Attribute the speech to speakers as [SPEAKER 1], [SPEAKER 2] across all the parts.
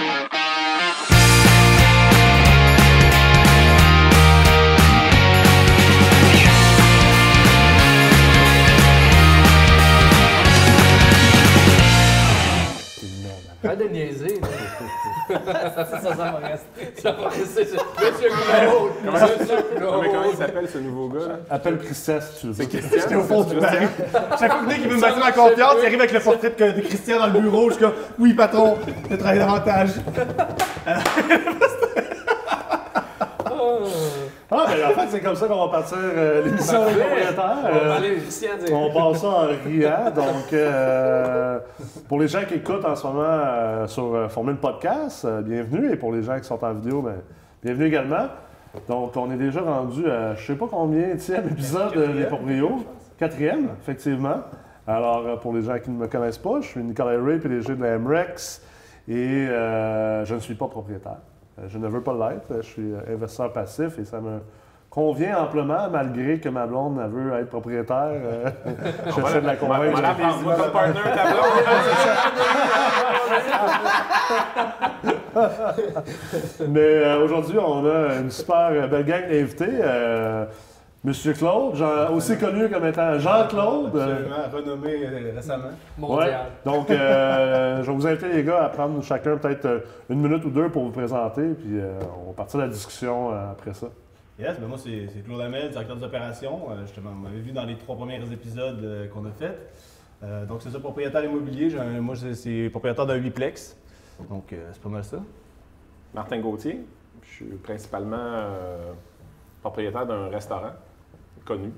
[SPEAKER 1] Arrête
[SPEAKER 2] ça, ça va rester.
[SPEAKER 1] Ça va rester. Monsieur Claude. Monsieur
[SPEAKER 3] Non, mais comment il
[SPEAKER 1] Claude.
[SPEAKER 3] s'appelle ce nouveau gars? là?
[SPEAKER 4] Appelle Christian si tu veux.
[SPEAKER 3] C'est. Christian?
[SPEAKER 5] Au fond du
[SPEAKER 3] Christian?
[SPEAKER 5] bar. Chaque fois que Nick il veut me bâtir ma confiance, il arrive avec le portrait de de Christian dans le bureau. Je suis comme, oui, patron, je travaille davantage.
[SPEAKER 4] Ah, ben en fait, c'est comme ça qu'on va partir euh, l'émission des propriétaires.
[SPEAKER 1] On
[SPEAKER 4] Euh, passe ça en riant. Donc, euh, pour les gens qui écoutent en ce moment euh, sur Formule Podcast, bienvenue. Et pour les gens qui sont en vidéo, ben, bienvenue également. Donc, on est déjà rendu à je sais pas combien, tième épisode euh, des Proprios. Quatrième, effectivement. Alors, pour les gens qui ne me connaissent pas, je suis Nicolas Ray, PDG de la MREX. Et euh, je ne suis pas propriétaire. Euh, Je ne veux pas l'être. Je suis euh, investisseur passif et ça me convient amplement, malgré que ma blonde elle veut être propriétaire. euh, J'essaie de la
[SPEAKER 3] On va
[SPEAKER 4] convaincre.
[SPEAKER 3] la prendre, moi, comme partner, ta blonde.
[SPEAKER 4] Mais euh, aujourd'hui, on a une super belle gang d'invités. Euh, Monsieur Claude, Jean- aussi connu comme étant Jean-Claude. euh,
[SPEAKER 5] Absolument, renommé euh, récemment.
[SPEAKER 4] Ouais.
[SPEAKER 1] Mondial.
[SPEAKER 4] Donc, euh, je vais vous inviter, les gars, à prendre chacun peut-être une minute ou deux pour vous présenter, puis euh, on va partir de la discussion euh, après ça.
[SPEAKER 5] Yes, ben moi c'est c'est Claude Hamel, directeur des opérations. Euh, justement, vous m'avez vu dans les trois premiers épisodes euh, qu'on a fait. Euh, donc c'est ça, propriétaire immobilier. Moi c'est- c'est propriétaire d'un huitplex. Donc euh, c'est pas mal ça.
[SPEAKER 3] Martin Gauthier. Je suis principalement euh, propriétaire d'un restaurant connu,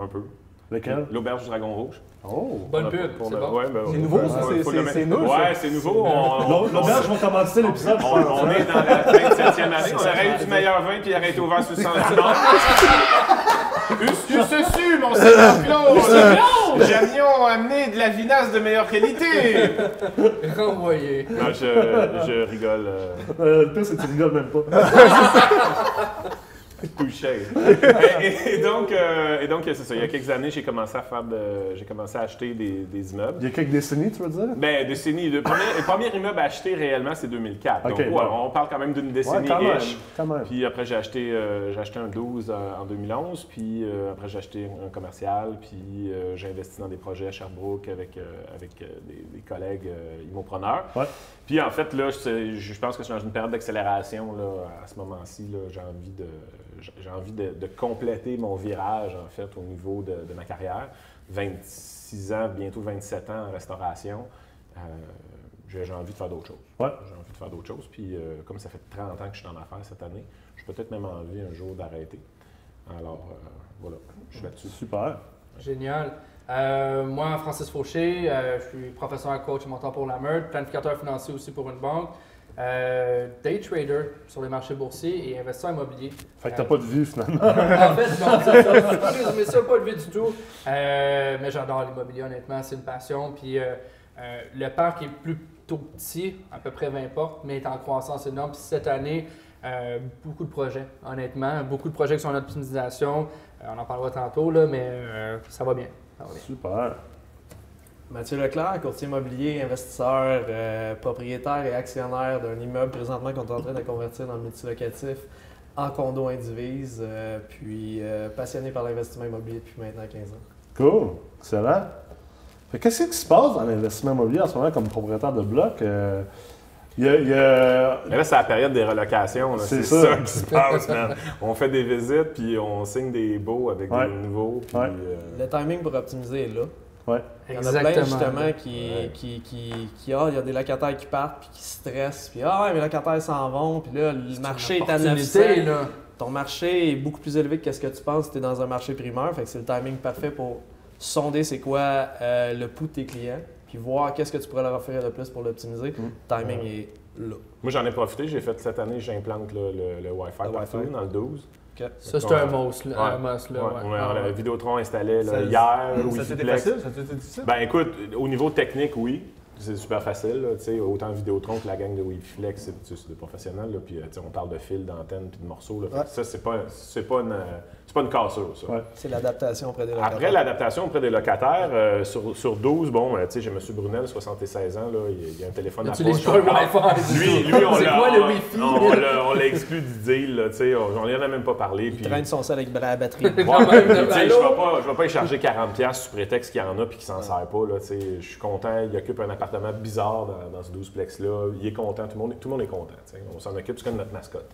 [SPEAKER 3] un peu.
[SPEAKER 4] Lequel?
[SPEAKER 3] L'Auberge du Dragon Rouge.
[SPEAKER 4] Oh!
[SPEAKER 1] Bonne
[SPEAKER 3] On a-
[SPEAKER 1] pub,
[SPEAKER 3] pour
[SPEAKER 1] c'est
[SPEAKER 3] le-
[SPEAKER 1] bon.
[SPEAKER 3] ouais, ben,
[SPEAKER 5] C'est
[SPEAKER 3] on-
[SPEAKER 5] nouveau,
[SPEAKER 3] ouais,
[SPEAKER 5] ça,
[SPEAKER 3] faut
[SPEAKER 5] c'est- nous,
[SPEAKER 3] Ouais,
[SPEAKER 5] ça.
[SPEAKER 3] c'est nouveau. On,
[SPEAKER 4] L'au- L'auberge va commencer l'épisode,
[SPEAKER 3] on-
[SPEAKER 4] pense.
[SPEAKER 3] on est dans la 27e année. On aurait eu du meilleur vin puis il aurait été ouvert sur le sens du Nord. Tu se su, mon Seigneur Claude! J'aimions amener de la vinasse de meilleure qualité!
[SPEAKER 1] Renvoyé.
[SPEAKER 3] Non, je, je rigole. euh,
[SPEAKER 4] Euh, le pire, c'est que tu rigoles même pas.
[SPEAKER 3] touché. et, et donc, euh, et donc c'est ça. Il y a quelques années, j'ai commencé à faire de, j'ai commencé à acheter des, des immeubles.
[SPEAKER 4] Il y a quelques décennies, tu veux dire?
[SPEAKER 3] Ben, décennie. Le premier, le premier immeuble acheté réellement, c'est 2004.
[SPEAKER 4] Ok,
[SPEAKER 3] Donc, ouais,
[SPEAKER 4] bon.
[SPEAKER 3] on parle quand même d'une décennie
[SPEAKER 4] quand même.
[SPEAKER 3] riche.
[SPEAKER 4] Quand même.
[SPEAKER 3] Puis après, j'ai acheté, euh, j'ai acheté un 12 euh, en 2011. Puis euh, après, j'ai acheté un commercial. Puis j'ai investi dans des projets à Sherbrooke avec, avec des, des collègues immopreneurs.
[SPEAKER 4] Ouais.
[SPEAKER 3] Puis en fait, là, je, je pense que je suis dans une période d'accélération là, à ce moment-ci. J'ai envie, de, j'ai envie de, de compléter mon virage, en fait, au niveau de, de ma carrière. 26 ans, bientôt 27 ans en restauration. Euh, j'ai envie de faire d'autres choses.
[SPEAKER 4] Ouais.
[SPEAKER 3] J'ai envie de faire d'autres choses. Puis euh, comme ça fait 30 ans que je suis en affaires cette année, j'ai peut-être même envie un jour d'arrêter. Alors euh, voilà, je suis là-dessus.
[SPEAKER 4] Super.
[SPEAKER 1] Génial. Euh, moi, Francis Fauché, euh, je suis professeur, coach et mentor pour la Meurthe, planificateur financier aussi pour une banque, euh, day trader sur les marchés boursiers et investisseur immobilier.
[SPEAKER 4] Fait que t'as pas de vie, finalement.
[SPEAKER 1] en fait, non, ça. Je peux pas ça, pas levé du tout. Euh, mais j'adore l'immobilier, honnêtement, c'est une passion. Puis euh, le parc est plutôt petit, à peu près 20 portes, mais est en croissance énorme. Puis cette année, beaucoup de projets, honnêtement. Beaucoup de projets qui sont en optimisation. On en parlera tantôt, là, mais ça va bien. Ça va bien.
[SPEAKER 4] Super.
[SPEAKER 2] Mathieu Leclerc, courtier immobilier, investisseur, euh, propriétaire et actionnaire d'un immeuble présentement qu'on est en train de convertir dans le multilocatif en condo indivise, euh, puis euh, passionné par l'investissement immobilier depuis maintenant 15 ans.
[SPEAKER 4] Cool. Excellent. Qu'est-ce qui se passe dans l'investissement immobilier en ce moment comme propriétaire de bloc? Euh, Il y a. il y a-
[SPEAKER 3] Mais là, c'est la période des relocations.
[SPEAKER 4] C'est
[SPEAKER 3] C'est
[SPEAKER 4] ça.
[SPEAKER 3] ça. qui se passe, man. On fait des visites, puis on signe des baux avec
[SPEAKER 4] Ouais.
[SPEAKER 3] des nouveaux. Puis,
[SPEAKER 4] Ouais.
[SPEAKER 3] euh,
[SPEAKER 2] Le timing pour optimiser est là.
[SPEAKER 4] Ouais.
[SPEAKER 2] Il y en a plein justement qui, qui, qui, qui- ah, il y a des locataires qui partent puis qui stressent, puis ah ouais, mes locataires s'en vont, puis là, le marché est à 900.
[SPEAKER 1] Opportunité, là.
[SPEAKER 2] Ton marché est beaucoup plus élevé que ce que tu penses si tu es dans un marché primeur, fait que c'est le timing parfait pour sonder c'est quoi euh, le pouls de tes clients, puis voir qu'est-ce que tu pourrais leur offrir de plus pour l'optimiser.
[SPEAKER 4] Mm.
[SPEAKER 2] Le timing est là.
[SPEAKER 3] Moi, j'en ai profité. J'ai fait cette année, j'implante là, le, le Wi-Fi
[SPEAKER 2] Le
[SPEAKER 3] partout
[SPEAKER 2] Wi-Fi.
[SPEAKER 3] dans le 12.
[SPEAKER 1] Ça, c'est un must, là.
[SPEAKER 3] Ouais.
[SPEAKER 1] Un must, là.
[SPEAKER 3] Ouais,
[SPEAKER 1] ouais.
[SPEAKER 3] on a-
[SPEAKER 1] Ah.
[SPEAKER 3] Vidéotron là,
[SPEAKER 5] Ça-
[SPEAKER 3] hier.
[SPEAKER 5] Ça
[SPEAKER 3] Wikiplex.
[SPEAKER 5] c'était facile, ça t'a été difficile?
[SPEAKER 3] Ben écoute, au niveau technique, oui. C'est super facile, là, tu sais, autant Vidéotron que la gang de Wiflex, c'est tu sais, c'est des professionnels, là, puis euh, tu sais, on parle de fil, d'antenne, puis de morceaux. Là. Ça, c'est pas, c'est pas, une, euh, c'est pas une cassure, ça.
[SPEAKER 4] Ouais.
[SPEAKER 2] C'est l'adaptation auprès des locataires.
[SPEAKER 3] Après l'adaptation auprès des locataires, euh, sur, sur 12, bon, euh, tu sais, j'ai M. Brunel, 76 ans, là, il, il a un téléphone à
[SPEAKER 1] Tu les
[SPEAKER 3] poche.
[SPEAKER 1] pas le Wi-Fi.
[SPEAKER 3] Lui, lui, on l'a
[SPEAKER 1] quoi le Wi-Fi?
[SPEAKER 3] on, on l'a exclu du deal, là, tu sais, on n'en a même pas parlé.
[SPEAKER 2] Il
[SPEAKER 3] puis-
[SPEAKER 2] traîne son sel avec la batterie.
[SPEAKER 3] Ouais, je
[SPEAKER 1] allô?
[SPEAKER 3] vais pas, je vais pas y charger 40$ sous prétexte qu'il y en a puis qu'il s'en sert pas. Là, tu sais. je suis content, il occupe un appartement bizarre dans, dans ce 12-plex-là. Il est content, tout le monde, tout le monde est content. tu sais. On s'en occupe, c'est comme notre mascotte.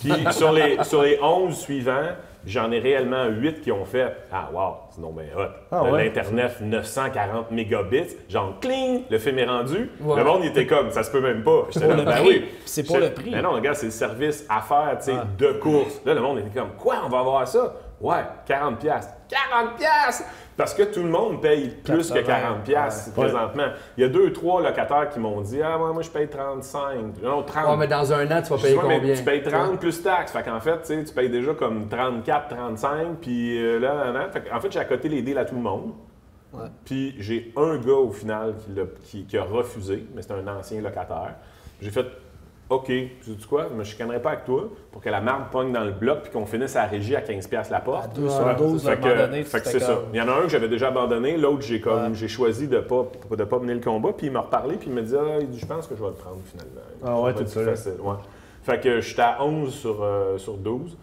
[SPEAKER 3] Puis sur les, sur les 11 suivants, j'en ai réellement 8 qui ont fait Ah, wow, c'est non ben hot.
[SPEAKER 4] Ah ouais?
[SPEAKER 3] L'Internet, 940 mégabits, genre cling, le film est rendu.
[SPEAKER 1] Ouais.
[SPEAKER 3] Le monde, il était comme Ça se peut même pas. J'étais là, ben
[SPEAKER 2] prix.
[SPEAKER 3] oui.
[SPEAKER 2] C'est pour le prix.
[SPEAKER 3] Mais non, regarde, c'est le service à faire, tu sais,
[SPEAKER 2] Ouais.
[SPEAKER 3] de course. Là, le monde était comme, quoi, on va avoir ça? Ouais, 40 pièces. 40 pièces! Parce que tout le monde paye plus que
[SPEAKER 2] 80,
[SPEAKER 3] 40 pièces
[SPEAKER 4] ouais.
[SPEAKER 3] présentement. Il y a deux, trois locataires qui m'ont dit, ah, moi, moi, je paye 35. Non, 30.
[SPEAKER 1] Ouais, mais dans un an, tu vas payer
[SPEAKER 3] Ouais, mais
[SPEAKER 1] combien?
[SPEAKER 3] tu payes 30 plus taxes. Fait qu'en fait, tu sais, tu payes déjà comme 34, 35. Puis euh, là, là, là. Fait j'ai accoté les deals à tout le monde.
[SPEAKER 2] Ouais.
[SPEAKER 3] Puis j'ai un gars au final qui, l'a- qui- qui a refusé, mais c'est un ancien locataire. J'ai fait OK, tu sais quoi, je me chicanerai pas avec toi pour que la marde pogne dans le bloc puis qu'on finisse à la régie à 15$ la
[SPEAKER 2] À
[SPEAKER 3] porte.
[SPEAKER 2] 2 sur
[SPEAKER 1] Ouais.
[SPEAKER 2] 12, à un
[SPEAKER 3] Fait que, c'est ça. Il y en a un que j'avais déjà abandonné, l'autre j'ai comme
[SPEAKER 2] Ouais.
[SPEAKER 3] j'ai choisi de pas de pas mener le combat, puis il m'a reparlé puis il me dit ah, je pense que je vais le prendre finalement.
[SPEAKER 4] Ah ouais, sûr?
[SPEAKER 3] facile, ouais. Fait que j'étais à 11 sur, euh, sur 12.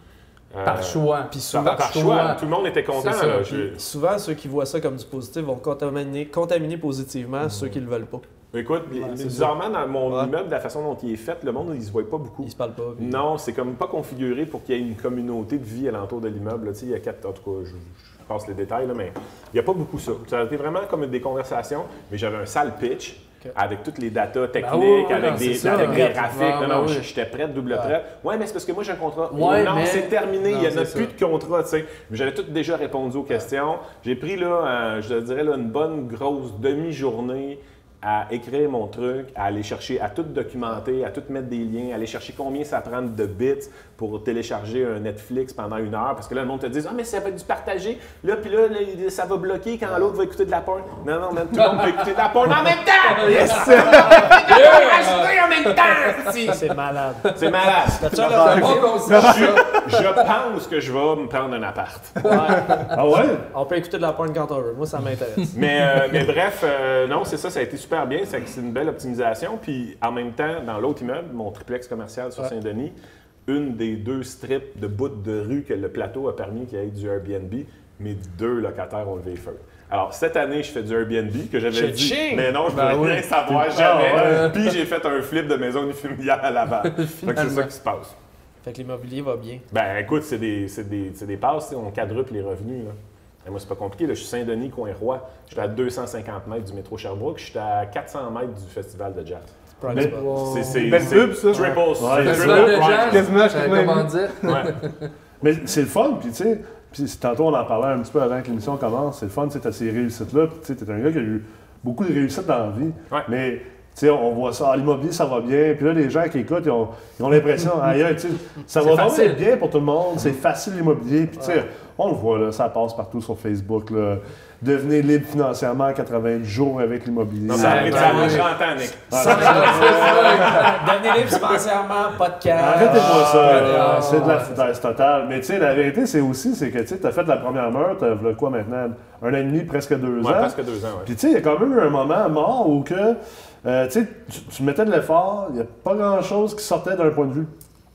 [SPEAKER 3] Euh,
[SPEAKER 1] Par choix.
[SPEAKER 2] Puis
[SPEAKER 3] par,
[SPEAKER 2] souvent,
[SPEAKER 3] par
[SPEAKER 1] choix.
[SPEAKER 3] choix. Tout le monde était content. Là. Je-
[SPEAKER 2] souvent, ceux qui voient ça comme du positif vont contaminer, contaminer positivement ceux qui le veulent pas.
[SPEAKER 3] Écoute, bizarrement, dans mon
[SPEAKER 2] Ouais.
[SPEAKER 3] immeuble, la façon dont il est fait, le monde, il se voit pas beaucoup.
[SPEAKER 2] Ils se parlent pas. puis-
[SPEAKER 3] Non, c'est comme pas configuré pour qu'il y ait une communauté de vie alentour de l'immeuble. il y a quatre, en tout cas, je, je passe les détails, là, mais il n'y a pas beaucoup ça. Ça a été vraiment comme des conversations, mais j'avais un sale pitch. Avec toutes les datas techniques,
[SPEAKER 1] Ben oui, oui,
[SPEAKER 3] avec
[SPEAKER 1] non,
[SPEAKER 3] des,
[SPEAKER 1] ça.
[SPEAKER 3] avec des graphiques.
[SPEAKER 1] ouais,
[SPEAKER 3] non, non,
[SPEAKER 1] ouais.
[SPEAKER 3] j'étais prête, double
[SPEAKER 2] Ouais.
[SPEAKER 3] traite. Ouais, mais c'est parce que moi j'ai un contrat.
[SPEAKER 1] Ouais,
[SPEAKER 3] non,
[SPEAKER 1] mais-
[SPEAKER 3] c'est terminé,
[SPEAKER 1] Non,
[SPEAKER 3] il n'y en a plus
[SPEAKER 1] ça.
[SPEAKER 3] de contrat, tu sais. Mais j'avais tout déjà répondu aux questions. J'ai pris, là, je te dirais, là, une bonne grosse demi-journée à écrire mon truc, à aller chercher, à tout documenter, à tout mettre des liens, à aller chercher combien ça prend de bits pour télécharger un Netflix pendant une heure. Parce que là, le monde te dit Ah, mais ça va être du partagé. Là, puis là, là, ça va bloquer quand l'autre va écouter de la porn. Non, non, man, tout le monde peut écouter de la porn en même temps. Yes! En même temps!
[SPEAKER 2] C'est malade.
[SPEAKER 3] C'est malade. Je, pense que je vais me prendre un appart.
[SPEAKER 4] Ah ouais?
[SPEAKER 2] On peut écouter de la porn quand on veut. Moi, ça m'intéresse.
[SPEAKER 3] Mais, euh, mais bref, euh, non, c'est ça, ça a été super bien. C'est que c'est une belle optimisation. Puis en même temps, dans l'autre immeuble, mon triplex commercial sur
[SPEAKER 2] Ouais.
[SPEAKER 3] Saint-Denis, une des deux strips de bout de rue que le plateau a permis qu'il y ait du Airbnb, mes deux locataires ont levé le feu. Alors, cette année, je fais du Airbnb que j'avais dit, mais non, je
[SPEAKER 1] Ben
[SPEAKER 3] voulais
[SPEAKER 1] oui.
[SPEAKER 3] rien savoir
[SPEAKER 4] Ah
[SPEAKER 3] jamais.
[SPEAKER 4] ouais.
[SPEAKER 3] Puis j'ai fait un flip de maison unifamiliale à Laval. Fait que c'est ça qui se passe.
[SPEAKER 2] Fait que l'immobilier va bien.
[SPEAKER 3] Ben écoute, c'est des, c'est des, c'est des passes, on quadruple les revenus. Là. Et moi, c'est pas compliqué. Là. Je suis Saint-Denis, coin-roi. J'étais à 250 mètres du métro Sherbrooke. J'étais à 400 mètres du festival de jazz.
[SPEAKER 2] Prime
[SPEAKER 4] Mais-
[SPEAKER 2] spot.
[SPEAKER 1] Wow.
[SPEAKER 3] C'est, c'est,
[SPEAKER 5] belle
[SPEAKER 3] c'est
[SPEAKER 5] pub, ça.
[SPEAKER 3] Triple.
[SPEAKER 4] Ouais,
[SPEAKER 3] c'est
[SPEAKER 4] le
[SPEAKER 3] triple
[SPEAKER 5] Quasiment, je connais.
[SPEAKER 1] comment dire?
[SPEAKER 3] Ouais.
[SPEAKER 4] Mais c'est le fun, puis tu sais, puis c'est- tantôt on en parlait un petit peu avant que l'émission commence, c'est le fun, tu sais, t'as ces réussites-là, puis tu sais, t'es un gars qui a eu beaucoup de réussites dans la vie,
[SPEAKER 3] Ouais.
[SPEAKER 4] mais tu sais, on voit ça, ah, l'immobilier, ça va bien, puis là, les gens qui écoutent, ils ont, l'impression, sais, ça va vraiment bien pour tout le monde, c'est facile l'immobilier, puis tu sais, on le voit, là, ça passe partout sur Facebook, là, devenez libre financièrement en 80 jours avec l'immobilier.
[SPEAKER 3] Ça a pris
[SPEAKER 1] ben
[SPEAKER 3] ça a pris
[SPEAKER 1] oui.
[SPEAKER 3] 30 ans, Nick.
[SPEAKER 2] Donnez libre financièrement, pas de cash.
[SPEAKER 4] Arrêtez-moi ça,
[SPEAKER 1] Ah, non,
[SPEAKER 4] c'est de la foutaise totale. Mais tu sais, la vérité, c'est aussi, c'est que tu t'as fait la première meurtre, t'as quoi maintenant, un an et demi, presque deux
[SPEAKER 3] Ouais,
[SPEAKER 4] ans.
[SPEAKER 3] presque deux ans, ouais.
[SPEAKER 4] Puis tu sais, il y a quand même eu un moment mort où que, euh, tu sais, tu- tu mettais de l'effort, il n'y a pas grand-chose qui sortait d'un point de vue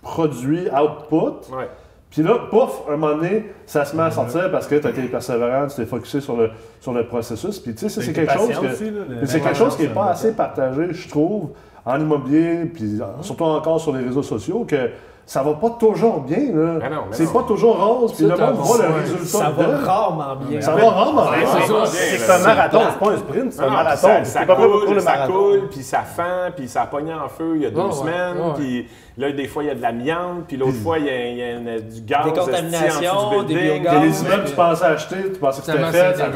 [SPEAKER 4] produit, output.
[SPEAKER 3] Ouais.
[SPEAKER 4] Puis là, pouf, un moment donné, ça se met à sortir parce que tu as été persévérant, tu t'es focusé sur le, sur le processus. Puis tu sais, c'est quelque chose que... C'est quelque chose qui n'est pas assez partagé, je trouve, en immobilier, puis surtout encore sur les réseaux sociaux, que ça va pas toujours bien. là.
[SPEAKER 3] Mais non, mais
[SPEAKER 4] c'est
[SPEAKER 3] non.
[SPEAKER 4] pas toujours rose, puis le monde voit le résultat
[SPEAKER 2] Ça va rarement bien.
[SPEAKER 4] Ça va rarement bien.
[SPEAKER 3] c'est
[SPEAKER 5] un marathon, c'est pas un sprint, c'est un marathon.
[SPEAKER 3] Ça, coule,
[SPEAKER 5] le
[SPEAKER 3] ça coule, puis ça fend, puis ça a pogné en feu il y a deux semaines,
[SPEAKER 1] ouais.
[SPEAKER 3] puis là, des fois, il y a de l'amiante, puis l'autre fois, il y a, il y a une- du gaz
[SPEAKER 2] Des contaminations,
[SPEAKER 3] du
[SPEAKER 2] des biogaz.
[SPEAKER 4] Les immeubles que tu pensais acheter, tu pensais que c'était fait, ça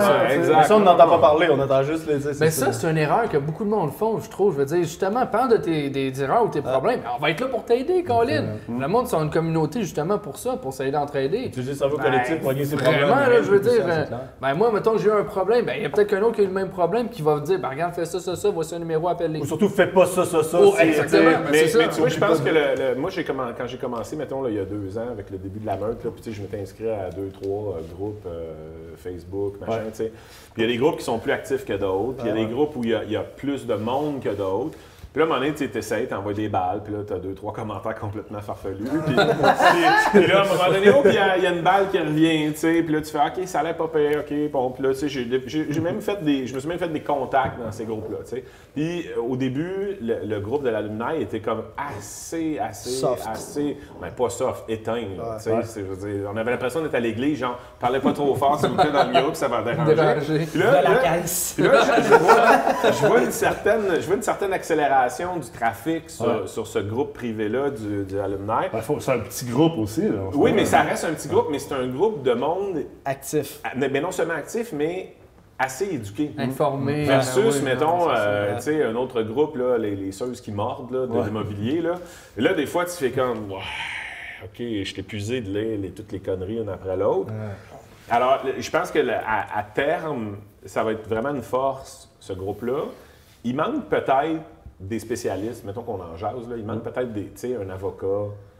[SPEAKER 1] ça.
[SPEAKER 3] Exact.
[SPEAKER 5] On n'entend pas parler, on entend juste les.
[SPEAKER 1] Mais ça, c'est une erreur que beaucoup de monde font, je trouve. Je veux dire, justement, parle de tes des erreurs ou tes problèmes. On va être là pour t'aider, Colin. Colin.
[SPEAKER 4] Mm.
[SPEAKER 1] Le monde, c'est une communauté justement pour ça, pour s'aider d'entraider.
[SPEAKER 5] Utiliser le cerveau collectif pour régler ses
[SPEAKER 1] vraiment,
[SPEAKER 5] problèmes.
[SPEAKER 1] là,
[SPEAKER 5] réel,
[SPEAKER 1] je veux dire,
[SPEAKER 5] c'est
[SPEAKER 1] euh. Ben moi, mettons que j'ai eu un problème, ben il y a peut-être qu'un autre qui a eu le même problème qui va me dire, ben regarde, fais ça, ça, ça, voici un numéro, appelle les.
[SPEAKER 5] Ou surtout, fais pas ça, ça, ça.
[SPEAKER 1] Oh, exactement.
[SPEAKER 3] Mais,
[SPEAKER 1] c'est ça.
[SPEAKER 3] mais tu vois, je pense que le, le- moi, j'ai quand j'ai commencé, mettons, là, il y a deux ans, avec le début de la meute, là, puis tu sais, je m'étais inscrit à deux, trois euh, groupes euh, Facebook, machin,
[SPEAKER 4] Ouais.
[SPEAKER 3] tu sais. Puis il y a des groupes qui sont plus actifs que d'autres, puis il y a des groupes où il y a, il y a plus de monde que d'autres. Puis là, à un moment donné, tu essayes, t'envoies des balles, puis là, t'as deux, trois commentaires complètement farfelus. Puis, puis- puis là, à un moment donné, oh, puis il y a- il y, a une balle qui revient, tu sais, puis là, tu fais, OK, ça allait pas pire, OK, bon, puis là, tu sais, j'ai même fait des, je me suis même fait des contacts dans ces groupes-là, tu sais. Puis euh, au début, le, le groupe de l'alumni était comme assez, assez,
[SPEAKER 2] Soft.
[SPEAKER 3] assez, ben pas soft, éteint, là,
[SPEAKER 2] Ouais.
[SPEAKER 3] tu sais.
[SPEAKER 4] Ouais.
[SPEAKER 3] c'est- je veux dire, On avait l'impression d'être à l'église, genre, parlais pas trop fort, s'il vous plaît, dans le groupe, ça va déranger.
[SPEAKER 1] Déranger.
[SPEAKER 3] Puis là,
[SPEAKER 2] De la
[SPEAKER 3] là,
[SPEAKER 2] caisse.
[SPEAKER 3] puis là, je, je vois, je vois une certaine, je vois une certaine accélération du trafic sur,
[SPEAKER 4] Ouais.
[SPEAKER 3] sur ce groupe privé-là du, du alumni.
[SPEAKER 4] Ben, c'est un petit groupe aussi. Là,
[SPEAKER 3] Oui, mais ça reste un petit groupe, mais c'est un groupe de monde,
[SPEAKER 2] Actif.
[SPEAKER 3] mais non seulement actif, mais assez éduqué.
[SPEAKER 1] Informé.
[SPEAKER 3] Versus,
[SPEAKER 1] ah, oui,
[SPEAKER 3] mettons,
[SPEAKER 1] non, c'est ça.
[SPEAKER 3] euh, tu sais, un autre groupe, là, les, les seuses qui mordent là, de
[SPEAKER 4] Ouais.
[SPEAKER 3] l'immobilier. Là. Et là, des fois, tu fais comme, OK, je suis épuisé de lire les- toutes les conneries une après l'autre. Alors, je pense que à, à terme, ça va être vraiment une force, ce groupe-là. Il manque peut-être des spécialistes, mettons qu'on en jase, là, il manque peut-être des, tu sais, un avocat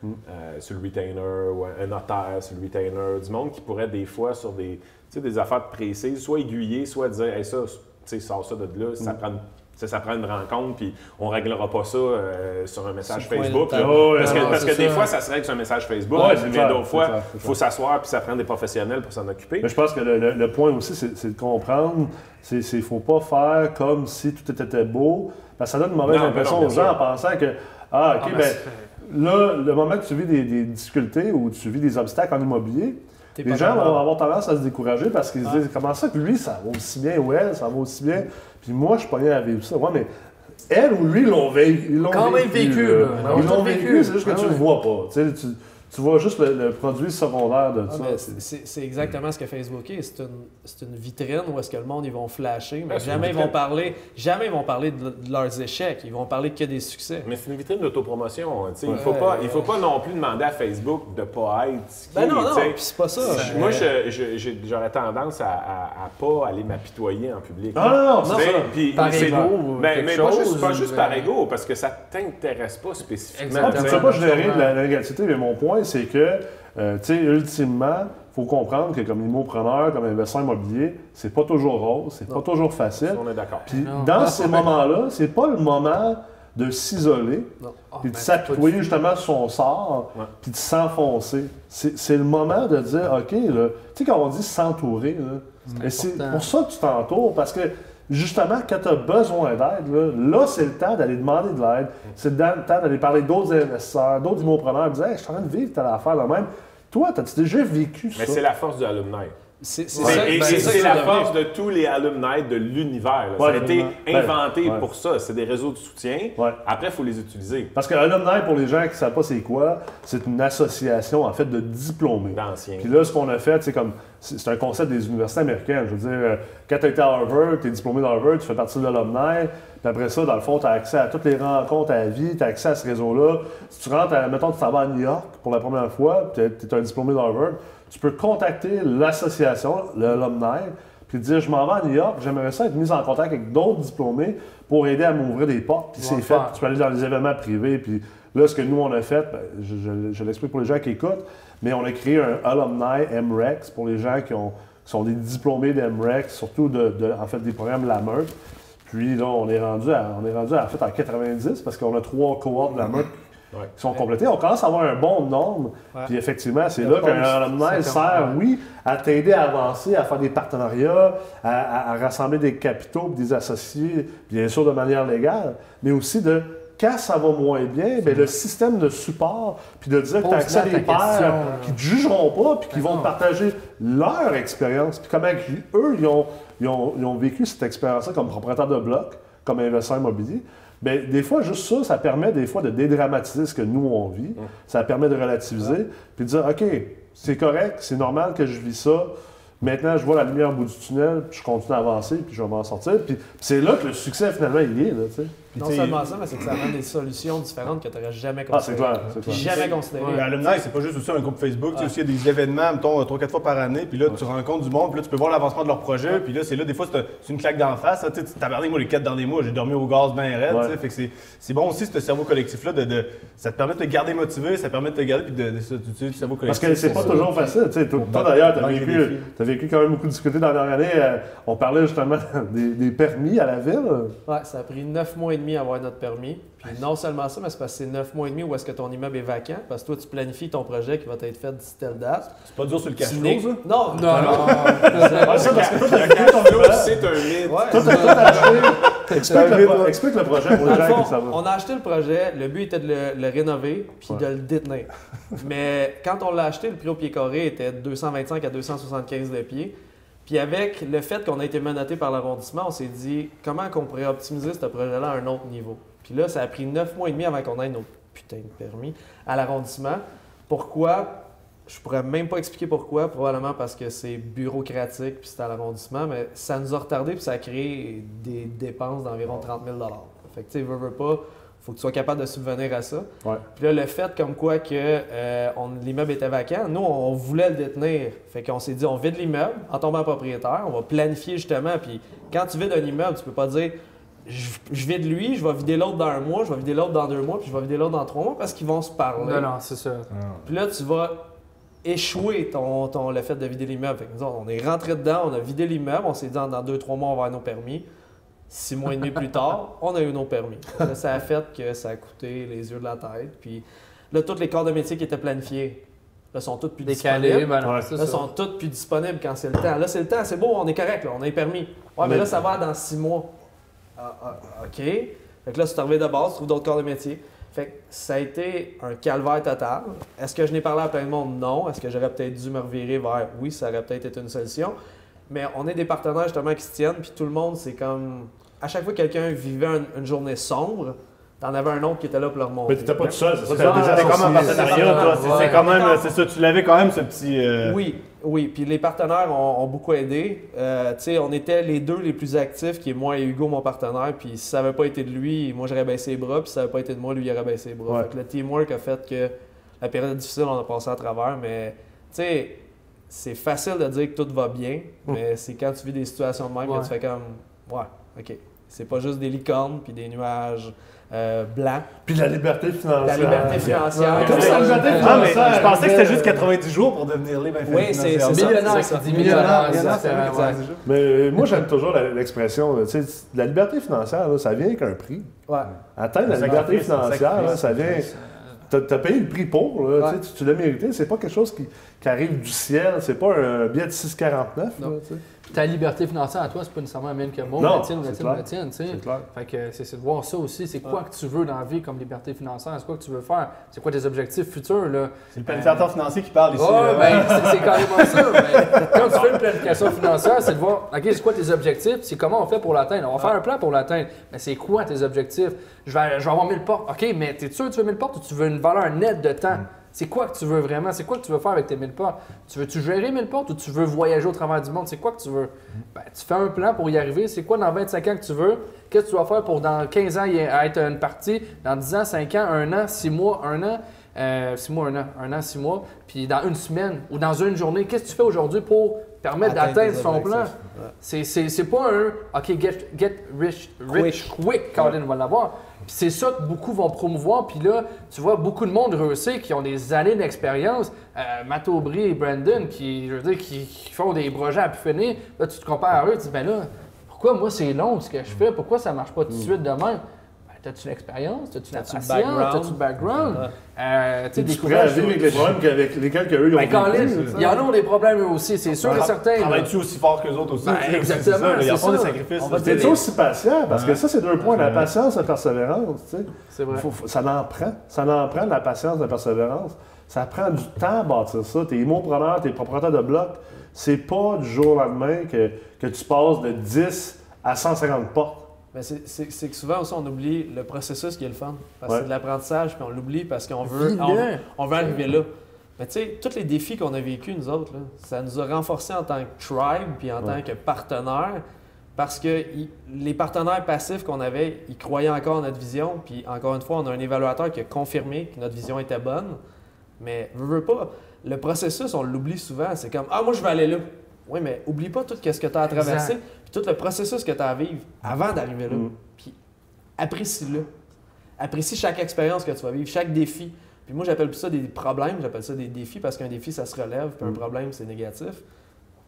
[SPEAKER 3] euh, sur le retainer ou un, notaire sur le retainer, du monde qui pourrait des fois sur des, sais, des affaires précises, soit aiguiller, soit dire, hey, ça, tu sais, sors ça de là, ça, prend, une- ça, ça prend une rencontre, puis on réglera pas ça euh, sur un message Facebook. là.
[SPEAKER 4] Oh,
[SPEAKER 3] parce que, parce des fois, ça se règle sur un message Facebook,
[SPEAKER 4] Ouais,
[SPEAKER 3] mais d'autres fois, il faut s'asseoir, puis ça prend des professionnels pour s'en occuper.
[SPEAKER 4] Mais je pense que le, le- le point aussi, c'est de comprendre, c'est ne faut pas faire comme si tout était beau, parce que ça donne une mauvaise
[SPEAKER 3] Non,
[SPEAKER 4] impression
[SPEAKER 3] non,
[SPEAKER 4] aux gens en pensant que, ah, OK,
[SPEAKER 1] Ah, ben,
[SPEAKER 4] là, le moment que tu vis des, des difficultés ou tu vis des obstacles en immobilier, les gens vont avoir tendance à se décourager parce qu'ils se
[SPEAKER 2] Ah.
[SPEAKER 4] disent, comment ça que lui, ça va aussi bien, ou elle, ça va aussi bien, puis moi, je suis pas bien à vivre ça. Ouais, mais elle ou lui l'ont vécu. Ils l'ont
[SPEAKER 1] Quand même vécu,
[SPEAKER 4] là. Ils l'ont vécu, c'est juste que
[SPEAKER 1] Ah
[SPEAKER 4] tu le
[SPEAKER 1] ouais.
[SPEAKER 4] vois pas. Tu, sais, tu, vois juste le, le produit secondaire de
[SPEAKER 2] Ah,
[SPEAKER 4] ça.
[SPEAKER 2] mais
[SPEAKER 4] C'est-
[SPEAKER 2] exactement ce que Facebook est. C'est une, c'est une vitrine où est-ce que le monde ils vont flasher, mais
[SPEAKER 3] Ah,
[SPEAKER 2] jamais ils vont parler, jamais ils vont parler de, de leurs échecs. Ils vont parler que des succès.
[SPEAKER 3] Mais c'est une vitrine d'autopromotion. tu sais. Il
[SPEAKER 2] Ouais.
[SPEAKER 3] faut pas, il faut pas non plus demander à Facebook de pas être ce qu'il
[SPEAKER 2] Ben non, non, c'est pas ça.
[SPEAKER 3] Je- Moi, je- je- j'ai- j'aurais tendance à, à, à pas aller m'apitoyer en public.
[SPEAKER 4] Ah non, non, ça.
[SPEAKER 3] puis-
[SPEAKER 1] Par
[SPEAKER 3] c'est-
[SPEAKER 1] ego ou
[SPEAKER 3] ben,
[SPEAKER 1] quelque
[SPEAKER 3] mais pas juste,
[SPEAKER 1] chose,
[SPEAKER 3] pas juste
[SPEAKER 1] ou-
[SPEAKER 3] par ego, parce que ça t'intéresse pas spécifiquement.
[SPEAKER 4] Ah, tu
[SPEAKER 3] sais
[SPEAKER 4] pas générer de la, la négativité, mais mon point, c'est que, euh, tu sais, ultimement, il faut comprendre que comme immopreneur, comme investisseur immobilier, c'est pas toujours rose, c'est pas toujours facile.
[SPEAKER 3] On est d'accord.
[SPEAKER 4] Puis dans ces moments-là, c'est pas le moment de s'isoler.
[SPEAKER 1] Ah,
[SPEAKER 4] puis de
[SPEAKER 1] ben, du-
[SPEAKER 4] justement sur son sort,
[SPEAKER 3] Ouais.
[SPEAKER 4] puis de s'enfoncer. C'est c'est le moment de dire, OK, là, tu sais, quand on dit s'entourer, c'est pour ça que tu t'entoures, parce que justement, quand tu as besoin d'aide, là, là, c'est le temps d'aller demander de l'aide. C'est le temps d'aller parler d'autres investisseurs, d'autres immopreneurs, et dire, hey, je suis en train de vivre telle affaire de même. Toi, as-tu déjà vécu
[SPEAKER 3] Mais
[SPEAKER 4] ça?
[SPEAKER 3] c'est la force du alumni.
[SPEAKER 2] C'est c'est
[SPEAKER 3] C'est-
[SPEAKER 2] ça,
[SPEAKER 3] et c'est
[SPEAKER 2] ça
[SPEAKER 3] c'est
[SPEAKER 2] que
[SPEAKER 3] la force de tous les alumni de l'univers.
[SPEAKER 4] Ouais,
[SPEAKER 3] ça a été inventé
[SPEAKER 4] ouais.
[SPEAKER 3] pour ça. C'est des réseaux de soutien.
[SPEAKER 4] Ouais.
[SPEAKER 3] Après, il faut les utiliser.
[SPEAKER 4] Parce que Alumni, pour les gens qui ne savent pas c'est quoi, c'est une association en fait de diplômés.
[SPEAKER 3] D'anciens.
[SPEAKER 4] Puis là, ce qu'on a fait, c'est comme c'est c'est un concept des universités américaines. Je veux dire, euh, quand tu été à Harvard, tu es diplômé d'Harvard, tu fais partie de l'alumni. Puis après ça, dans le fond, tu as accès à toutes les rencontres à la vie, tu as accès à ce réseau-là. Si tu rentres, à, mettons, tu t'en vas à New York pour la première fois, tu es, un diplômé d'Harvard, tu peux contacter l'association, l'alumni, puis dire Je m'en vais à New York, j'aimerais ça être mis en contact avec d'autres diplômés pour aider à m'ouvrir des portes. Puis c'est fait. Puis tu peux aller dans les événements privés. Puis là, ce que nous, on a fait, ben, je, je- je l'explique pour les gens qui écoutent, mais on a créé un alumni MREX pour les gens qui, ont, qui sont des diplômés d'MREX, surtout de, de- en fait, des programmes La Meute. Puis là, on est rendu à, on est rendu à, en fait, en 90 parce qu'on a trois cohortes de La Meute
[SPEAKER 3] Ouais.
[SPEAKER 4] qui sont complétées. On commence à avoir un bon nombre.
[SPEAKER 2] Ouais.
[SPEAKER 4] Puis effectivement, c'est là qu'un sert, oui, à t'aider à avancer, à faire des partenariats, à, à- à rassembler des capitaux, des associés, bien sûr de manière légale, mais aussi de quand ça va moins bien, bien, le système de support, puis de dire que tu as accès à des pairs qui ne te jugeront pas, puis qui vont te partager leur expérience, puis comment eux, ils ont, ils ont- ils ont vécu cette expérience-là comme propriétaire de bloc, comme investisseur immobilier. Bien, des fois, juste ça, ça permet des fois de dédramatiser ce que nous, on vit. Ça permet de relativiser, puis de dire, OK, c'est correct, c'est normal que je vis ça. Maintenant, je vois la lumière au bout du tunnel, puis je continue à avancer, puis je vais m'en sortir. Puis c'est là que le succès, finalement, il est, là, tu sais.
[SPEAKER 5] Puis,
[SPEAKER 2] Non seulement ça, mais c'est que ça amène des solutions différentes que tu n'aurais jamais
[SPEAKER 4] Ah, c'est
[SPEAKER 2] considérées.
[SPEAKER 4] clair, c'est clair.
[SPEAKER 2] Jamais considérées.
[SPEAKER 5] Le alumni, c'est pas juste aussi un groupe Facebook. Tu sais,
[SPEAKER 2] Ouais.
[SPEAKER 5] aussi, il y a des événements, mettons, 3-4 fois par année. Puis là, tu rencontres du monde. Puis là, tu peux voir l'avancement de leur projet. Puis là, c'est là, des fois, c'est c'est une claque d'en face. Tu sais, moi, les 4 derniers mois, j'ai dormi au gaz bien raide.
[SPEAKER 4] Ouais.
[SPEAKER 5] tu sais. Fait que c'est- c'est bon aussi, ce cerveau collectif-là. De, de- ça te permet de te garder motivé, ça te permet de te garder. Puis de, de, de- d'utiliser cerveau
[SPEAKER 4] Parce
[SPEAKER 5] collectif.
[SPEAKER 4] que c'est pas
[SPEAKER 5] ça.
[SPEAKER 4] toujours facile. Tu sais, toi, d'ailleurs, tu as vécu,
[SPEAKER 5] défis.
[SPEAKER 4] t'as vécu quand même beaucoup de difficultés dans la dernière année. Euh, on parlait justement des, des permis à la ville.
[SPEAKER 2] Ouais, ça a pris neuf mois et demi à avoir notre permis. Puis non seulement ça, mais c'est parce que c'est neuf mois et demi où est-ce que ton immeuble est vacant. Parce que toi, tu planifies ton projet qui va être fait d'ici telle date.
[SPEAKER 5] C'est pas dur sur le cash flow, ça?
[SPEAKER 2] Non,
[SPEAKER 1] Non, non.
[SPEAKER 4] Ah, ça, parce que toi, t'as
[SPEAKER 3] Le cash flow, c'est un mythe.
[SPEAKER 2] Ouais.
[SPEAKER 4] Toi, t'as tout acheté. Explique le, pro- explique le projet pour les gens
[SPEAKER 2] fond, on a acheté le projet, le but était de le, le rénover puis
[SPEAKER 4] Ouais.
[SPEAKER 2] de le détenir. Mais quand on l'a acheté, le prix au pied carré était de 225 à 275 de pied. Puis avec le fait qu'on a été menotté par l'arrondissement, on s'est dit comment qu'on pourrait optimiser ce projet-là à un autre niveau? Puis là, ça a pris neuf mois et demi avant qu'on ait nos putains de permis à l'arrondissement. Pourquoi? Je pourrais même pas expliquer pourquoi, probablement parce que c'est bureaucratique puis c'est à l'arrondissement, mais ça nous a retardé puis ça a créé des dépenses d'environ 30 000 Fait que tu sais, veux, veux pas, faut que tu sois capable de subvenir à ça.
[SPEAKER 4] Ouais.
[SPEAKER 2] Puis là, le fait comme quoi que euh, l'immeuble était vacant, nous, on voulait le détenir. Fait qu'on s'est dit, on vide l'immeuble en tombant propriétaire, on va planifier justement. Puis quand tu vides un immeuble, tu peux pas dire, je, je vide lui, je vais vider l'autre dans un mois, je vais vider l'autre dans deux mois, puis je vais vider l'autre dans trois mois parce qu'ils vont se parler.
[SPEAKER 1] Non, non, c'est ça.
[SPEAKER 2] Puis là, tu vas échouer ton, ton- le fait de vider l'immeuble. Fait que nous autres, on est rentré dedans, on a vidé l'immeuble, on s'est dit, dans deux, trois mois, on va avoir nos permis. Six mois et demi plus tard, on a eu nos permis. Là, ça a fait que ça a coûté les yeux de la tête. Puis là, tous les corps de métier qui étaient planifiés, là, sont tous plus
[SPEAKER 1] Décalé,
[SPEAKER 2] disponibles.
[SPEAKER 1] ben non,
[SPEAKER 4] Ouais.
[SPEAKER 1] c'est
[SPEAKER 2] Là,
[SPEAKER 1] ça.
[SPEAKER 2] sont tous plus disponibles quand c'est le temps. Là, c'est le temps, c'est beau, on est correct, là, on a les permis. Ouais, mais
[SPEAKER 4] Mais-
[SPEAKER 2] là, ça va dans six mois. Ah, ah, OK. Fait que là, c'est arrivé de base, tu trouves d'autres corps de métier. Fait que ça a été un calvaire total. Est-ce que je n'ai parlé à plein de monde? Non. Est-ce que j'aurais peut-être dû me revirer vers? Oui, ça aurait peut-être été une solution. Mais on est des partenaires justement qui se tiennent, puis tout le monde, c'est comme. À chaque fois que quelqu'un vivait un- une journée sombre, t'en avais un autre qui était là pour leur montrer.
[SPEAKER 4] Mais t'étais pas tout seul, c'est ça. T'avais déjà
[SPEAKER 5] comme un partenariat, toi. C'est- quand même, c'est ça, tu l'avais quand même, ce petit. euh,
[SPEAKER 2] Oui, oui. Puis les partenaires ont, ont beaucoup aidé. Euh, tu sais, on était les deux les plus actifs, qui est moi et Hugo, mon partenaire. Puis si ça n'avait pas été de lui, moi j'aurais baissé les bras. Puis si ça n'avait pas été de moi, lui il aurait baissé les bras.
[SPEAKER 4] Ouais.
[SPEAKER 2] Fait que le teamwork a fait que la période difficile, on a passé à travers. Mais tu sais, c'est facile de dire que tout va bien, mais c'est quand tu vis des situations de même
[SPEAKER 1] Ouais.
[SPEAKER 2] que tu fais comme, ouais, ok. C'est pas juste des licornes puis des nuages euh, blancs.
[SPEAKER 4] Puis la liberté financière.
[SPEAKER 2] La liberté financière.
[SPEAKER 4] Ouais. Comme ça, la liberté
[SPEAKER 5] mais
[SPEAKER 4] financière.
[SPEAKER 5] je pensais que c'était juste 90 jours pour devenir libre
[SPEAKER 2] Oui, c'est- ça.
[SPEAKER 1] Millionnaire qui dit
[SPEAKER 2] ça.
[SPEAKER 1] millionnaire.
[SPEAKER 4] Mais euh, moi, j'aime toujours l'expression, tu sais, la liberté financière, là, ça vient avec un prix.
[SPEAKER 2] Ouais.
[SPEAKER 4] Atteindre la liberté financière, là, ça vient. T'as as payé le prix pour, là,
[SPEAKER 2] Ouais.
[SPEAKER 4] tu sais, tu, tu l'as mérité. C'est pas quelque chose qui, qui arrive du ciel. C'est pas un billet de 6,49.
[SPEAKER 1] Ta liberté financière à toi, c'est pas nécessairement la même que moi, la tienne ou la tienne ou la tienne.
[SPEAKER 4] C'est clair.
[SPEAKER 1] Fait que c'est de voir ça aussi. C'est quoi que tu veux dans la vie comme liberté financière? C'est quoi que tu veux faire? C'est quoi tes objectifs futurs?
[SPEAKER 5] C'est le planificateur financier qui parle ici. Là.
[SPEAKER 1] ben, c'est- carrément ça. Mais quand tu fais une planification financière, c'est de voir, OK, c'est quoi tes objectifs, c'est comment on fait pour l'atteindre? On va faire un plan pour l'atteindre. Mais c'est quoi tes objectifs? Je vais, je vais avoir 1000 portes. OK, mais t'es sûr que tu veux 1000 portes ou tu veux une valeur nette de temps? C'est quoi que tu veux vraiment? C'est quoi que tu veux faire avec tes 1000 portes? Tu veux-tu gérer 1000 portes ou tu veux voyager au travers du monde? C'est quoi que tu veux? Ben, tu fais un plan pour y arriver. C'est quoi dans 25 ans que tu veux? Qu'est-ce que tu vas faire pour dans 15 ans y être une partie? Dans 10 ans, 5 ans, 1 an, 6 mois, 1 an? 6 mois, 1 an, 1 an, 6 mois. Puis dans une semaine ou dans une journée, qu'est-ce que tu fais aujourd'hui pour permettre
[SPEAKER 2] Atteindre
[SPEAKER 1] d'atteindre son plan?
[SPEAKER 2] Ouais.
[SPEAKER 1] C'est- pas un OK, get, get rich, rich quick, Colin va l'avoir. C'est ça que beaucoup vont promouvoir. Puis là, tu vois beaucoup de monde réussir qui ont des années d'expérience. Euh, Matt Aubry et Brandon qui, je veux dire, qui, qui font des projets à pu finir. Là, tu te compares à eux, tu dis, ben là, pourquoi moi c'est long ce que je fais? Pourquoi ça marche pas tout de suite de même? T'as-tu l'expérience? T'as-tu la
[SPEAKER 2] T'as-tu le
[SPEAKER 1] patience?
[SPEAKER 2] background?
[SPEAKER 1] T'as-tu le background? Euh, tu des
[SPEAKER 4] pourrais vivre avec les problèmes qu'avec lesquels que eux, ils ont
[SPEAKER 1] Ben, il y en a des problèmes eux aussi, c'est sûr et certain.
[SPEAKER 5] Travailles-tu aussi fort que les autres aussi?
[SPEAKER 1] Ben, exactement,
[SPEAKER 5] c'est ça, là, Ils en font des sacrifices.
[SPEAKER 4] T'es aussi patient, parce que ça, c'est deux points, la patience et la persévérance. Tu sais.
[SPEAKER 1] C'est vrai.
[SPEAKER 4] Ça en prend. Ça en prend de la patience, de la persévérance. Ça prend du temps à bâtir ça. T'es immopreneur, t'es propriétaire de bloc. C'est pas du jour au lendemain que, que tu passes de 10 à 150 portes.
[SPEAKER 2] Mais c'est- que souvent aussi, on oublie le processus qui est le fun. Parce
[SPEAKER 4] Ouais.
[SPEAKER 2] c'est de l'apprentissage, puis on l'oublie parce qu'on veut, on, on veut arriver là. Mais tu sais, tous les défis qu'on a vécu nous autres, là, ça nous a renforcés en tant que tribe, puis en
[SPEAKER 4] Ouais.
[SPEAKER 2] tant que partenaire. Parce que il- les partenaires passifs qu'on avait, ils croyaient encore en notre vision. Puis encore une fois, on a un évaluateur qui a confirmé que notre vision était bonne. Mais veux, veux pas, le processus, on l'oublie souvent. C'est comme Ah, moi, je vais aller là. Oui, mais oublie pas tout ce que tu as à traverser. Puis tout le processus que tu as à vivre avant d'arriver là.
[SPEAKER 4] Mm.
[SPEAKER 2] Puis apprécie-le. Apprécie chaque expérience que tu vas vivre, chaque défi. Puis moi, j'appelle plus ça des problèmes, j'appelle ça des défis parce qu'un défi, ça se relève, puis un
[SPEAKER 4] Mm.
[SPEAKER 2] problème, c'est négatif.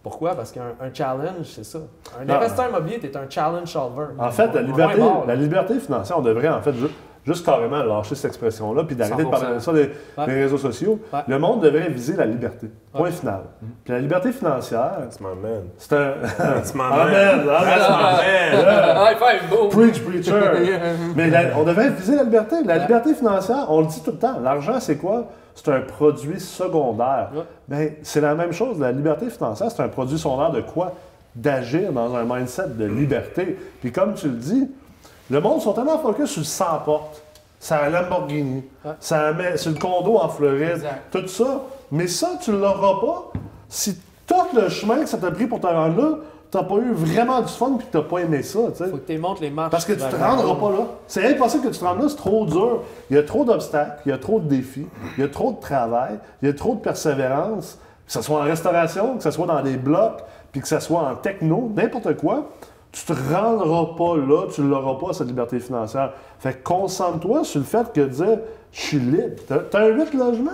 [SPEAKER 2] Pourquoi? Parce qu'un un challenge, c'est ça. Un investisseur immobilier, tu es un challenge solver.
[SPEAKER 4] En fait, la liberté, la liberté financière, on devrait en fait juste carrément lâcher cette expression-là, puis d'arrêter de parler de ça des,
[SPEAKER 2] Ouais.
[SPEAKER 4] des réseaux sociaux.
[SPEAKER 2] Ouais.
[SPEAKER 4] Le monde devrait viser la liberté. Point
[SPEAKER 2] Ouais.
[SPEAKER 4] final. Puis la liberté financière,
[SPEAKER 3] Tu m'emmènes.
[SPEAKER 4] c'est un.
[SPEAKER 3] Tu m'emmènes.
[SPEAKER 4] Amen, amen.
[SPEAKER 1] Ah, High five!
[SPEAKER 4] Preach, preacher. Mais la- on devrait viser la liberté. La liberté financière, on le dit tout le temps. L'argent, c'est quoi? C'est un produit secondaire.
[SPEAKER 2] Ouais.
[SPEAKER 4] Ben, c'est la même chose. La liberté financière, c'est un produit secondaire de quoi? D'agir dans un mindset de liberté. Puis comme tu le dis, le monde sont tellement focus sur le 100 portes. C'est un Lamborghini. C'est le condo en Floride.
[SPEAKER 1] Exact.
[SPEAKER 4] Tout ça. Mais ça, tu ne l'auras pas si tout le chemin que ça t'a pris pour te rendre là, tu n'as pas eu vraiment du fun puis n'as pas aimé ça. tu sais.
[SPEAKER 2] Faut que tu montres les marches.
[SPEAKER 4] Parce que tu te rendras pas là. C'est impossible que tu te rendes là, c'est trop dur. Il y a trop d'obstacles, il y a trop de défis, il y a trop de travail, il y a trop de persévérance, que ce soit en restauration, que ce soit dans des blocs, puis que ce soit en techno, n'importe quoi. Tu te rendras pas là, tu l'auras pas, cette liberté financière. Fait que concentre-toi sur le fait que dire je suis libre. T'as as un 8 logements.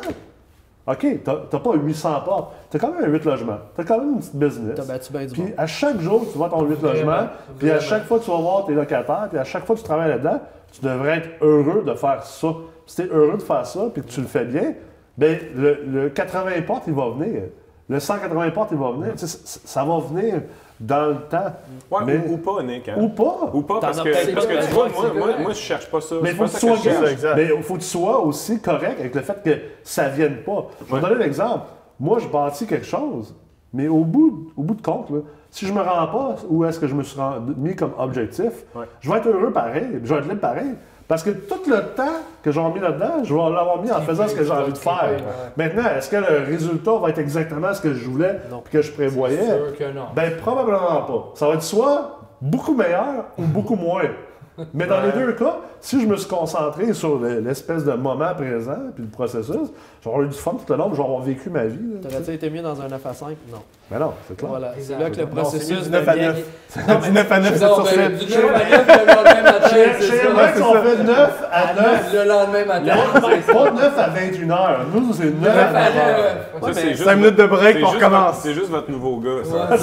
[SPEAKER 4] OK, t'as t'as pas 800 portes. T'as quand même un 8 logements. T'as quand même une petite business.
[SPEAKER 2] T'as battu bien du
[SPEAKER 4] Puis à chaque jour, tu vois ton 8
[SPEAKER 1] Vraiment,
[SPEAKER 4] logements, puis à chaque fois que tu vas voir tes locataires, puis à chaque fois que tu travailles là-dedans, tu devrais être heureux de faire ça. Si tu es heureux de faire ça, puis que tu le fais bien, bien, le, le 80 portes, il va venir. Le 180 portes, il va venir. Tu ça va venir dans le temps.
[SPEAKER 3] Ouais,
[SPEAKER 4] Mais-
[SPEAKER 3] ou, ou pas, Nick. hein.
[SPEAKER 4] Ou pas.
[SPEAKER 3] Ou pas, parce que, parce tu vois, moi, moi, moi, je cherche pas ça.
[SPEAKER 4] Mais il faut que sois. Mais faut que tu sois aussi correct avec le fait que ça ne vienne pas. Je vais
[SPEAKER 3] Ouais.
[SPEAKER 4] te donner l'exemple. Moi, je bâtis quelque chose, mais au bout, au bout de compte, là, si je me rends pas où est-ce que je me suis rendu- mis comme objectif,
[SPEAKER 3] Ouais.
[SPEAKER 4] je vais être heureux pareil, je vais être libre pareil. Parce que tout le temps que j'ai mis là-dedans, je vais l'avoir mis en faisant ce que j'ai envie de faire. Maintenant, est-ce que le résultat va être exactement ce que je voulais et que je prévoyais?
[SPEAKER 1] Sûr que non.
[SPEAKER 4] Ben, probablement pas. Ça va être soit beaucoup meilleur ou beaucoup moins. Mais dans les deux cas, si je me suis concentré sur le- l'espèce de moment présent puis le processus, j'aurais eu du fun tout le long, j'aurais vécu ma vie.
[SPEAKER 2] T'aurais-tu été mieux dans un 9 à 5? Non.
[SPEAKER 4] Mais non, c'est clair.
[SPEAKER 2] Voilà. C'est là que le
[SPEAKER 5] c'est
[SPEAKER 2] processus.
[SPEAKER 5] du 9 à
[SPEAKER 2] devient-
[SPEAKER 5] 9. Du 9 à 9, 7
[SPEAKER 1] Non,
[SPEAKER 5] sur
[SPEAKER 1] ben,
[SPEAKER 5] 7.
[SPEAKER 1] du 9 à 9 le lendemain matin,
[SPEAKER 4] Chez
[SPEAKER 1] c'est
[SPEAKER 4] on fait 9 à 9.
[SPEAKER 1] Le lendemain matin, c'est.
[SPEAKER 4] Pas 9 à 21 heures. Nous, c'est 9
[SPEAKER 1] 9
[SPEAKER 4] à
[SPEAKER 1] à
[SPEAKER 4] 9 heures.
[SPEAKER 1] 9.
[SPEAKER 3] Ça,
[SPEAKER 2] Ouais,
[SPEAKER 3] c'est
[SPEAKER 2] mais
[SPEAKER 3] juste
[SPEAKER 5] 5 minutes de break,
[SPEAKER 3] c'est
[SPEAKER 5] on recommence.
[SPEAKER 3] C'est juste votre nouveau gars, ça.
[SPEAKER 1] Ouais,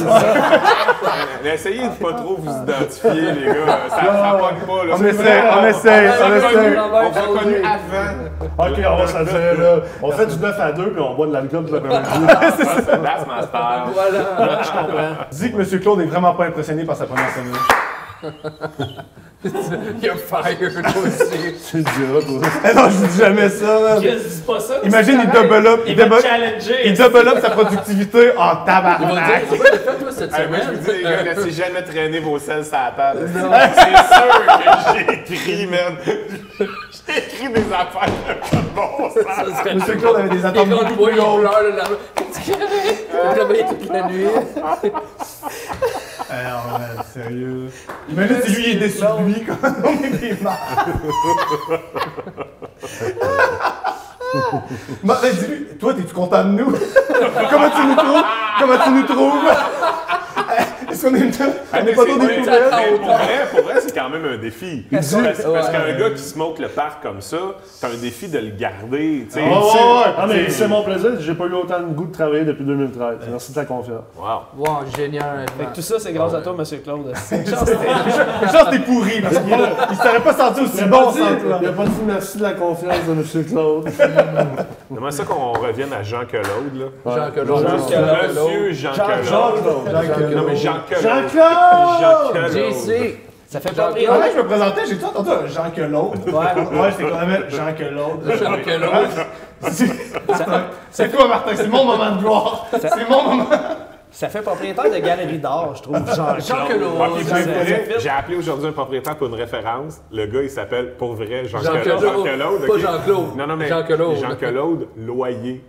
[SPEAKER 1] c'est
[SPEAKER 3] Essayez de pas trop vous identifier, les gars. Ça ça pogne pas, là.
[SPEAKER 5] On
[SPEAKER 3] C'est
[SPEAKER 5] essaie, on essaie, on essaie.
[SPEAKER 3] On vous a connu avant.
[SPEAKER 4] Ok, on va se dire là. On fait du 9 à 2 puis on boit de l'alcool tout l'après-midi.
[SPEAKER 3] That's my style.
[SPEAKER 1] Voilà.
[SPEAKER 2] Je comprends.
[SPEAKER 5] Dis que M. Claude est vraiment pas impressionné par sa première semaine.
[SPEAKER 1] You're fired aussi.
[SPEAKER 4] Tu le diras, toi.
[SPEAKER 5] Eh non, je dis jamais ça. là.
[SPEAKER 2] Dis pas ça.
[SPEAKER 5] Imagine, il double up, il
[SPEAKER 2] Il va
[SPEAKER 5] double, il double up sa productivité en
[SPEAKER 1] Ils vont
[SPEAKER 5] tabarnak.
[SPEAKER 1] dire, c'est quoi t'as fait toi cette
[SPEAKER 3] Hey, moi, je vous dis, les
[SPEAKER 1] semaine?
[SPEAKER 3] gars, laissez jamais traîner vos selles sur la table. C'est sûr que j'ai écrit, man. J'ai écrit des affaires de bon sens.
[SPEAKER 5] M. Claude avait des attentes beaucoup plus.
[SPEAKER 1] Tu T'as travaillé toute la nuit.
[SPEAKER 5] Alors, man, sérieux. Imagine si lui il est déçu de lui quand on est des marques. Dis-lui, toi, t'es-tu content de nous? Comment tu nous trouves? Comment tu nous trouves? Est-ce qu'on est, on est pas trop des
[SPEAKER 3] pour vrai, pour vrai, c'est quand même un défi. Parce, parce
[SPEAKER 1] Ouais.
[SPEAKER 3] qu'un gars qui smoke le parc comme ça, c'est un défi de le garder. tu sais.
[SPEAKER 4] Oh, ouais, ouais. Ah, mais
[SPEAKER 3] C'est-
[SPEAKER 4] mon plaisir. J'ai pas eu autant de goût de travailler depuis 2013. Merci de ta confiance.
[SPEAKER 3] Wow.
[SPEAKER 1] Wow, génial,
[SPEAKER 2] Fait
[SPEAKER 1] honnêtement.
[SPEAKER 2] que tout ça, c'est grâce à toi, Monsieur Claude.
[SPEAKER 5] Une chance t'es pourri parce qu'il il serait pas senti aussi bon sans toi.
[SPEAKER 4] Il a pas dit merci de la confiance de M. Claude.
[SPEAKER 3] J'aimerais ça qu'on revienne à Jean Claude. Là.
[SPEAKER 1] Jean Claude.
[SPEAKER 4] Jean
[SPEAKER 1] Jean
[SPEAKER 3] Monsieur Jean Claude.
[SPEAKER 4] Jean-Claude.
[SPEAKER 3] Non, mais Jean Claude.
[SPEAKER 4] Jean-Claude!
[SPEAKER 3] Jean Claude.
[SPEAKER 1] JC.
[SPEAKER 2] Ça fait
[SPEAKER 1] Jean
[SPEAKER 2] pas
[SPEAKER 5] ouais, je me présentais, j'ai tout entendu un Jean l'autre.
[SPEAKER 2] Ouais.
[SPEAKER 5] Ouais, j'étais quand même Jean l'autre.
[SPEAKER 1] Jean Claude.
[SPEAKER 5] C'est toi, Martin, c'est mon moment de gloire. C'est mon moment.
[SPEAKER 2] Ça fait propriétaire de galerie d'art, je trouve. Jean
[SPEAKER 1] Jean.
[SPEAKER 3] J'ai appelé aujourd'hui un propriétaire pour une référence. Le gars, il s'appelle pour vrai Jean,
[SPEAKER 1] Jean
[SPEAKER 3] Claude.
[SPEAKER 1] Claude.
[SPEAKER 3] Jean Claude,
[SPEAKER 1] Pas? Jean-Claude.
[SPEAKER 3] Non, non, mais
[SPEAKER 1] Jean Claude.
[SPEAKER 3] Jean Claude, loyer.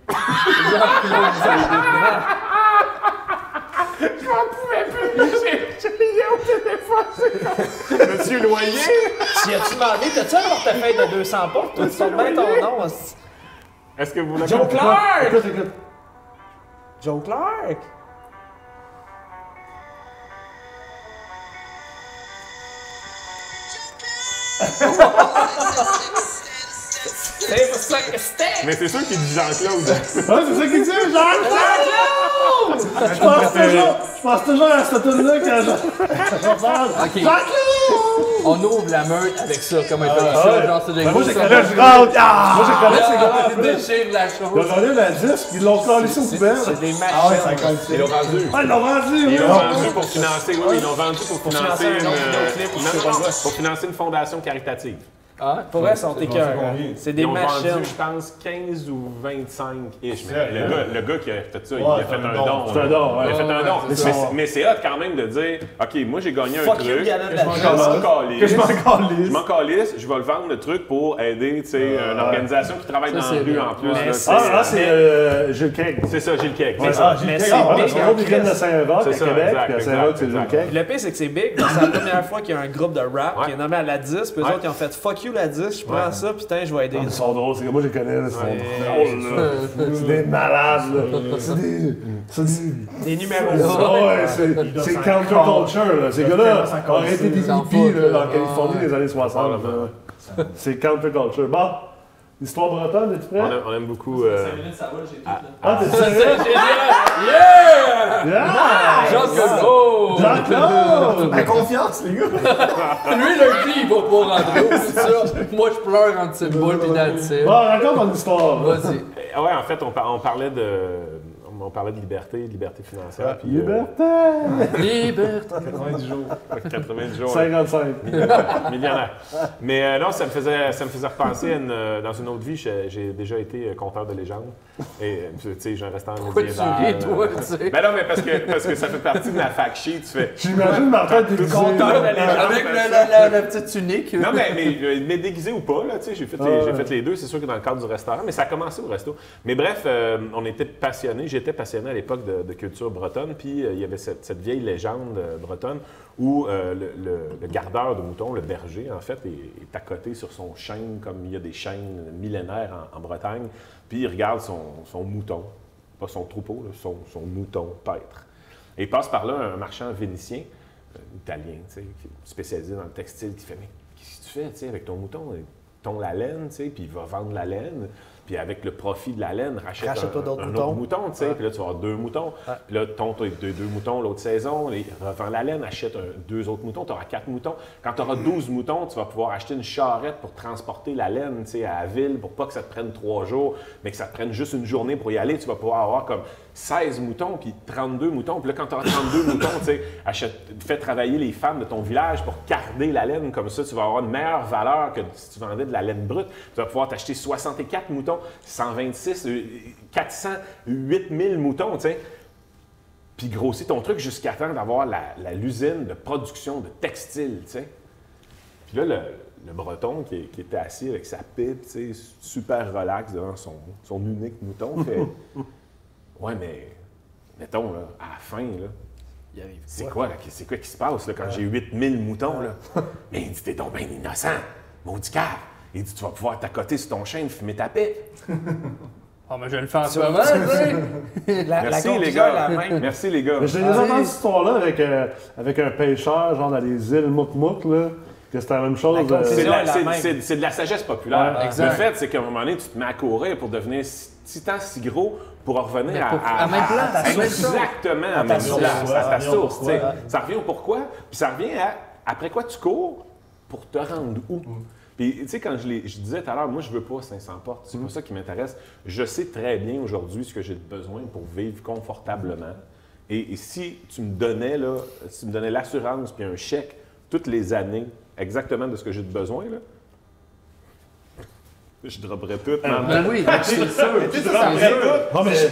[SPEAKER 3] Monsieur Loyer!
[SPEAKER 2] Si as-tu demandé, t'as-tu un portefeuille de 200 portes? Toi, tu sors bien ton nom.
[SPEAKER 3] Est-ce que vous voulez
[SPEAKER 2] Joe Clark!
[SPEAKER 4] Écoute, écoute.
[SPEAKER 2] Joe Clark!
[SPEAKER 3] Mais c'est sûr qu'il dit Jean-Claude.
[SPEAKER 4] Ouais, c'est ça qu'il dit, Jean-Claude! Je pense toujours, je pense toujours à cette tune-là quand je- je parle.
[SPEAKER 1] Ok.
[SPEAKER 4] Jean-Claude!
[SPEAKER 1] On ouvre la meute avec ça, comme un peu
[SPEAKER 4] Ah,
[SPEAKER 1] genre c'est des
[SPEAKER 4] Ben,
[SPEAKER 1] gros
[SPEAKER 4] moi, j'ai collé. Ah! Moi, j'ai collé ces
[SPEAKER 1] Ah,
[SPEAKER 4] gars-là.
[SPEAKER 1] ils déchirent la
[SPEAKER 4] Ils
[SPEAKER 1] chose.
[SPEAKER 4] ont enlevé la disque, ils l'ont collé sur poubelle.
[SPEAKER 2] C'est des
[SPEAKER 5] Ah ouais, ça
[SPEAKER 2] machines.
[SPEAKER 5] compte.
[SPEAKER 3] Ils l'ont vendu.
[SPEAKER 4] Ah, ils l'ont vendu, oui!
[SPEAKER 3] Ils l'ont vendu pour financer, oui, ils l'ont vendu financer une, pour financer une fondation caritative.
[SPEAKER 1] Ah,
[SPEAKER 2] Pour vrai, sont
[SPEAKER 5] C'est combien?
[SPEAKER 2] C'est
[SPEAKER 3] Ils
[SPEAKER 2] des
[SPEAKER 3] ont
[SPEAKER 2] machines.
[SPEAKER 3] vendu, je pense, 15 ou 25 ish. Mais le, gars, le gars qui a fait ça, il a
[SPEAKER 5] c'est
[SPEAKER 3] fait
[SPEAKER 5] un
[SPEAKER 3] un
[SPEAKER 5] don.
[SPEAKER 4] C'est un don, ouais.
[SPEAKER 3] Il a fait un don.
[SPEAKER 4] c'est
[SPEAKER 3] Mais c'est- Mais c'est hot quand même de dire OK, moi j'ai gagné un truc.
[SPEAKER 5] Je m'en Que
[SPEAKER 3] calisse.
[SPEAKER 5] je m'en calisse?
[SPEAKER 3] Je m'en calisse, je vais le vendre le truc pour aider tu sais, une organisation qui travaille
[SPEAKER 1] Ça,
[SPEAKER 3] dans
[SPEAKER 1] c'est
[SPEAKER 3] la rue en plus. Là,
[SPEAKER 2] c'est-
[SPEAKER 4] Ah, ah, c'est euh, Gilles Keg.
[SPEAKER 3] C'est ça, Gilles Keg. C'est
[SPEAKER 5] Ah, dit,
[SPEAKER 2] c'est
[SPEAKER 5] ah,
[SPEAKER 4] que l'autre, ils viennent de Saint-Roch,
[SPEAKER 3] C'est
[SPEAKER 4] à
[SPEAKER 3] ça,
[SPEAKER 4] Québec, Saint-Roch, c'est Gilles. Keg.
[SPEAKER 2] Le pire, c'est que c'est big. C'est la première fois qu'il y a un groupe de rap qui est nommé à la 10. Puis eux autres, ils ont fait fuck you la 10. Je prends
[SPEAKER 3] Ouais.
[SPEAKER 2] ça, putain, je vais aider.
[SPEAKER 4] Ils sont drôles, c'est que moi, je les connais, ils sont
[SPEAKER 2] Ouais.
[SPEAKER 4] drôles, là. C'est des malades, là. C'est des... C'est des...
[SPEAKER 2] Des numéros.
[SPEAKER 4] Ah ouais, c'est c'est counterculture, là. Ces gars-là auraient été des hippies, là, en Californie des années 60. là. C'est counterculture. Bon, l'histoire bretonne, es-tu prêt?
[SPEAKER 3] On aime, on aime beaucoup. euh,
[SPEAKER 4] Ah, t'es sérieux?
[SPEAKER 1] Yeah!
[SPEAKER 4] Yeah!
[SPEAKER 1] Jean-Claude!
[SPEAKER 4] Jean-Claude!
[SPEAKER 5] La confiance, les gars.
[SPEAKER 1] Lui, le dit, il va pas rentrer c'est ça. Moi, je pleure entre ses boules pis dans.
[SPEAKER 4] Bon, raconte ton histoire.
[SPEAKER 1] Vas-y.
[SPEAKER 3] Ouais, en fait, on parlait de. On parlait de liberté, de liberté financière. puis, euh,
[SPEAKER 4] Liberté!
[SPEAKER 1] Liberté.
[SPEAKER 5] 90 jours.
[SPEAKER 3] 90 jours. là.
[SPEAKER 4] 55.
[SPEAKER 3] millionnaire. millionnaire. Mais euh, non, ça me faisait, ça me faisait repenser à une, euh, dans une autre vie. J'ai déjà été compteur de légende. Et tu sais, j'ai un
[SPEAKER 1] tu
[SPEAKER 3] médiéval.
[SPEAKER 1] ris, toi, tu sais?
[SPEAKER 3] Ben non, mais parce que, parce que ça fait partie de la fact sheet. Tu fais.
[SPEAKER 4] J'imagine Martin déguisé.
[SPEAKER 2] Compteur de légende.
[SPEAKER 1] Avec le- la, la- la petite tunique.
[SPEAKER 3] Non, mais, mais, mais déguisé ou pas, là, tu sais, j'ai fait, les-
[SPEAKER 4] Ah ouais.
[SPEAKER 3] fait les deux, c'est sûr que dans le cadre du restaurant, mais ça a commencé au resto. Mais bref, euh, on était passionnés, j'étais passionné à l'époque de, culture bretonne, puis euh, il y avait cette, vieille légende euh, bretonne où euh, le, gardeur de moutons, le berger, en fait, est, est à côté sur son chêne, comme il y a des chênes millénaires en, Bretagne, puis il regarde son, mouton, pas son troupeau, son, mouton paître. Et il passe par là un marchand vénitien, italien, qui est spécialisé dans le textile, qui fait Mais qu'est-ce que tu fais avec ton mouton? Il tond la laine, puis il va vendre la laine. Puis avec le profit de la laine, rachète
[SPEAKER 2] Rachète-toi
[SPEAKER 3] un,
[SPEAKER 2] d'autres
[SPEAKER 3] un
[SPEAKER 2] moutons.
[SPEAKER 3] autre mouton, tu sais. Puis là, tu vas avoir deux moutons. Puis là, ton deux, deux moutons l'autre saison, il revend la laine, achète un- deux autres moutons, tu auras quatre moutons. Quand tu auras 12 moutons, tu vas pouvoir acheter une charrette pour transporter la laine, tu sais, à la ville, pour pas que ça te prenne trois jours, mais que ça te prenne juste une journée pour y aller. Tu vas pouvoir avoir comme 16 moutons, puis 32 moutons. Puis là, quand tu auras 32 moutons, tu fais travailler les femmes de ton village pour garder la laine. Comme ça, tu vas avoir une meilleure valeur que si tu vendais de la laine brute. Tu vas pouvoir t'acheter 64 moutons, 126, euh, 400, 8000 moutons, tu sais. Puis grossis ton truc jusqu'à temps d'avoir l'usine de production de textiles, tu sais. Puis là, le, le breton qui, qui était assis avec sa pipe, tu sais, super relax devant son, son unique mouton, fait Ouais, mais mettons, là, à la fin, là, c'est quoi, c'est quoi qui se passe là, quand j'ai 8000 moutons, là? Mais il dit, t'es donc bien innocent, maudit cave. Il dit, tu vas pouvoir t'accoter sur ton chêne, fumer ta pipe.
[SPEAKER 1] Oh, mais je le fais en ce moment, tu sais.
[SPEAKER 2] La, la
[SPEAKER 3] Merci, les
[SPEAKER 2] la
[SPEAKER 3] gars. Merci, les gars.
[SPEAKER 4] J'ai déjà entendu cette histoire-là avec, euh, avec un pêcheur, genre dans les îles Mouk-Mouk, là, que c'était la même chose. Euh,
[SPEAKER 3] C'est de, la, de sagesse populaire.
[SPEAKER 4] Ouais,
[SPEAKER 3] le fait, c'est qu'à un moment donné, tu te mets à courir pour devenir si, si tant si gros pour revenir à,
[SPEAKER 1] à même place,
[SPEAKER 3] à-
[SPEAKER 1] à ta source.
[SPEAKER 3] exactement à
[SPEAKER 2] ta
[SPEAKER 3] même
[SPEAKER 2] source.
[SPEAKER 3] place,
[SPEAKER 5] Ouais,
[SPEAKER 3] à
[SPEAKER 5] ça
[SPEAKER 3] ta
[SPEAKER 5] revient au
[SPEAKER 3] source.
[SPEAKER 5] pourquoi.
[SPEAKER 3] tu sais. Ça revient au pourquoi, puis ça revient à après quoi tu cours pour te rendre où? Puis, tu sais, quand je, disais tout à l'heure, moi, je veux pas 500 portes. C'est pas ça qui m'intéresse. Je sais très bien aujourd'hui ce que j'ai besoin pour vivre confortablement. Et, et si tu me donnais, là, si tu me donnais l'assurance puis un chèque toutes les années, exactement de ce que j'ai besoin, là, je dropperais tout. man.
[SPEAKER 1] Ben oui, c'est sûr.
[SPEAKER 5] Tu.
[SPEAKER 4] Non, mais je-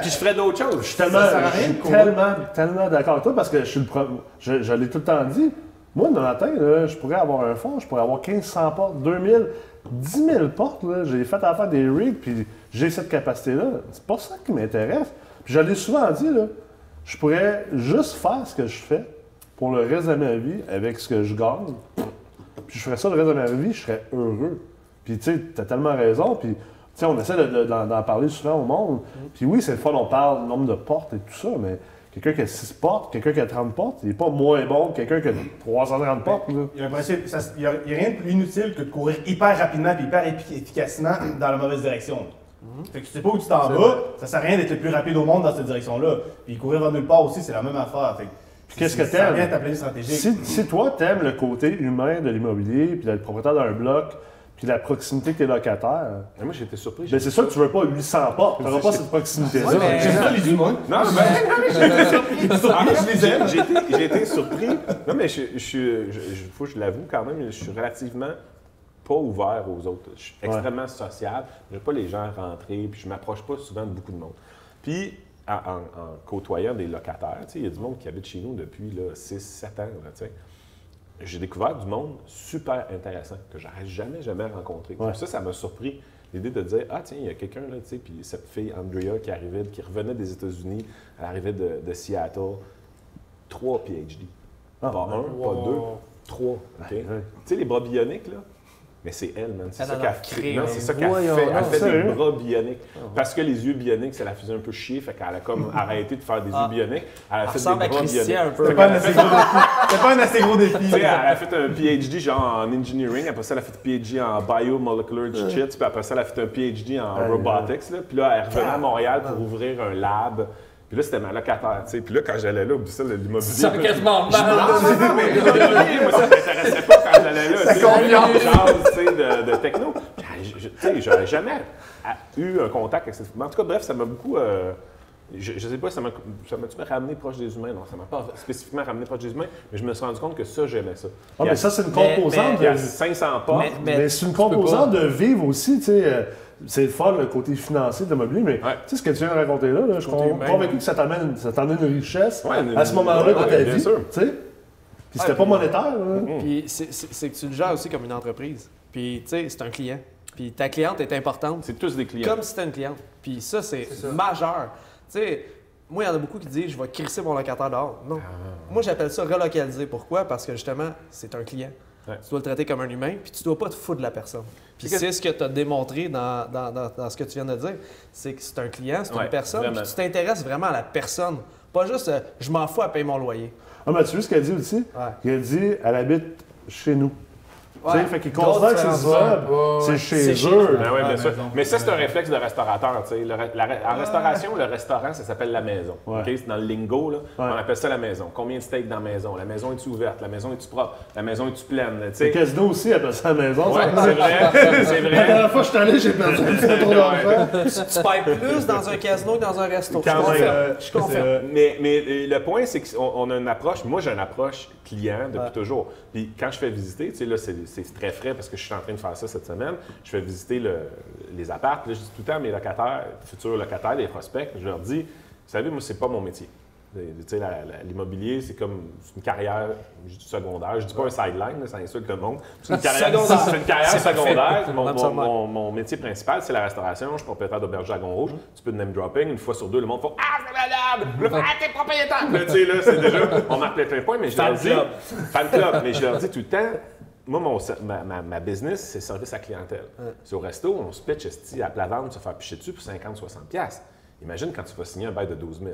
[SPEAKER 3] Puis je ferais d'autres choses.
[SPEAKER 4] Je suis tellement, je suis tellement, tellement d'accord avec toi parce que je suis le pro- je, je l'ai tout le temps dit. Moi, dans matin, là, je pourrais avoir un fond, je pourrais avoir 1500 portes, 2000, 10 000 portes. J'ai fait affaire des rigs, puis j'ai cette capacité-là. C'est pas ça qui m'intéresse. Puis je l'ai souvent dit, là, je pourrais juste faire ce que je fais, pour le reste de ma vie avec ce que je gagne, puis je ferais ça le reste de ma vie, je serais heureux. Puis tu sais, t'as tellement raison, puis tu sais, on essaie de- de- d'en parler souvent au monde. Puis oui, c'est le fun, on parle du nombre de portes et tout ça, mais quelqu'un qui a 6 portes, quelqu'un qui a 30 portes, il n'est pas moins bon que quelqu'un qui a 330 portes.
[SPEAKER 5] Il y a rien de plus inutile que de courir hyper rapidement et hyper efficacement dans la mauvaise direction. Fait que tu sais pas où tu t'en vas, ça sert à rien d'être le plus rapide au monde dans cette direction-là. Puis courir vers nulle part aussi, c'est la même affaire. Fait
[SPEAKER 4] qu'est-ce que t'aimes? Si, si toi, t'aimes le côté humain de l'immobilier, puis d'être propriétaire d'un bloc, puis la proximité que tes locataires,
[SPEAKER 3] Mais Moi, j'étais surpris.
[SPEAKER 4] ben c'est sûr que tu veux pas 800 portes, t'auras pas cette proximité-là.
[SPEAKER 5] Mais j'aime ça les humains.
[SPEAKER 3] Non, mais j'ai été surpris. En fait,
[SPEAKER 5] je les aime.
[SPEAKER 3] j'ai- été, surpris. Non, mais je, je, suis- je- je- faut que je l'avoue quand même, je suis relativement pas ouvert aux autres. Je suis extrêmement social. Je n'aime pas les gens rentrer, puis je m'approche pas souvent de beaucoup de monde. Puis, en, côtoyant des locataires, tu sais, il y a du monde qui habite chez nous depuis 6-7 ans, là, tu sais. J'ai découvert du monde super intéressant que j'aurais jamais, jamais rencontré.
[SPEAKER 4] Ouais.
[SPEAKER 3] Ça, ça m'a surpris. L'idée de dire, ah tiens, il y a quelqu'un là, tu sais, puis cette fille, Andrea, qui arrivait, qui revenait des États-Unis, elle arrivait de, de Seattle, trois PhD.
[SPEAKER 4] Ah,
[SPEAKER 3] pas
[SPEAKER 4] ouais.
[SPEAKER 3] un,
[SPEAKER 1] Wow.
[SPEAKER 3] pas deux, trois. Tu sais, les bras bioniques, là, mais c'est elle, man. C'est ça qu'elle
[SPEAKER 2] créé,
[SPEAKER 3] fait. Non,
[SPEAKER 2] mais
[SPEAKER 3] c'est ça qu'elle fait. Elle fait des bras bioniques. Parce que les yeux bioniques, ça la faisait un peu chier, fait qu'elle a comme arrêté de faire des
[SPEAKER 2] Ah.
[SPEAKER 3] yeux bioniques. Elle a fait des bras bioniques.
[SPEAKER 5] C'est pas un assez gros défi. C'est pas un assez gros défi.
[SPEAKER 3] Tu sais, elle a fait un PhD genre en engineering, après ça, elle a fait un PhD en biomolecular digits, puis après ça, elle a fait un PhD en robotics, là. puis là, elle revenait à Montréal pour ouvrir un lab. Puis là, c'était ma locataire, tu sais. Puis là, quand j'allais là, oublie ça, l'immobilier.
[SPEAKER 1] Ça
[SPEAKER 3] là,
[SPEAKER 1] quasiment
[SPEAKER 3] non,
[SPEAKER 1] mal.
[SPEAKER 3] non, non, mais l'immobilier, moi, ça m'intéressait pas quand j'allais là.
[SPEAKER 1] confiance.
[SPEAKER 3] Genre, tu sais, de, de techno. Tu sais, j'aurais jamais eu un contact avec cette Mais en tout cas, bref, ça m'a beaucoup. euh, je, je sais pas, ça m'a ça m'a-tu ramené proche des humains? Non, ça m'a pas spécifiquement ramené proche des humains, mais je me suis rendu compte que ça, j'aimais ça.
[SPEAKER 4] Ah, mais ça, c'est une composante
[SPEAKER 3] Il y a
[SPEAKER 4] de-
[SPEAKER 3] 500 pas.
[SPEAKER 2] Mais-
[SPEAKER 4] Mais, c'est une composante de vivre aussi, tu sais. C'est le fun, le côté financier de l'immobilier, mais
[SPEAKER 3] Ouais.
[SPEAKER 4] tu sais ce que tu viens de raconter là, là, je suis convaincu que ça t'amène ça t'amène une richesse
[SPEAKER 3] Ouais, une-
[SPEAKER 4] à ce moment-là de
[SPEAKER 3] ouais,
[SPEAKER 4] ta
[SPEAKER 3] bien
[SPEAKER 4] vie,
[SPEAKER 3] sûr.
[SPEAKER 4] tu sais. Puis c'était
[SPEAKER 2] Ouais,
[SPEAKER 4] pas monétaire.
[SPEAKER 2] Puis c'est- que tu le gères aussi comme une entreprise. Puis tu sais, c'est un client. Puis ta cliente est importante.
[SPEAKER 3] C'est tous des clients.
[SPEAKER 2] Comme si c'était une cliente. Puis ça, c'est majeur. Tu sais, moi, il y en a beaucoup qui disent je vais crisser mon locataire dehors. Non. Moi, j'appelle ça relocaliser. Pourquoi? Parce que justement, c'est un client.
[SPEAKER 3] Ouais.
[SPEAKER 2] Tu dois le traiter comme un humain, puis tu dois pas te foutre de la personne. Puis
[SPEAKER 3] C'est que-
[SPEAKER 2] ce que tu as démontré dans, dans- dans- dans ce que tu viens de dire. C'est que c'est un client, c'est
[SPEAKER 3] Ouais,
[SPEAKER 2] une personne, puis tu t'intéresses vraiment à la personne. Pas juste euh, je m'en fous à payer mon loyer.
[SPEAKER 4] Ah, mais tu vois ce qu'elle dit aussi?
[SPEAKER 2] Ouais.
[SPEAKER 4] Elle dit, elle habite chez nous.
[SPEAKER 2] Ouais.
[SPEAKER 4] fait qu'ils considèrent que
[SPEAKER 2] ça.
[SPEAKER 4] c'est chez
[SPEAKER 2] C'est chez
[SPEAKER 4] eux.
[SPEAKER 3] Ben ouais, bien sûr.
[SPEAKER 5] maison.
[SPEAKER 3] Mais ça, c'est un réflexe de restaurateur. Le la en restauration, le restaurant, ça s'appelle la maison.
[SPEAKER 4] Ouais.
[SPEAKER 3] C'est dans le lingo, là.
[SPEAKER 4] Ouais.
[SPEAKER 3] on appelle ça la maison. Combien de steaks dans la maison? La maison est-tu ouverte? La maison est-tu propre? La maison est-tu pleine?
[SPEAKER 4] Le casino aussi appelle ça la maison.
[SPEAKER 3] Ouais, c'est vrai. c'est
[SPEAKER 4] La
[SPEAKER 3] vrai.
[SPEAKER 4] dernière fois que je suis allé, j'ai perdu un petit peu trop d'argent.
[SPEAKER 2] Tu payes plus dans un casino que dans un resto.
[SPEAKER 3] Quand
[SPEAKER 2] je
[SPEAKER 3] même.
[SPEAKER 2] confirme.
[SPEAKER 5] Euh,
[SPEAKER 2] Je confirme.
[SPEAKER 5] euh,
[SPEAKER 3] Mais, mais euh, le point, c'est qu'on on a une approche. Moi, j'ai une approche client depuis toujours. Puis quand je fais visiter, tu sais, là, c'est c'est très frais parce que je suis en train de faire ça cette semaine. Je fais visiter le- les apparts. Puis là, je dis tout le temps à mes locataires, futurs locataires, les prospects, je leur dis, vous savez, moi, c'est pas mon métier. L'immobilier, c'est comme une carrière secondaire. Je dis pas un sideline, ça insulte le monde. C'est une carrière,
[SPEAKER 2] Secondaire.
[SPEAKER 3] une carrière Mon, métier principal, c'est la restauration. Je suis propriétaire d'Auberge Dragon Rouge. Tu peux de name dropping. Une fois sur deux, le monde fait Ah, c'est malade! Ah, t'es propriétaire! Tu sais, là, c'est déjà. On marque plein de points, mais je leur dis.
[SPEAKER 2] club.
[SPEAKER 3] Fan club. Mais je leur dis tout le temps. Moi, mon, ma, ma- ma business, c'est service à clientèle. C'est au resto, on se pitch à plat ventre, se faire picher dessus pour 50-60$. piastres. Imagine quand tu vas signer un bail de 12 000.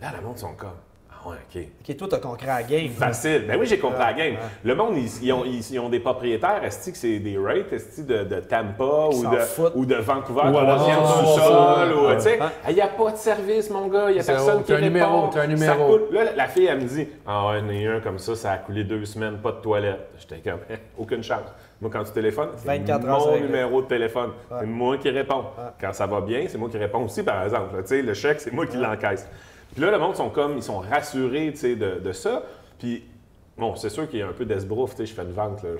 [SPEAKER 3] Là, le monde sont comme ouais, OK.
[SPEAKER 2] Ok, toi, t'as concret à la game.
[SPEAKER 3] Facile. Ben oui, j'ai compris la game.
[SPEAKER 2] ouais.
[SPEAKER 3] Le monde, ils, ils ont, ils- ils ont des propriétaires, est que c'est des rates, est de, de Tampa ou de, ou de Vancouver, troisième sous-sol,
[SPEAKER 4] ça.
[SPEAKER 3] ou,
[SPEAKER 4] Ouais.
[SPEAKER 3] tu sais, il n'y a pas de service, mon gars, il n'y a personne qui
[SPEAKER 1] un
[SPEAKER 3] répond.
[SPEAKER 1] numéro, t'as un
[SPEAKER 3] Ça
[SPEAKER 1] numéro.
[SPEAKER 3] coûte- Là, la fille, elle me dit, ah a eu un comme ça, ça a coulé deux semaines, pas de toilette. J'étais comme, aucune chance. Moi, quand tu téléphones, c'est
[SPEAKER 2] 24 heures,
[SPEAKER 3] mon numéro de téléphone.
[SPEAKER 2] Ouais.
[SPEAKER 3] C'est moi qui réponds.
[SPEAKER 2] Ouais.
[SPEAKER 3] Quand ça va bien, c'est moi qui réponds aussi, par exemple. Tu sais, le chèque, c'est moi qui l'encaisse. Puis là, le monde sont comme, ils sont rassurés, tu sais, de, de ça. Puis, bon, c'est sûr qu'il y a un peu d'esbrouf, tu sais, je fais une vente, là,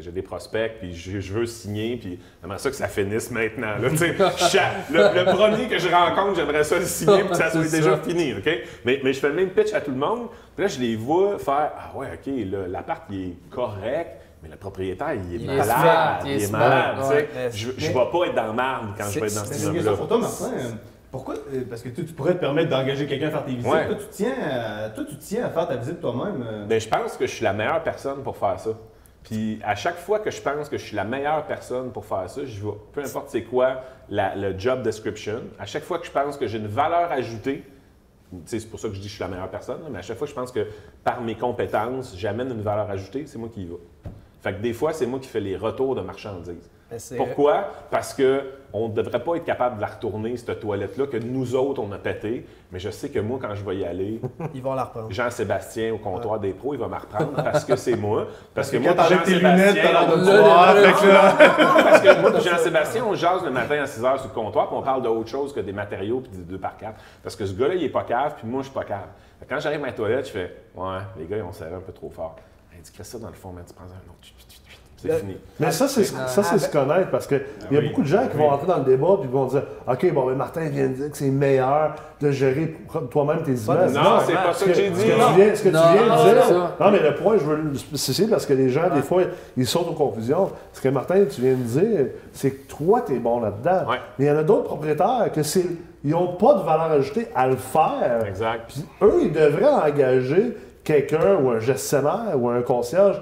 [SPEAKER 3] j'ai- des prospects, puis je, je veux signer, puis j'aimerais ça que ça finisse maintenant, là, tu sais. Chaque- le, le premier que je rencontre, j'aimerais ça le signer, puis que ça soit déjà fini, OK? Mais, mais je fais le même pitch à tout le monde, puis là, je les vois faire, ah ouais, OK, là, l'appart, il est correct, mais le propriétaire, il est
[SPEAKER 1] Il est
[SPEAKER 3] malade,
[SPEAKER 1] smart,
[SPEAKER 3] il
[SPEAKER 1] il
[SPEAKER 3] est malade, tu sais. Je ne vais pas être dans le marde quand je vais être dans cet
[SPEAKER 5] C'est une
[SPEAKER 3] immeuble-là.
[SPEAKER 5] Pourquoi? euh, Parce que tu, tu pourrais te permettre d'engager quelqu'un à faire tes visites.
[SPEAKER 3] Ouais.
[SPEAKER 5] Toi, tu tiens à, toi, tu tiens à faire ta visite toi-même. euh.
[SPEAKER 3] Ben, je pense que je suis la meilleure personne pour faire ça. Puis à chaque fois que je pense que je suis la meilleure personne pour faire ça, je vais, peu importe c'est quoi la- le job description, à chaque fois que je pense que j'ai une valeur ajoutée, c'est pour ça que je dis que je suis la meilleure personne, mais à chaque fois que je pense que par mes compétences, j'amène une valeur ajoutée, c'est moi qui y va. Fait que des fois, c'est moi qui fais les retours de marchandises. Pourquoi? Parce que on ne devrait pas être capable de la retourner, cette toilette-là, que nous autres, on a pété. Mais je sais que moi, quand je vais y aller,
[SPEAKER 2] Ils vont la reprendre.
[SPEAKER 3] Jean-Sébastien au comptoir des pros, il va me reprendre parce que c'est moi. Parce que moi,
[SPEAKER 1] là-
[SPEAKER 3] parce que moi, Jean-Sébastien, on jase le matin à 6 h sur le comptoir, puis on parle d'autre chose que des matériaux puis des 2 par 4 Parce que ce gars-là, il est pas cave, puis moi, je suis pas cave. Quand j'arrive à la toilette, je fais Ouais, les gars, ils ont serré un peu trop fort. Il dit Crée ça dans le fond, mais tu prends un autre. C'est fini.
[SPEAKER 4] Mais ça, c'est ça, c'est se connaître parce qu'il y a
[SPEAKER 5] oui.
[SPEAKER 4] beaucoup de gens qui vont entrer dans le débat et vont dire OK, bon, mais Martin vient de dire que c'est meilleur de gérer toi-même tes images.
[SPEAKER 3] Non, c'est pas
[SPEAKER 4] Ce
[SPEAKER 3] ça que j'ai
[SPEAKER 4] ce
[SPEAKER 3] dit.
[SPEAKER 4] que
[SPEAKER 3] Non.
[SPEAKER 4] tu viens, ce que tu
[SPEAKER 1] Non,
[SPEAKER 4] viens
[SPEAKER 1] non,
[SPEAKER 4] de dire.
[SPEAKER 1] c'est ça.
[SPEAKER 4] Non, mais le point, je veux le spécifier parce que les gens, des fois, ils sautent aux conclusions. Ce que Martin, tu viens de dire, c'est que toi, tu es bon là-dedans.
[SPEAKER 3] Ouais.
[SPEAKER 4] Mais il y en a d'autres propriétaires que c'est. Ils n'ont pas de valeur ajoutée à le faire.
[SPEAKER 3] Exact.
[SPEAKER 4] Puis eux, ils devraient engager quelqu'un ou un gestionnaire ou un concierge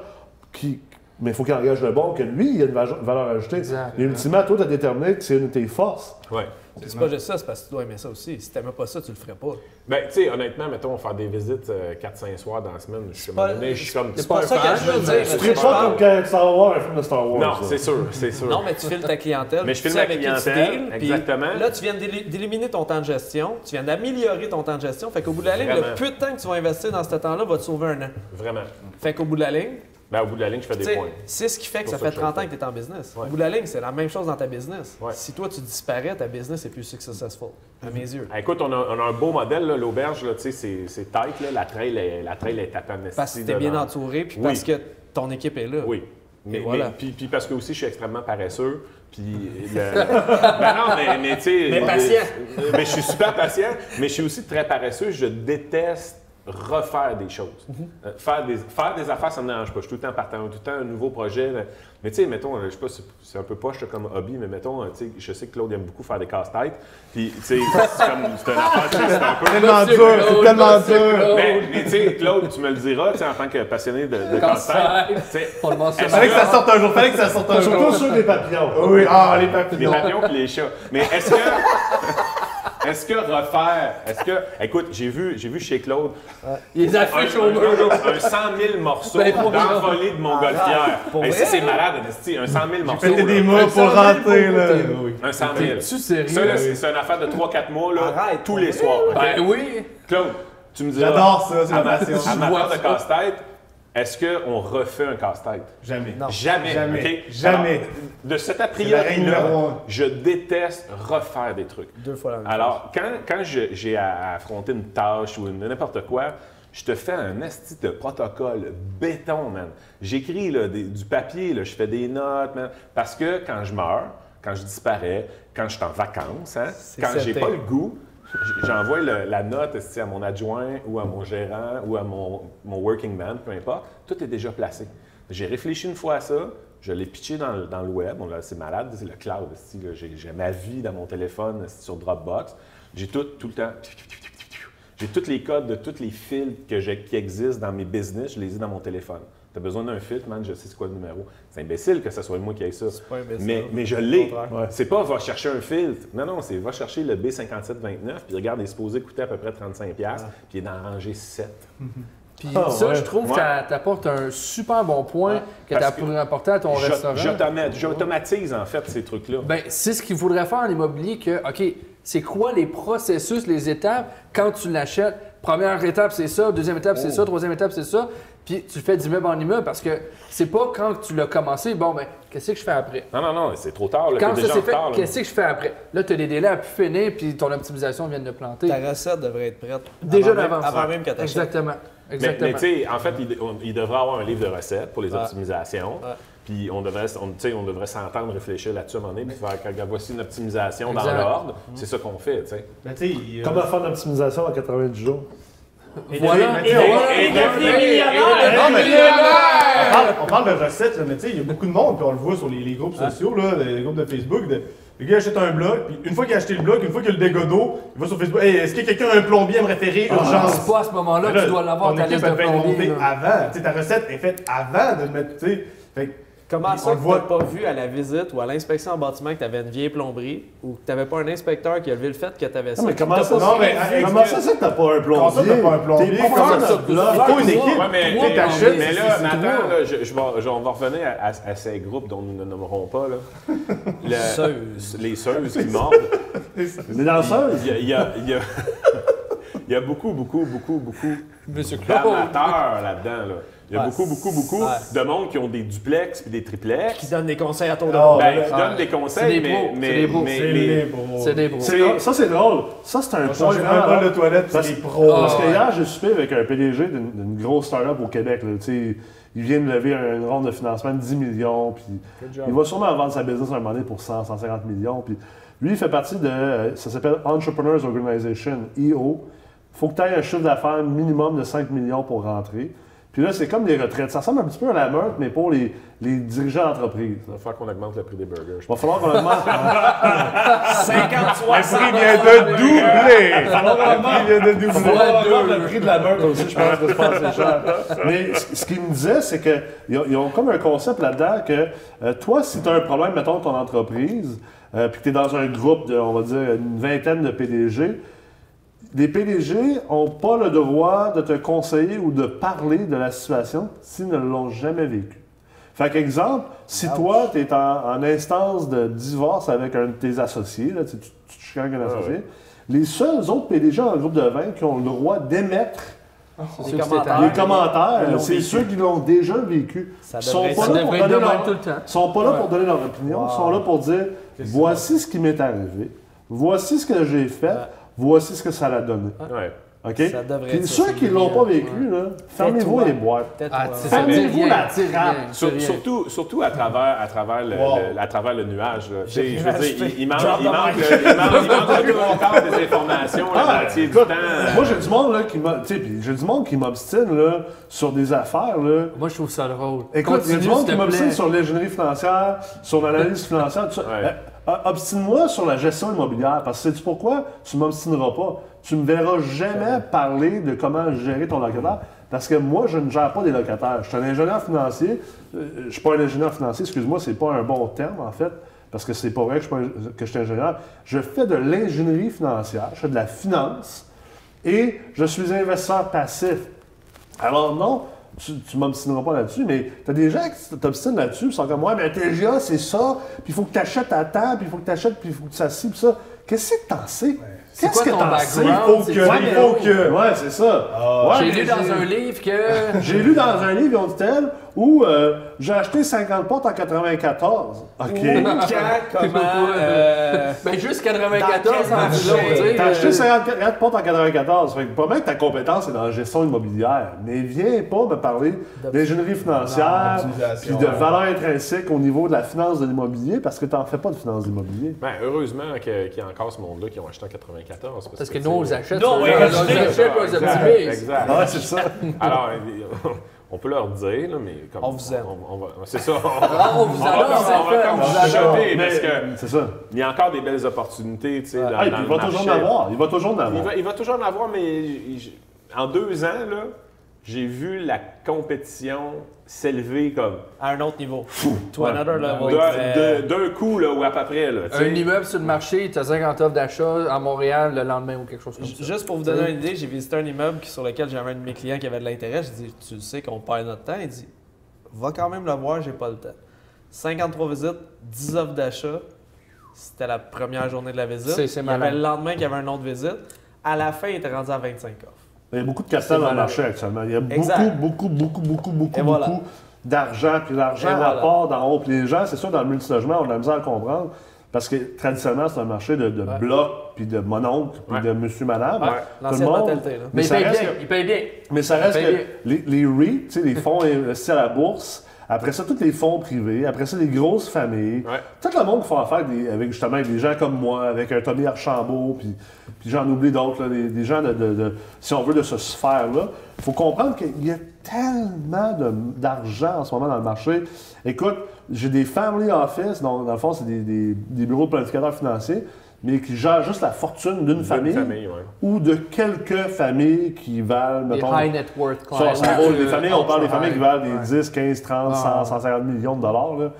[SPEAKER 4] qui. Mais il faut qu'il engage le bon, que lui, il a une va- valeur ajoutée.
[SPEAKER 1] Exact.
[SPEAKER 4] Et ultimement, toi, tu as déterminé que c'est une de tes forces.
[SPEAKER 3] Ouais.
[SPEAKER 2] C'est pas juste ça, c'est parce que tu dois aimer ça aussi. Si t'aimais pas ça, tu le ferais pas.
[SPEAKER 3] Ben, tu sais, honnêtement, mettons, faire des visites euh, 4-5 soirs dans la semaine, je suis
[SPEAKER 2] pas-
[SPEAKER 3] comme, je suis comme.
[SPEAKER 2] C'est pas ça que je veux dire.
[SPEAKER 4] Tu
[SPEAKER 2] je
[SPEAKER 4] pas comme quand tu vas voir un film de Star Wars.
[SPEAKER 3] Non, c'est sûr, c'est sûr.
[SPEAKER 2] Non, mais tu files ta clientèle.
[SPEAKER 3] Mais je
[SPEAKER 2] sais
[SPEAKER 3] ma clientèle,
[SPEAKER 2] deals,
[SPEAKER 3] exactement.
[SPEAKER 2] Là, tu viens d'éli- d'éliminer ton temps de gestion, tu viens d'améliorer ton temps de gestion. Fait qu'au bout de la ligne,
[SPEAKER 3] Vraiment.
[SPEAKER 2] le peu de temps que tu vas investir dans ce temps-là va te sauver un an.
[SPEAKER 3] Vraiment.
[SPEAKER 2] Fait qu'au bout de la ligne,
[SPEAKER 3] Ben, au bout de la ligne, je fais des points.
[SPEAKER 2] c'est ce qui fait que ça
[SPEAKER 3] ça
[SPEAKER 2] fait
[SPEAKER 3] que je
[SPEAKER 2] 30
[SPEAKER 3] le
[SPEAKER 2] ans que tu es en business.
[SPEAKER 3] Ouais.
[SPEAKER 2] Au bout de la ligne, c'est la même chose dans ta business.
[SPEAKER 3] Ouais.
[SPEAKER 2] Si toi, tu disparais, ta business est plus successful, à mes yeux.
[SPEAKER 3] Ah, Écoute, on a, on a un beau modèle, là, l'auberge, là, tu sais, c'est, c'est tight, là, la trail est, la trail est tapée
[SPEAKER 2] Parce que tu es bien entouré, puis
[SPEAKER 3] Oui.
[SPEAKER 2] parce que ton équipe est là.
[SPEAKER 3] Oui. Mais,
[SPEAKER 2] voilà.
[SPEAKER 3] mais- puis, puis parce que aussi, je suis extrêmement paresseux. Puis le- ben non, mais, mais tu sais.
[SPEAKER 2] Mais patient.
[SPEAKER 3] euh, Mais je suis super patient, mais je suis aussi très paresseux. Je déteste refaire des choses.
[SPEAKER 2] Mhm.
[SPEAKER 3] Euh, faire, des, faire des affaires, ça me dérange pas. Je suis tout le temps partant, tout le temps un nouveau projet. Mais tu sais, mettons, euh, je sais pas, c'est- un peu poche comme hobby, mais mettons, euh, tu sais, je sais que Claude aime beaucoup faire des casse-têtes. Puis, tu sais, c'est comme, c'est un affaire, c'est un peu.
[SPEAKER 5] tellement dur, c'est tellement dur.
[SPEAKER 1] Claude.
[SPEAKER 3] Mais, mais tu sais, Claude, tu me le diras, tu sais, en tant que passionné de, de
[SPEAKER 1] Casse-tête.
[SPEAKER 3] casse-tête. tu sais,
[SPEAKER 1] On le mentionne.
[SPEAKER 3] Est-ce
[SPEAKER 5] Fallait que ça sorte un jour, fallait que ça sorte un
[SPEAKER 4] Surtout
[SPEAKER 5] jour.
[SPEAKER 4] sur les papillons.
[SPEAKER 5] Oui, ah, les
[SPEAKER 3] Les
[SPEAKER 5] papillons.
[SPEAKER 3] papillons et les chats. Mais est-ce que. Est-ce que refaire. Est-ce que. Écoute, j'ai vu, j'ai vu chez Claude
[SPEAKER 1] Il les
[SPEAKER 3] un,
[SPEAKER 1] affiche au mur.
[SPEAKER 3] un- un 100 000 morceaux
[SPEAKER 1] Ben,
[SPEAKER 3] d'envolée de montgolfière.
[SPEAKER 2] pour
[SPEAKER 3] Hey, ça, c'est malade, Esti, Un 100 000 morceaux.
[SPEAKER 5] Péter des mots pour rentrer, là.
[SPEAKER 3] Un 100 000.
[SPEAKER 1] T'es-tu sérieux?
[SPEAKER 3] Ça, c'est une affaire de 3-4 mois, là,
[SPEAKER 2] Arrête,
[SPEAKER 3] tous les soirs. OK?
[SPEAKER 1] Ben oui.
[SPEAKER 3] Claude, tu me diras.
[SPEAKER 5] J'adore ça, c'est ma- passion.
[SPEAKER 3] Part de casse-tête, est-ce qu'on refait un casse-tête?
[SPEAKER 5] Jamais.
[SPEAKER 2] Non.
[SPEAKER 3] Jamais.
[SPEAKER 5] Jamais.
[SPEAKER 3] OK?
[SPEAKER 5] Jamais.
[SPEAKER 3] Alors, de cet a priori-là, je déteste refaire des trucs.
[SPEAKER 2] Deux fois la même
[SPEAKER 3] Alors, quand, quand je- j'ai à, affronter une tâche ou n'importe quoi, je te fais un esti de protocole béton, man. J'écris du papier, là, je fais des notes, man. Parce que quand je meurs, quand je disparais, quand je suis en vacances, hein, quand j'ai pas le goût, j'envoie la note à mon adjoint ou à mon gérant ou à mon, mon working man, peu importe. Tout est déjà placé. J'ai réfléchi une fois à ça. Je l'ai pitché dans, le- web. C'est malade, c'est le cloud. J'ai ma vie dans mon téléphone sur Dropbox. J'ai tout, tout le temps. J'ai tous les codes de tous les filtres que qui existent dans mes business, je les ai dans mon téléphone. Tu as besoin d'un filtre, man, je sais c'est quoi le numéro. C'est imbécile que ce soit moi qui ait ça.
[SPEAKER 2] pas imbécile.
[SPEAKER 3] Mais, mais je l'ai.
[SPEAKER 4] Ouais.
[SPEAKER 3] C'est pas va chercher un filtre. Non, non, c'est va chercher le B5729, puis regarde, il est supposé coûter à peu près 35$, puis il est dans la rangée 7.
[SPEAKER 1] Puis
[SPEAKER 4] Ah,
[SPEAKER 1] ça,
[SPEAKER 4] ouais.
[SPEAKER 1] je trouve
[SPEAKER 3] Ouais.
[SPEAKER 1] que tu apportes un super bon point que tu as pu apporter à ton
[SPEAKER 3] Je-
[SPEAKER 1] restaurant.
[SPEAKER 3] J'automatise, en fait, ces trucs-là.
[SPEAKER 1] Ben, c'est ce qu'il faudrait faire en immobilier que, OK, c'est quoi les processus, les étapes? Quand tu l'achètes? Première étape, c'est ça. Deuxième étape, c'est
[SPEAKER 3] Oh.
[SPEAKER 1] ça. Troisième étape, c'est ça. Puis tu fais d'immeuble en immeuble parce que c'est pas quand tu l'as commencé, bon, ben, qu'est-ce que je fais après?
[SPEAKER 3] Non, non, non, c'est trop tard. Là,
[SPEAKER 1] Quand ça
[SPEAKER 3] en
[SPEAKER 1] fait, qu'est-ce que je fais après? Là, tu as des délais à pu finir, puis ton optimisation vient de planter.
[SPEAKER 2] Ta recette devrait être prête.
[SPEAKER 1] Déjà d'avance.
[SPEAKER 2] Avant même qu'elle t'achète.
[SPEAKER 1] Exactement.
[SPEAKER 3] Mais,
[SPEAKER 1] Exactement.
[SPEAKER 3] mais tu sais, en fait, il, on- il devrait avoir un livre de recettes pour les
[SPEAKER 2] Ouais.
[SPEAKER 3] optimisations.
[SPEAKER 2] Ouais.
[SPEAKER 3] Puis on devrait, on, tu sais, on devrait s'entendre, réfléchir là-dessus à un moment donné, puis faire, regarde, voici une optimisation
[SPEAKER 1] Exact.
[SPEAKER 3] dans l'ordre. C'est ça qu'on fait, tu sais.
[SPEAKER 5] Tu
[SPEAKER 4] Comment faire l'optimisation en 90 jours?
[SPEAKER 1] Voilà. Et
[SPEAKER 5] et-. On parle, de recettes, là, mais tu sais, il y a beaucoup de monde, puis on le voit sur les, les groupes sociaux, là, les groupes de Facebook. de- le gars achète un blog, puis une fois qu'il a acheté le blog, une fois qu'il a le dégât d'eau, il va sur Facebook. Hey, est-ce que quelqu'un a un plombier à me référer
[SPEAKER 1] Ah,
[SPEAKER 5] urgence?
[SPEAKER 1] C'est pas à ce moment-là que tu dois l'avoir ta liste de là.
[SPEAKER 5] avant. Tu sais, ta recette est faite avant de le mettre, tu sais.
[SPEAKER 2] Comment
[SPEAKER 5] On
[SPEAKER 2] ça
[SPEAKER 5] le
[SPEAKER 2] que
[SPEAKER 5] voit.
[SPEAKER 2] pas vu à la visite ou à l'inspection en bâtiment que t'avais une vieille plomberie ou que t'avais pas un inspecteur qui a levé le fait que t'avais ça?
[SPEAKER 4] Non, mais comment ça,
[SPEAKER 5] Non, mais,
[SPEAKER 4] comment ça, c'est que t'as pas un plombier?
[SPEAKER 5] Comment ça, t'as pas un plombier?
[SPEAKER 4] T'es
[SPEAKER 5] ça, une équipe.
[SPEAKER 3] Mais, mais- là, attends, là, je, je vais, je- on va revenir à, à- à ces groupes dont nous ne nommerons pas. Là. Les seuses qui mordent.
[SPEAKER 4] Les danseuses?
[SPEAKER 3] Il y a, il y a- il y a- il y a beaucoup, beaucoup, beaucoup, beaucoup d'amateurs là-dedans. Là. Il y a
[SPEAKER 2] Ouais.
[SPEAKER 3] beaucoup, beaucoup, beaucoup
[SPEAKER 2] Ouais.
[SPEAKER 3] de monde qui ont des duplex puis des triplex.
[SPEAKER 2] Qui donne des conseils à de
[SPEAKER 5] Oh,
[SPEAKER 2] bras.
[SPEAKER 3] Ben, qui donnent des conseils,
[SPEAKER 1] C'est des
[SPEAKER 3] mais,
[SPEAKER 1] c'est des pros.
[SPEAKER 3] mais
[SPEAKER 5] c'est
[SPEAKER 3] les-
[SPEAKER 5] les pros.
[SPEAKER 1] C'est des
[SPEAKER 4] Ça, c'est drôle. Ça, c'est un point
[SPEAKER 5] un bol de toilette, c'est des pros.
[SPEAKER 4] Parce que
[SPEAKER 1] ouais.
[SPEAKER 4] hier, j'ai soupé avec un PDG d'une grosse start-up au Québec. Là, Tu sais, il vient de lever un- une ronde de financement de 10 millions. Puis il va sûrement vendre sa business à un moment donné pour 100, 150 millions. Puis lui, il fait partie de. Ça s'appelle Entrepreneurs Organization, EO. Il faut que tu aies un chiffre d'affaires minimum de 5 millions pour rentrer. Puis là, c'est comme les retraites. Ça ressemble un petit peu à la meurtre, mais pour les, les dirigeants d'entreprise.
[SPEAKER 3] Il va falloir qu'on augmente le prix des burgers.
[SPEAKER 4] Il va falloir qu'on augmente.
[SPEAKER 2] 50, 60.
[SPEAKER 5] Il vient de doubler! Il vient de doubler.
[SPEAKER 4] Le prix de la meurtre aussi, je pense que c'est pas assez cher. Mais ce ce qu'il me disait, c'est qu'ils ont, ils ont comme un concept là-dedans que euh, toi, si tu as un problème, mettons, ton entreprise, euh, puis que tu es dans un groupe de, on va dire, une vingtaine de PDG, les PDG n'ont pas le devoir de te conseiller ou de parler de la situation s'ils ne l'ont jamais vécu. Fait qu'exemple, si toi, tu es en, en instance de divorce avec un de tes associés, là, tu, tu, tu te chicanes avec un
[SPEAKER 3] Ah
[SPEAKER 4] associé,
[SPEAKER 3] ouais.
[SPEAKER 4] les seuls autres PDG en groupe de 20 qui ont le droit d'émettre
[SPEAKER 2] commentaires.
[SPEAKER 1] s'étaient-
[SPEAKER 4] les commentaires, c'est ceux qui l'ont déjà vécu.
[SPEAKER 2] Ça
[SPEAKER 4] Ils sont pas là pour donner leur-
[SPEAKER 1] tout le temps.
[SPEAKER 4] sont pas là
[SPEAKER 1] Ouais.
[SPEAKER 4] pour donner leur opinion,
[SPEAKER 2] Wow.
[SPEAKER 4] ils sont là pour dire voici ce qui m'est arrivé, voici ce que j'ai fait, voici ce que ça l'a donné.
[SPEAKER 3] Ouais.
[SPEAKER 4] OK?
[SPEAKER 2] Ça devrait
[SPEAKER 4] Puis ceux qui
[SPEAKER 2] c'est
[SPEAKER 4] l'ont pas vécu, là, fermez-vous les boîtes.
[SPEAKER 1] Ah.
[SPEAKER 4] Fermez-vous la
[SPEAKER 3] Sur-
[SPEAKER 1] rien.
[SPEAKER 3] surtout, surtout à travers, à travers, le,
[SPEAKER 5] Wow.
[SPEAKER 3] le- à travers le nuage. là. Je veux dire, il, il manque, il manque, le- il manque, il manque des informations la
[SPEAKER 4] Ah,
[SPEAKER 3] moitié du
[SPEAKER 4] écoute,
[SPEAKER 3] temps. euh,
[SPEAKER 4] Moi, j'ai du monde là, qui m'a- tu sais, puis j'ai du monde qui m'obstine là, sur des affaires. Là.
[SPEAKER 1] Moi, je trouve ça drôle.
[SPEAKER 4] Écoute, il y a du monde qui m'obstine sur l'ingénierie financière, sur l'analyse financière, tout ça. Euh, Obstine-moi sur la gestion immobilière, parce que sais-tu pourquoi? Tu m'obstineras pas. Tu me verras jamais parler de comment gérer ton locataire, parce que moi, je ne gère pas des locataires. Je suis un ingénieur financier. Euh, Je ne suis pas un ingénieur financier, excuse-moi, c'est pas un bon terme, en fait, parce que c'est pas vrai que je, suis un- que je suis ingénieur. Je fais de l'ingénierie financière, je fais de la finance, et je suis investisseur passif. Alors non, tu, tu m'obstineras pas là-dessus, mais tu as des gens qui t'obstinent là-dessus, ils sont comme moi, mais TGA, c'est ça, puis il faut que tu achètes à temps, puis il faut que tu achètes, puis il faut que tu s'assis, puis ça. Qu'est-ce que t'en sais?
[SPEAKER 1] C'est
[SPEAKER 4] Qu'est-ce
[SPEAKER 1] quoi
[SPEAKER 4] que t'en sais?
[SPEAKER 5] Il faut que- il faut que-
[SPEAKER 4] Ouais, c'est ça.
[SPEAKER 5] Ah.
[SPEAKER 4] Ouais,
[SPEAKER 1] J'ai lu dans un livre que.
[SPEAKER 4] J'ai lu dans un livre, ils ont dit tel, où euh, j'ai acheté 50 portes en 94. OK.
[SPEAKER 2] Quand, comment, euh,
[SPEAKER 1] Ben, juste 94
[SPEAKER 2] Dans
[SPEAKER 1] en.
[SPEAKER 4] T'as acheté
[SPEAKER 1] euh,
[SPEAKER 4] 54 portes en 94. Fait que pas mal que ta compétence est dans la gestion immobilière. Mais viens pas me parler d'ingénierie financière puis de valeur intrinsèque au niveau de la finance de l'immobilier parce que t'en fais pas de finance d'immobilier.
[SPEAKER 3] Ben, heureusement que- qu'il y a encore ce monde-là qui ont acheté en 94.
[SPEAKER 1] Parce que
[SPEAKER 3] tu
[SPEAKER 1] nous, on les achète.
[SPEAKER 2] Non,
[SPEAKER 1] on les achète, on les
[SPEAKER 3] Exact,
[SPEAKER 1] optimise.
[SPEAKER 3] Exact.
[SPEAKER 4] Ah c'est ça.
[SPEAKER 3] Alors, euh, on peut leur dire, là, mais comme.
[SPEAKER 2] On vous aime.
[SPEAKER 3] on- on va- C'est ça.
[SPEAKER 1] Ah, on vous
[SPEAKER 3] va
[SPEAKER 1] adore,
[SPEAKER 3] on va chuchoter,
[SPEAKER 4] Mais
[SPEAKER 3] parce que
[SPEAKER 4] c'est ça.
[SPEAKER 3] il y a encore des belles opportunités, tu sais, dans,
[SPEAKER 4] Ah,
[SPEAKER 3] dans
[SPEAKER 4] il
[SPEAKER 3] le
[SPEAKER 4] va toujours en avoir. Il va toujours en
[SPEAKER 3] Il
[SPEAKER 4] avoir.
[SPEAKER 3] va, il va toujours en avoir, mais en deux ans, là, j'ai vu la compétition s'élever comme
[SPEAKER 2] à un autre niveau. To
[SPEAKER 4] Ouais.
[SPEAKER 2] another level.
[SPEAKER 3] d'un coup, là, ou à peu près. Là.
[SPEAKER 1] Un immeuble sur le marché, tu as 50 offres d'achat à Montréal le lendemain ou quelque chose comme ça.
[SPEAKER 2] Juste pour vous donner une idée, j'ai visité un immeuble sur lequel j'avais un de mes clients qui avait de l'intérêt. Je dis, tu sais qu'on perd notre temps? Il dit, va quand même le voir, j'ai pas le temps. 53 visites, 10 offres d'achat. C'était la première journée de la visite.
[SPEAKER 1] C'est- c'est
[SPEAKER 2] il y avait le lendemain qu'il y avait un autre visite. À la fin, il était rendu à 25 offres.
[SPEAKER 4] Il y a beaucoup de capital dans le marché actuellement. Il y a beaucoup,
[SPEAKER 2] Exact.
[SPEAKER 4] beaucoup, beaucoup, beaucoup, beaucoup,
[SPEAKER 2] Et
[SPEAKER 4] beaucoup d'argent. Puis l'argent
[SPEAKER 2] Et voilà.
[SPEAKER 4] d'en haut. Puis les gens, c'est sûr, dans le multilogement, on a de la misère à comprendre. Parce que traditionnellement, c'est un marché de, de
[SPEAKER 2] Ouais.
[SPEAKER 4] blocs, puis de mononcle, puis
[SPEAKER 3] Ouais.
[SPEAKER 4] de monsieur, madame.
[SPEAKER 3] Ouais.
[SPEAKER 4] Tout le monde.
[SPEAKER 2] mentalité. Là.
[SPEAKER 1] Mais
[SPEAKER 4] Mais
[SPEAKER 1] il
[SPEAKER 4] ça
[SPEAKER 1] paye
[SPEAKER 4] reste
[SPEAKER 1] bien,
[SPEAKER 4] que-
[SPEAKER 1] il paye bien.
[SPEAKER 4] Mais ça reste que les, les REIT, tu sais, les fonds investis à la bourse, Après ça, tous les fonds privés. Après ça, les grosses familles.
[SPEAKER 3] Ouais.
[SPEAKER 4] Tout le monde qui font affaire des- avec justement avec des gens comme moi, avec un Tommy Archambault, puis, puis j'en oublie d'autres, des, gens de, de- de- si on veut, de ce sphère-là. Il faut comprendre qu'il y a tellement d'argent en ce moment dans le marché. Écoute, j'ai des family office, donc dans le fond, c'est des, des- des bureaux de planificateurs financiers, mais qui gèrent juste la fortune d'une famille,
[SPEAKER 3] famille, ouais.
[SPEAKER 4] ou de quelques familles qui valent,
[SPEAKER 1] Des
[SPEAKER 4] mettons,
[SPEAKER 1] high net worth clients.
[SPEAKER 4] ça vaut- les familles, on parle des familles qui valent des
[SPEAKER 1] Ouais.
[SPEAKER 4] 10, 15, 30, 100,
[SPEAKER 1] Ah.
[SPEAKER 4] 150 millions de dollars. là.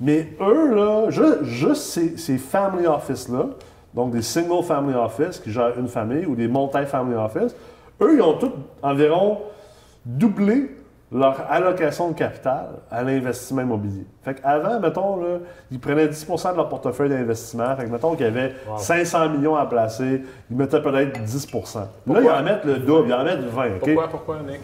[SPEAKER 4] Mais eux, là, ju- juste, ces, ces family office-là, donc des single family office qui gèrent une famille ou des multi-family office, eux, ils ont tous environ doublé leur allocation de capital à l'investissement immobilier. Fait qu'avant, mettons, là, ils prenaient 10% de leur portefeuille d'investissement. Fait que, mettons qu'il y avait 500 millions à placer, ils mettaient peut-être 10% Là, ils en mettent le double, ils en mettent 20. OK?
[SPEAKER 3] Pourquoi, pourquoi, Nick?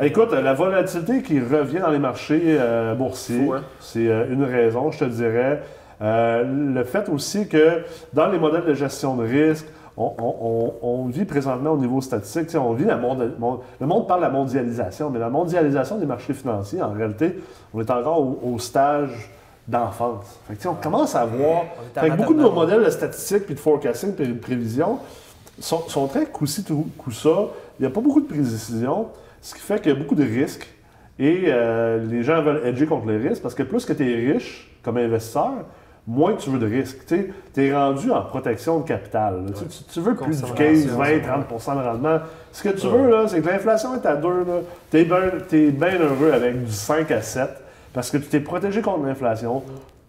[SPEAKER 4] Écoute, la volatilité qui revient dans les marchés euh, boursiers,
[SPEAKER 3] hein?
[SPEAKER 4] c'est euh, une raison, je te dirais. Euh, le fait aussi que dans les modèles de gestion de risque, on, on- on- on vit présentement au niveau statistique, on vit la monde, le monde parle de la mondialisation, mais la mondialisation des marchés financiers, en réalité, on est encore au, au stage d'enfance. Fait que, on commence à voir. Fait que beaucoup de nos modèles de statistiques, puis de forecasting, puis de prévision sont, sont très coup-ci, tout- coup-ça. Il n'y a pas beaucoup de précision, ce qui fait qu'il y a beaucoup de risques. Et euh, les gens veulent edger contre les risques parce que plus que tu es riche comme investisseur, moins tu veux de risques. Tu es rendu en protection de capital. Tu- veux plus du 15, 20, 30% de rendement. Ce que tu veux, là, c'est que l'inflation est à 2. Tu es bien heureux avec du 5 à 7 parce que tu t'es protégé contre l'inflation.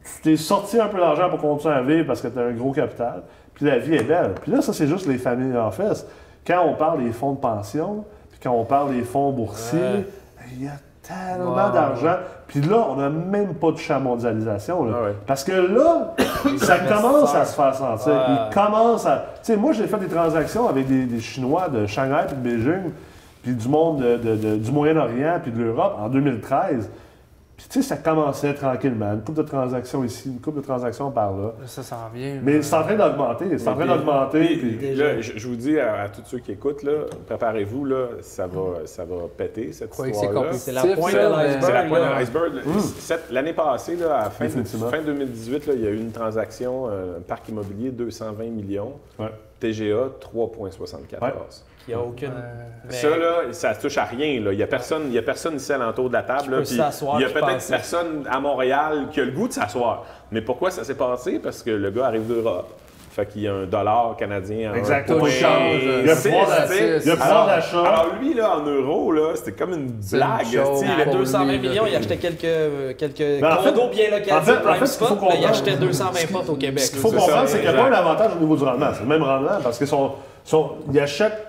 [SPEAKER 4] Tu t'es sorti un peu d'argent pour continuer à vivre parce que tu as un gros capital. Puis la vie est belle. Puis là, ça, c'est juste les familles en fait. Quand on parle des fonds de pension, puis quand on parle des fonds boursiers,
[SPEAKER 2] Ouais.
[SPEAKER 4] Il y a tellement
[SPEAKER 1] Wow.
[SPEAKER 4] d'argent. Puis là, on n'a même pas touché à la mondialisation. là.
[SPEAKER 3] Ah ouais.
[SPEAKER 4] Parce que là, ça commence à se faire sentir.
[SPEAKER 2] Ouais.
[SPEAKER 4] Ils commencent à. Tu sais, moi, j'ai fait des transactions avec des, des Chinois de Shanghai puis de Beijing, puis du monde de- de- de- du Moyen-Orient puis de l'Europe en 2013. Puis tu sais, ça commençait tranquillement. Une couple de transactions ici, une couple de transactions par là.
[SPEAKER 1] Ça, ça en vient.
[SPEAKER 4] Mais c'est en train d'augmenter. C'est en train d'augmenter.
[SPEAKER 3] puis,
[SPEAKER 4] puis-
[SPEAKER 3] là, je, je vous dis à, à tous ceux qui écoutent, là, préparez-vous, là, ça, va, ça va péter cette
[SPEAKER 1] que c'est
[SPEAKER 3] histoire-là.
[SPEAKER 1] compétitif.
[SPEAKER 2] C'est la pointe de l'iceberg.
[SPEAKER 3] C'est la pointe de l'iceberg. Cette- L'année passée, là, à la fin,
[SPEAKER 4] Définitivement.
[SPEAKER 3] fin 2018, là, il y a eu une transaction, euh, un parc immobilier, 220 millions.
[SPEAKER 4] Ouais.
[SPEAKER 3] TGA, 3,74.
[SPEAKER 2] Il n'y a aucune. Mais-
[SPEAKER 3] Ça, là, ça touche à rien. là. Il n'y a, personne- il y a personne ici alentour de la table. Là,
[SPEAKER 2] peut
[SPEAKER 3] Il y a peut-être personne à Montréal qui a le goût de s'asseoir. Mais pourquoi ça s'est passé? Parce que le gars arrive d'Europe. Fait qu'il y a un dollar canadien en
[SPEAKER 4] Exactement.
[SPEAKER 1] Tout change.
[SPEAKER 4] Il y a pouvoir d'achat. Il
[SPEAKER 3] Alors- lui, là, en euros, là, c'était comme une blague.
[SPEAKER 1] chose.
[SPEAKER 3] il a-
[SPEAKER 1] pour
[SPEAKER 2] 220
[SPEAKER 1] lui,
[SPEAKER 2] millions, il achetait quelques, euh, quelques
[SPEAKER 4] Ben, en fait-
[SPEAKER 2] condos bien localisés,
[SPEAKER 4] en fait- en fait, ce qu'il faut
[SPEAKER 2] spot, là, il
[SPEAKER 4] comprendre-
[SPEAKER 2] achetait 220 portes au Québec.
[SPEAKER 4] Ce qu'il faut
[SPEAKER 3] C'est
[SPEAKER 4] comprendre, c'est qu'il n'y a pas un avantage au niveau du rendement. C'est le même rendement parce que son, son, il achète.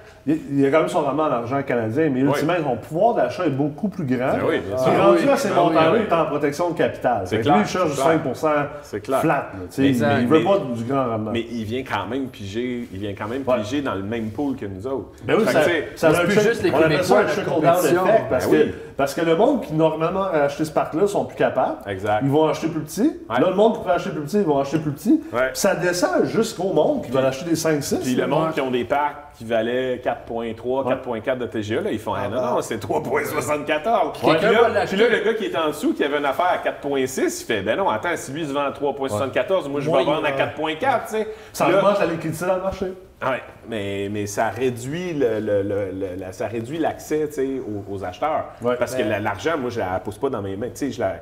[SPEAKER 4] Il il a quand même son rendement en argent canadien, mais ultimement, son pouvoir d'achat est beaucoup plus grand.
[SPEAKER 3] Ben oui, sûr.
[SPEAKER 4] rendu
[SPEAKER 1] oui,
[SPEAKER 4] à ces
[SPEAKER 1] ben
[SPEAKER 4] montants-là,
[SPEAKER 1] oui,
[SPEAKER 4] il est en protection de capital.
[SPEAKER 3] C'est clair,
[SPEAKER 4] Lui, il cherche du
[SPEAKER 3] clair.
[SPEAKER 4] 5
[SPEAKER 3] C'est clair.
[SPEAKER 4] flat. là,
[SPEAKER 1] Exact.
[SPEAKER 4] il ne veut
[SPEAKER 3] Mais-
[SPEAKER 4] pas du grand rendement.
[SPEAKER 3] Mais il vient quand même piger, il vient quand même
[SPEAKER 4] Ouais.
[SPEAKER 3] piger dans le même pool que nous autres.
[SPEAKER 4] Ben oui,
[SPEAKER 3] Fait
[SPEAKER 4] ça, un
[SPEAKER 1] plus juste les
[SPEAKER 4] on
[SPEAKER 1] Québécois, compétition.
[SPEAKER 4] effect parce,
[SPEAKER 3] Ben
[SPEAKER 4] que,
[SPEAKER 3] oui.
[SPEAKER 4] parce que le monde qui normalement a acheté ce parc-là sont plus capables.
[SPEAKER 3] Exact.
[SPEAKER 4] Ils vont acheter plus petit. Là, le monde qui peut acheter plus petit, ils vont acheter plus petit. Ça descend jusqu'au monde qui va acheter des 5-6.
[SPEAKER 3] Puis le monde qui ont des packs qui valaient 4.3,
[SPEAKER 4] Ouais.
[SPEAKER 3] 4.4 de TGA, là, ils font Ah non,
[SPEAKER 2] bah.
[SPEAKER 3] non, c'est 3.74.
[SPEAKER 1] Quelqu'un
[SPEAKER 3] Puis là,
[SPEAKER 1] l'acheter.
[SPEAKER 3] puis là, le gars qui est en dessous, qui avait une affaire à 4.6, il fait Ben non, attends, si lui se vend à 3.74, moi je vais vendre à
[SPEAKER 2] il-
[SPEAKER 3] 4.4, tu sais.
[SPEAKER 4] Ça augmente la liquidité dans le marché.
[SPEAKER 3] Ouais, mais, mais ça réduit le, le- le- le- la- ça réduit l'accès tu sais, aux, aux acheteurs.
[SPEAKER 4] Ouais.
[SPEAKER 3] Parce que
[SPEAKER 2] Ben-
[SPEAKER 3] la- l'argent, moi, je la pousse pas dans mes mains. Tu sais, je la-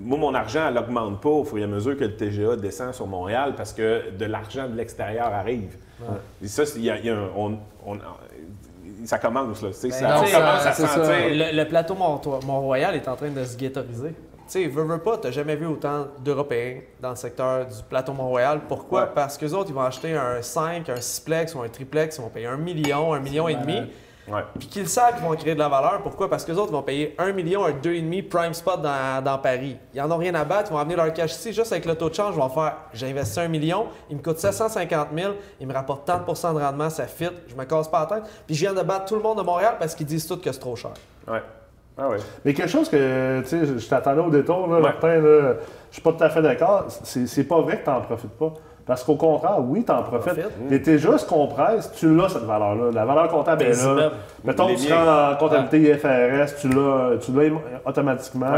[SPEAKER 3] moi, mon argent, elle augmente pas au fur et à mesure que le TGA descend sur Montréal parce que de l'argent de l'extérieur arrive. Et ça, c'est- il y a, il y a un- on- on- ça commence, là. sais, ça,
[SPEAKER 2] non,
[SPEAKER 3] on
[SPEAKER 2] c'est-
[SPEAKER 3] commence à
[SPEAKER 1] c'est ça.
[SPEAKER 3] sentir.
[SPEAKER 2] Le, le plateau Mont- Mont-Royal est en train de se ghettoiser. Tu sais, veux, veux pas, t'as jamais vu autant d'Européens dans le secteur du plateau Mont-Royal. Pourquoi?
[SPEAKER 3] Ouais.
[SPEAKER 2] Parce qu'eux autres, ils vont acheter un 5, un 6plex ou un triplex, ils vont payer un million, un million et demi. Puis qu'ils savent qu'ils vont créer de la valeur. Pourquoi? Parce qu'eux autres vont payer 1 million, un 2,5 prime spot dans, dans Paris. Ils en ont rien à battre, ils vont amener leur cash ici. Juste avec le taux de change, ils vont faire j'ai investi 1 million, il me coûte 750 000, il me rapporte tant de pourcents de rendement, ça fit, je me casse pas la tête. Puis je viens de battre tout le monde de Montréal parce qu'ils disent tous que c'est trop cher.
[SPEAKER 3] Ouais. Ah ouais.
[SPEAKER 4] Mais quelque chose que, tu sais, je- t'attendais au détour, là,
[SPEAKER 3] Ouais.
[SPEAKER 4] Martin, là, je suis pas tout à fait d'accord. C'est c'est pas vrai que tu n'en profites pas. Parce qu'au contraire, oui, tu en profites.
[SPEAKER 2] Profite.
[SPEAKER 4] Mais t'es juste qu'on presse, tu l'as cette valeur-là. La valeur comptable est là. Mettons,
[SPEAKER 3] Les
[SPEAKER 4] tu rends en comptabilité IFRS, tu l'as tu automatiquement.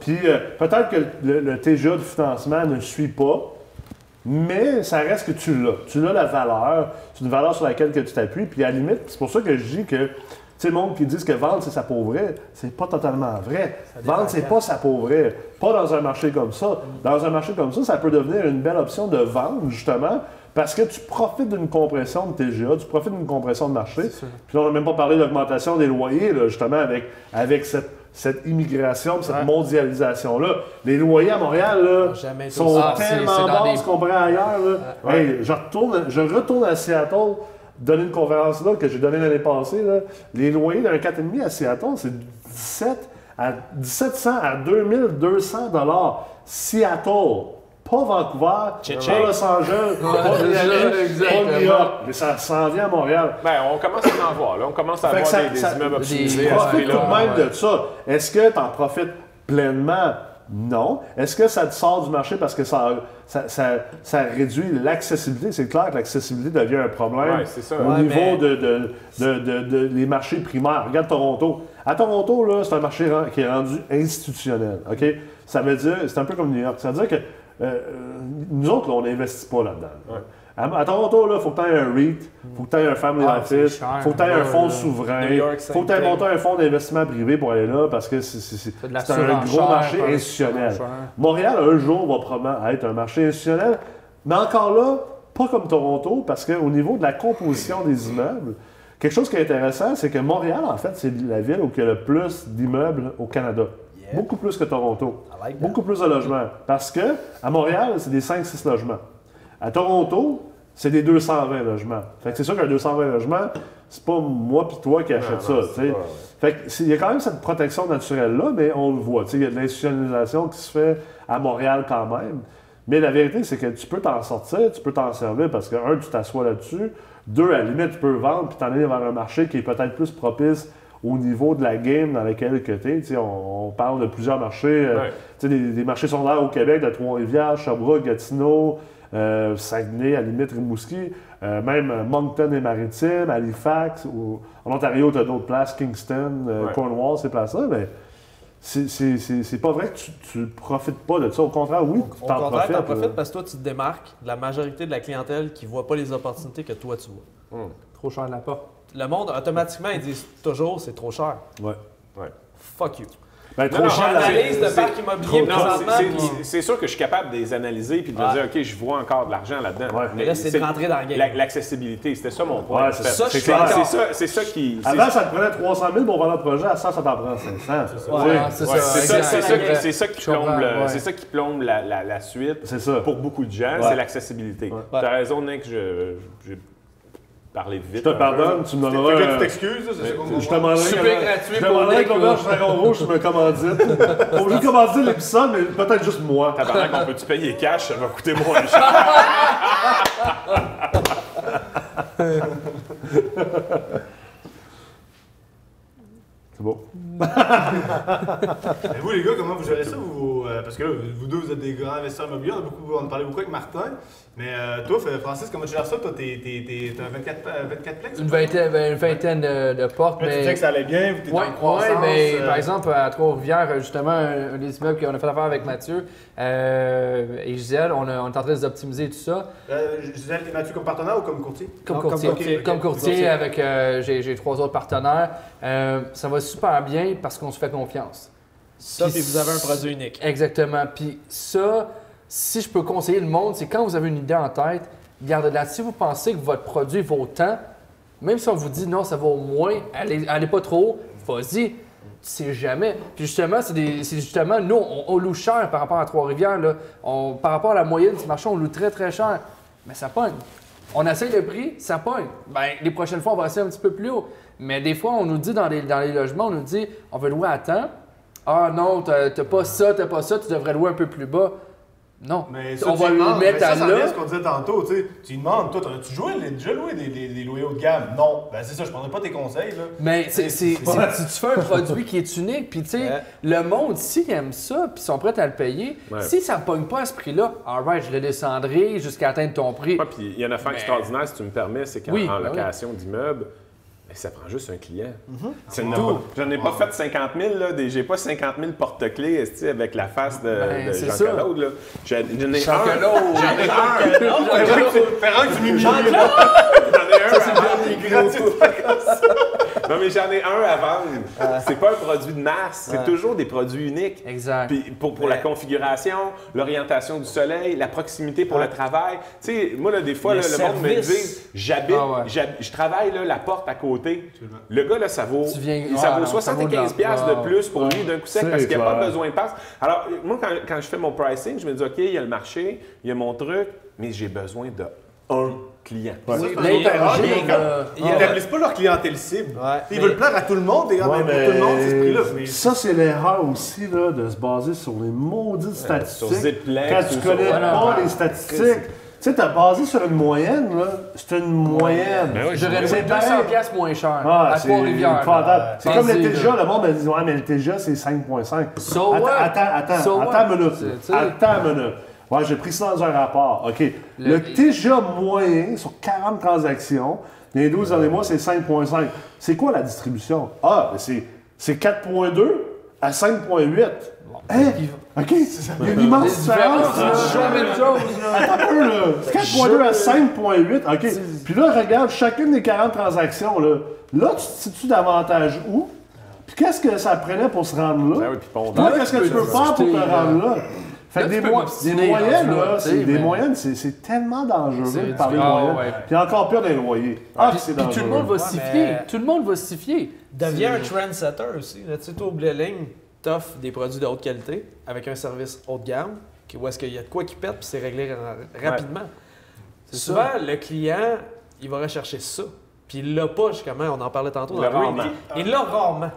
[SPEAKER 4] Puis euh, peut-être que le, le TGA du financement ne suit pas, mais ça reste que tu l'as. Tu l'as la valeur, c'est une valeur sur laquelle que tu t'appuies. Puis à la limite, c'est pour ça que je dis que, tu sais, le monde qui dit que vendre, c'est sa pauvreté, c'est pas totalement vrai. Vendre, c'est pas sa pauvreté. Pas dans un marché comme ça. Dans un marché comme ça, ça peut devenir une belle option de vendre, justement, parce que tu profites d'une compression de TGA, tu profites d'une compression de marché. Puis là, on n'a même pas parlé d'augmentation des loyers, là, justement, avec, avec cette, cette immigration, cette
[SPEAKER 1] Ouais.
[SPEAKER 4] mondialisation-là. Les loyers à Montréal, là,
[SPEAKER 2] été
[SPEAKER 4] sont
[SPEAKER 1] Ah,
[SPEAKER 4] tellement bas
[SPEAKER 1] des-
[SPEAKER 4] qu'on prend ailleurs. Là. Hey, je, retourne, je retourne à Seattle donner une conférence là que j'ai donnée l'année passée. Là. Les loyers d'un 4,5 à Seattle, c'est 17 à 1700 à 2200 dollars. Seattle. Pas Vancouver, pas Los Angeles, pas. New York. Mais ça s'en vient à Montréal.
[SPEAKER 3] Ben, on commence à en voir. Là. On commence à
[SPEAKER 4] Fait que
[SPEAKER 3] avoir
[SPEAKER 4] ça-
[SPEAKER 3] des, des
[SPEAKER 4] ça-
[SPEAKER 3] immeubles optimisés
[SPEAKER 4] Profite tout de même
[SPEAKER 1] ouais.
[SPEAKER 4] de ça. Est-ce que tu en profites pleinement? Non. Est-ce que ça te sort du marché parce que ça, ça, ça- ça réduit l'accessibilité? C'est clair que l'accessibilité devient un problème
[SPEAKER 3] Ouais, c'est ça.
[SPEAKER 4] au
[SPEAKER 2] Ouais,
[SPEAKER 4] niveau
[SPEAKER 2] mais-
[SPEAKER 4] de, de, de, de- de- les marchés primaires. Regarde Toronto. À Toronto, là, c'est un marché qui est rendu institutionnel. OK? Ça veut dire, c'est un peu comme New York. Ça veut dire que euh, euh, nous autres, là, on n'investit pas là-dedans.
[SPEAKER 3] Ouais.
[SPEAKER 4] À, à Toronto, il faut que tu aies un REIT, il faut que tu aies un Family
[SPEAKER 1] Ah,
[SPEAKER 4] Office, il faut que tu aies un fonds souverain, il faut que tu aies monté un fonds d'investissement privé pour aller là parce que c'est- un gros marché institutionnel. Montréal, un jour, va probablement être un marché institutionnel, mais encore là, pas comme Toronto, parce qu'au niveau de la composition des immeubles, quelque chose qui est intéressant, c'est que Montréal, en fait, c'est la ville où il y a le plus d'immeubles au Canada.
[SPEAKER 2] Yeah.
[SPEAKER 4] Beaucoup plus que Toronto.
[SPEAKER 2] Like.
[SPEAKER 4] Beaucoup plus de logements. Parce que à Montréal, c'est des 5-6 logements. À Toronto, c'est des 220 logements. Fait que c'est sûr qu'un 220 logements, c'est pas moi puis toi qui achète ça. Fait que il y a quand même cette protection naturelle-là, mais on le voit. Il y a de l'institutionnalisation qui se fait à Montréal quand même. Mais la vérité, c'est que tu peux t'en sortir, tu peux t'en servir parce que, un, tu t'assois là-dessus. Deux, à la limite, tu peux vendre puis t'en aller vers un marché qui est peut-être plus propice au niveau de la game dans lequel tu es. On, on parle de plusieurs marchés, euh,
[SPEAKER 3] Ouais.
[SPEAKER 4] sais, des, des marchés secondaires au Québec, de Trois-Rivières, Sherbrooke, Gatineau, euh, Saguenay, à la limite Rimouski, euh, même euh, Moncton et Maritime, Halifax, ou, en Ontario, tu as d'autres places, Kingston, euh,
[SPEAKER 3] Ouais.
[SPEAKER 4] Cornwall, ces places-là, mais c'est- c'est c'est- c'est pas vrai que tu ne profites pas de ça. Au contraire, oui, tu
[SPEAKER 2] Au
[SPEAKER 4] t'en
[SPEAKER 2] contraire,
[SPEAKER 4] profites.
[SPEAKER 2] t'en profites
[SPEAKER 4] là.
[SPEAKER 2] parce que toi, tu te démarques de la majorité de la clientèle qui ne voit pas les opportunités que toi, tu vois.
[SPEAKER 1] Trop cher de la porte.
[SPEAKER 2] Le monde, automatiquement, ils disent toujours c'est trop cher.
[SPEAKER 4] Ouais.
[SPEAKER 2] Fuck you.
[SPEAKER 4] Ben,
[SPEAKER 3] non,
[SPEAKER 2] J'analyse le parc immobilier
[SPEAKER 3] c'est- sûr que je suis capable de les analyser puis de me
[SPEAKER 2] Ouais.
[SPEAKER 3] dire, OK, je vois encore de l'argent là-dedans.
[SPEAKER 4] Ouais.
[SPEAKER 2] Mais là, c'est de rentrer dans le game.
[SPEAKER 3] la- L'accessibilité, c'était ça mon point.
[SPEAKER 4] Ouais, c'est
[SPEAKER 2] ça,
[SPEAKER 3] C'est qui.
[SPEAKER 4] Avant, ça te prenait 300 000 pour vendre un projet. À ça, ça t'en prend 500.
[SPEAKER 2] ça.
[SPEAKER 4] Ouais.
[SPEAKER 1] Ouais, c'est ça.
[SPEAKER 3] qui- plombe, c'est ça qui plombe la, suite pour beaucoup de gens, c'est l'accessibilité. Tu as raison, Nick, je- j'ai vite.
[SPEAKER 4] Je te pardonne, tu me
[SPEAKER 5] Fait que tu t'excuses, c'est ça qu'on
[SPEAKER 4] Je te demanderai
[SPEAKER 1] Super gratuit
[SPEAKER 4] je
[SPEAKER 1] pour
[SPEAKER 4] demanderai l'auberge Dragon Rouge me commandite. Que je commandite l'épisode, mais peut-être juste moi.
[SPEAKER 3] Tabarnak, on peut-tu payer cash? Ça va coûter moins cher.
[SPEAKER 4] C'est beau.
[SPEAKER 5] Mais vous, les gars, comment vous gérez ça? Vous, euh, parce que là, vous deux, vous êtes des grands investisseurs immobiliers. On a, beaucoup, on a parlé beaucoup avec Martin. Mais euh, toi, Francis, comment tu gères ça? Toi, t'es, t'es, t'es, t'as 24, euh, 24 plex?
[SPEAKER 1] Une vingtaine, ben, une vingtaine de, de portes,
[SPEAKER 5] Là, tu
[SPEAKER 1] mais...
[SPEAKER 5] disais que ça allait bien, vous étiez
[SPEAKER 1] Ouais,
[SPEAKER 5] en croissance.
[SPEAKER 1] ouais, mais
[SPEAKER 5] euh,
[SPEAKER 1] par exemple, à Trois-Rivières, justement, un, un des immeubles qu'on a fait affaire avec Mathieu euh, et Gisèle, on, a- on est en train de les optimiser tout ça.
[SPEAKER 5] euh, Gisèle, t'es Mathieu comme partenaire ou comme courtier?
[SPEAKER 1] Comme
[SPEAKER 2] Non, comme
[SPEAKER 1] courtier. Comme courtier,
[SPEAKER 2] Courtier.
[SPEAKER 1] avec, euh, j'ai j'ai trois autres partenaires. Euh, ça va super bien parce qu'on se fait confiance.
[SPEAKER 2] Ça,
[SPEAKER 1] Puis
[SPEAKER 2] puis vous avez un produit unique.
[SPEAKER 1] Exactement. Puis ça, si je peux conseiller le monde, c'est quand vous avez une idée en tête, gardez-la. Si vous pensez que votre produit vaut tant, même si on vous dit non, ça vaut moins, allez, allez pas trop haut, vas-y. Tu sais jamais. Puis justement, c'est des- c'est justement, nous, on, on loue cher par rapport à Trois-Rivières. là. On- Par rapport à la moyenne du marché, on loue très, très cher. Mais ça pogne. On essaye le prix, ça pogne. Ben, les prochaines fois, on va essayer un petit peu plus haut. Mais des fois, on nous dit dans les, dans les logements, on nous dit, on veut louer à temps. Ah non, t'as t'as pas ça, t'as pas ça, tu devrais louer un peu plus bas. Non.
[SPEAKER 5] Mais ça,
[SPEAKER 1] on va
[SPEAKER 5] lui
[SPEAKER 1] le mettre
[SPEAKER 5] mais ça,
[SPEAKER 1] à
[SPEAKER 5] ça
[SPEAKER 1] là.
[SPEAKER 5] ce qu'on disait tantôt, tu sais. Tu lui demandes, toi, t'as-tu joué, déjà loué des, des, des loyers haut de gamme? Non. Ben, c'est ça, je prendrais pas tes conseils, là.
[SPEAKER 1] Mais c'est, c'est-
[SPEAKER 5] C'est-
[SPEAKER 1] c'est- si tu fais un produit qui est unique, puis tu sais,
[SPEAKER 2] Ouais.
[SPEAKER 1] le monde, s'ils aiment ça, puis sont prêts à le payer,
[SPEAKER 3] Ouais.
[SPEAKER 1] si ça ne pogne pas à ce prix-là, alright, je le descendrai jusqu'à atteindre ton prix.
[SPEAKER 3] Ouais, puis il y a une affaire
[SPEAKER 1] Mais-
[SPEAKER 3] extraordinaire, si tu me permets, c'est qu'en
[SPEAKER 1] Oui,
[SPEAKER 3] en
[SPEAKER 1] ben oui.
[SPEAKER 3] location d'immeuble, Mais ça prend juste un client. C'est tout.
[SPEAKER 5] ouais.
[SPEAKER 3] J'en ai pas fait 50 000, là. des- J'ai pas 50 000 porte-clés avec la face de,
[SPEAKER 1] Ben,
[SPEAKER 3] de
[SPEAKER 1] c'est
[SPEAKER 3] Jean-Claude. là. J'en j'en ai un.
[SPEAKER 1] Jean-Claude!
[SPEAKER 5] Ferrand du Mimi.
[SPEAKER 3] J'en ai un. Non, mais j'en ai un à vendre. C'est pas un produit de masse, c'est
[SPEAKER 2] Ouais.
[SPEAKER 3] toujours des produits uniques.
[SPEAKER 1] Exact.
[SPEAKER 3] Puis pour, pour la configuration, l'orientation du soleil, la proximité pour le travail. Tu sais, moi, là, des fois,
[SPEAKER 2] Le
[SPEAKER 3] là, le monde me dit j'habite,
[SPEAKER 1] Ah ouais.
[SPEAKER 3] je travaille là, la porte à côté. Le gars, là, ça vaut,
[SPEAKER 1] viens-
[SPEAKER 3] ça
[SPEAKER 1] Ah,
[SPEAKER 3] vaut
[SPEAKER 1] non, ça vaut de
[SPEAKER 3] 75$ piastres
[SPEAKER 1] la-
[SPEAKER 3] de plus pour lui d'un coup sec parce qu'il n'y a pas besoin de passe. Alors, moi, quand, quand je fais mon pricing, je me dis OK, il y a le marché, il y a mon truc, mais j'ai besoin de un client.
[SPEAKER 4] Ouais.
[SPEAKER 5] Oui,
[SPEAKER 1] Là, il y a un
[SPEAKER 5] Ferrand,
[SPEAKER 1] gig,
[SPEAKER 5] ils- n'établissent pas leur clientèle cible.
[SPEAKER 2] Ouais,
[SPEAKER 5] Ils
[SPEAKER 2] mais-
[SPEAKER 5] veulent plaire à tout le monde et ah,
[SPEAKER 4] Ouais,
[SPEAKER 5] pour tout le monde, c'est ce prix-là. Mais
[SPEAKER 4] Ça, c'est l'erreur aussi, là, de se baser sur les maudites
[SPEAKER 3] sur
[SPEAKER 4] statistiques.
[SPEAKER 3] Ziplex
[SPEAKER 4] Quand tu connais pas
[SPEAKER 1] Ouais.
[SPEAKER 4] les statistiques. Tu sais, t'as basé sur une moyenne, là. C'est une moyenne.
[SPEAKER 3] Ben oui,
[SPEAKER 1] J'aurais
[SPEAKER 4] C'est
[SPEAKER 1] loué 200
[SPEAKER 4] pareil.
[SPEAKER 1] piastres moins cher
[SPEAKER 4] Ah,
[SPEAKER 1] à
[SPEAKER 4] c'est
[SPEAKER 1] Trois-Rivières.
[SPEAKER 4] comme le TGA, le monde me dit Ouais, mais le TGA, c'est 5,5.
[SPEAKER 1] So
[SPEAKER 4] attends, attends, attends,
[SPEAKER 1] So
[SPEAKER 4] attends minute. Attends une minute. Ouais, j'ai pris ça dans un rapport. OK. Le,
[SPEAKER 1] Le-
[SPEAKER 4] TGA moyen sur 40 transactions, dans les 12 derniers mois, c'est 5,5. C'est quoi la distribution? Ah, ben c'est, c'est 4,2 à 5,8. Hein? OK. Il y a une immense différence.
[SPEAKER 1] c'est chose. là.
[SPEAKER 4] Attends un peu, là. 4.2 à 5.8. OK. Puis là, regarde chacune des 40 transactions, là. Là, tu te situes davantage où? Puis qu'est-ce que ça prenait pour se rendre là?
[SPEAKER 3] Ben oui, puis pondre.
[SPEAKER 4] Toi,
[SPEAKER 1] Là,
[SPEAKER 4] qu'est-ce que tu
[SPEAKER 1] peux
[SPEAKER 4] faire pour te rendre là? Fait
[SPEAKER 1] Là,
[SPEAKER 4] des, mo- des moyennes, là, c'est, des
[SPEAKER 1] mais-
[SPEAKER 4] moyennes, c'est, c'est tellement dangereux de parler de
[SPEAKER 1] ah,
[SPEAKER 4] moyennes.
[SPEAKER 1] ouais.
[SPEAKER 4] Puis encore pire des loyers. Ah,
[SPEAKER 1] Puis-
[SPEAKER 4] c'est
[SPEAKER 1] puis
[SPEAKER 4] dangereux.
[SPEAKER 1] tout le monde va
[SPEAKER 2] Ouais,
[SPEAKER 1] s'y. Tout le monde va s'y fier.
[SPEAKER 2] Deviens un trendsetter aussi. Là. Tu sais, toi, ligne, t'offres des produits de haute qualité avec un service haut de gamme, qui- où est-ce qu'il y a de quoi qui pète, puis c'est réglé ra- rapidement. Souvent, le client, il va rechercher ça. Puis il l'a pas, justement, on en parlait tantôt
[SPEAKER 3] Il
[SPEAKER 2] dans
[SPEAKER 3] l'a
[SPEAKER 2] le il l'a rarement.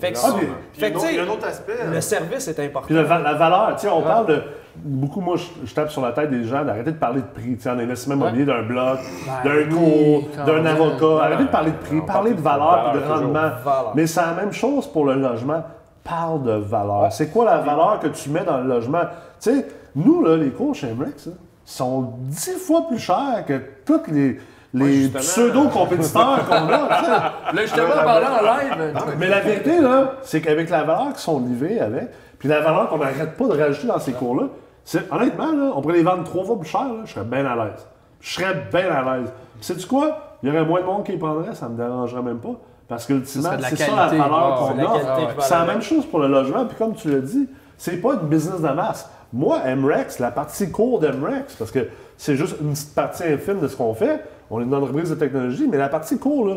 [SPEAKER 2] Fait que,
[SPEAKER 4] Ah,
[SPEAKER 5] Puis
[SPEAKER 2] fait que,
[SPEAKER 5] un autre-
[SPEAKER 2] tu
[SPEAKER 5] il y a
[SPEAKER 2] sais,
[SPEAKER 5] un autre aspect.
[SPEAKER 2] le service est important.
[SPEAKER 4] Puis le la valeur, tu sais, on parle de. Beaucoup, moi, je, je tape sur la tête des gens d'arrêter de parler de prix. Tu sais, en investissement immobilier, d'un bloc,
[SPEAKER 1] Ben
[SPEAKER 4] d'un
[SPEAKER 1] oui,
[SPEAKER 4] cours, d'un avocat. Arrêtez de parler de prix, parlez
[SPEAKER 3] parle
[SPEAKER 4] de valeur et de rendement.
[SPEAKER 2] Valeur.
[SPEAKER 4] Mais c'est la même chose pour le logement. Parle de valeur. C'est quoi la valeur que tu mets dans le logement? Tu sais, nous, là, les cours chez MREX, sont dix fois plus chers que tous les, les pseudo-compétiteurs qu'on a.
[SPEAKER 1] Là, justement, en parlant en live.
[SPEAKER 4] Mais la vérité, là, c'est qu'avec la valeur qui sont livrées avec, puis la valeur qu'on n'arrête pas de rajouter dans ces cours-là, c'est, honnêtement, là, on pourrait les vendre trois fois plus cher, là, je serais bien à l'aise. Je serais bien à l'aise. Sais-tu quoi? Il y aurait moins de monde qui les prendrait, ça me dérangerait même pas. Parce que ultimement, c'est ça la valeur qu'on
[SPEAKER 2] c'est la
[SPEAKER 4] offre. C'est même chose pour le logement. Puis comme tu l'as dit, c'est pas une business de masse. Moi, MREX, la partie court d'MREX, parce que c'est juste une petite partie infime de ce qu'on fait, on est une entreprise de technologie, mais la partie court, là,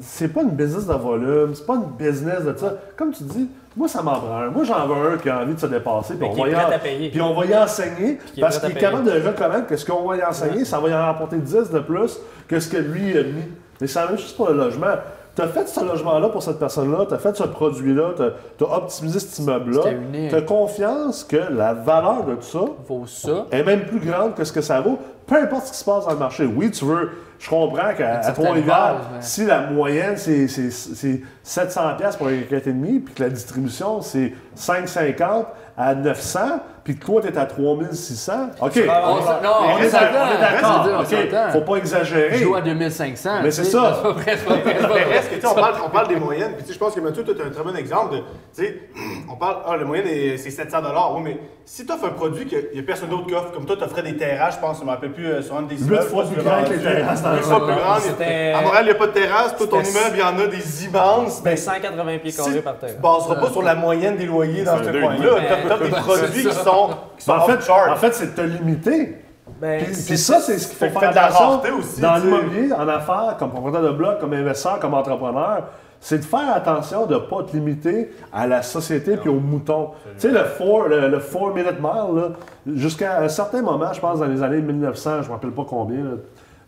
[SPEAKER 4] c'est pas une business de volume, c'est pas une business de ça. Comme tu dis, moi, ça m'en prend un. Moi, j'en veux un qui a envie de se dépasser. puis on va y en-. Puis on va y enseigner, parce qu'il est capable de reconnaître que ce qu'on va y enseigner, ça va y en rapporter 10 de plus que ce que lui a mis. Mais la même chose pour le logement. Tu as fait ce logement-là pour cette personne-là, tu as fait ce produit-là, tu as, optimisé cet immeuble-là. Tu as confiance que la valeur de tout ça
[SPEAKER 1] Vaut ça.
[SPEAKER 4] est même plus grande que ce que ça vaut, peu importe ce qui se passe dans le marché. Oui, tu veux, je comprends qu'à Trois-Rivières,
[SPEAKER 1] mais-
[SPEAKER 4] si la moyenne c'est c'est- c'est 700$ piastres pour un 4,5 puis que la distribution c'est 5,50 à 900, puis que toi tu es à 3600, OK.
[SPEAKER 2] Ah,
[SPEAKER 1] On s'en- non,
[SPEAKER 4] On est d'accord, on est d'accord.
[SPEAKER 1] Je veux dire, on
[SPEAKER 4] OK,
[SPEAKER 1] s'entend.
[SPEAKER 4] Faut pas exagérer.
[SPEAKER 1] Je joue à 2500.
[SPEAKER 4] Mais c'est ça.
[SPEAKER 5] Mais reste que, on parle, on parle des moyennes, puis tu sais, je pense que Mathieu, tu as un très bon exemple de, tu sais, on parle, ah, la moyenne, est- c'est 700 Oui, mais si tu offres un produit qu'il n'y a personne d'autre qui offre, comme toi, tu offrais des terrasses, je pense, je me rappelle plus, euh, sur un des
[SPEAKER 4] Huit
[SPEAKER 5] immeubles,
[SPEAKER 4] fois
[SPEAKER 5] tu
[SPEAKER 4] plus grand que les terrasses dans
[SPEAKER 5] fois plus grand. À Montréal, il n'y a pas de terrasse, tout ton immeuble, il y en a des immenses.
[SPEAKER 2] Ben, 180 pieds carrés par terre.
[SPEAKER 5] Tu ne baseras pas sur la moyenne des loyers dans ce coin-là. Tu as des
[SPEAKER 1] Ben,
[SPEAKER 5] produits qui sont, sont
[SPEAKER 4] en, fait,
[SPEAKER 5] off-chart.
[SPEAKER 4] en fait, c'est de te limiter.
[SPEAKER 2] Ben,
[SPEAKER 4] Puis, ça, c'est ce qu'il faut faire
[SPEAKER 5] fait de la rareté aussi,
[SPEAKER 4] dans l'immobilier, en affaires, comme propriétaire de bloc, comme investisseur, comme entrepreneur. C'est de faire attention de ne pas te limiter à la société puis aux moutons. Tu sais, le 4 le, le four minute mile, là, jusqu'à un certain moment, je pense dans les années 1900, je ne me rappelle pas combien, là,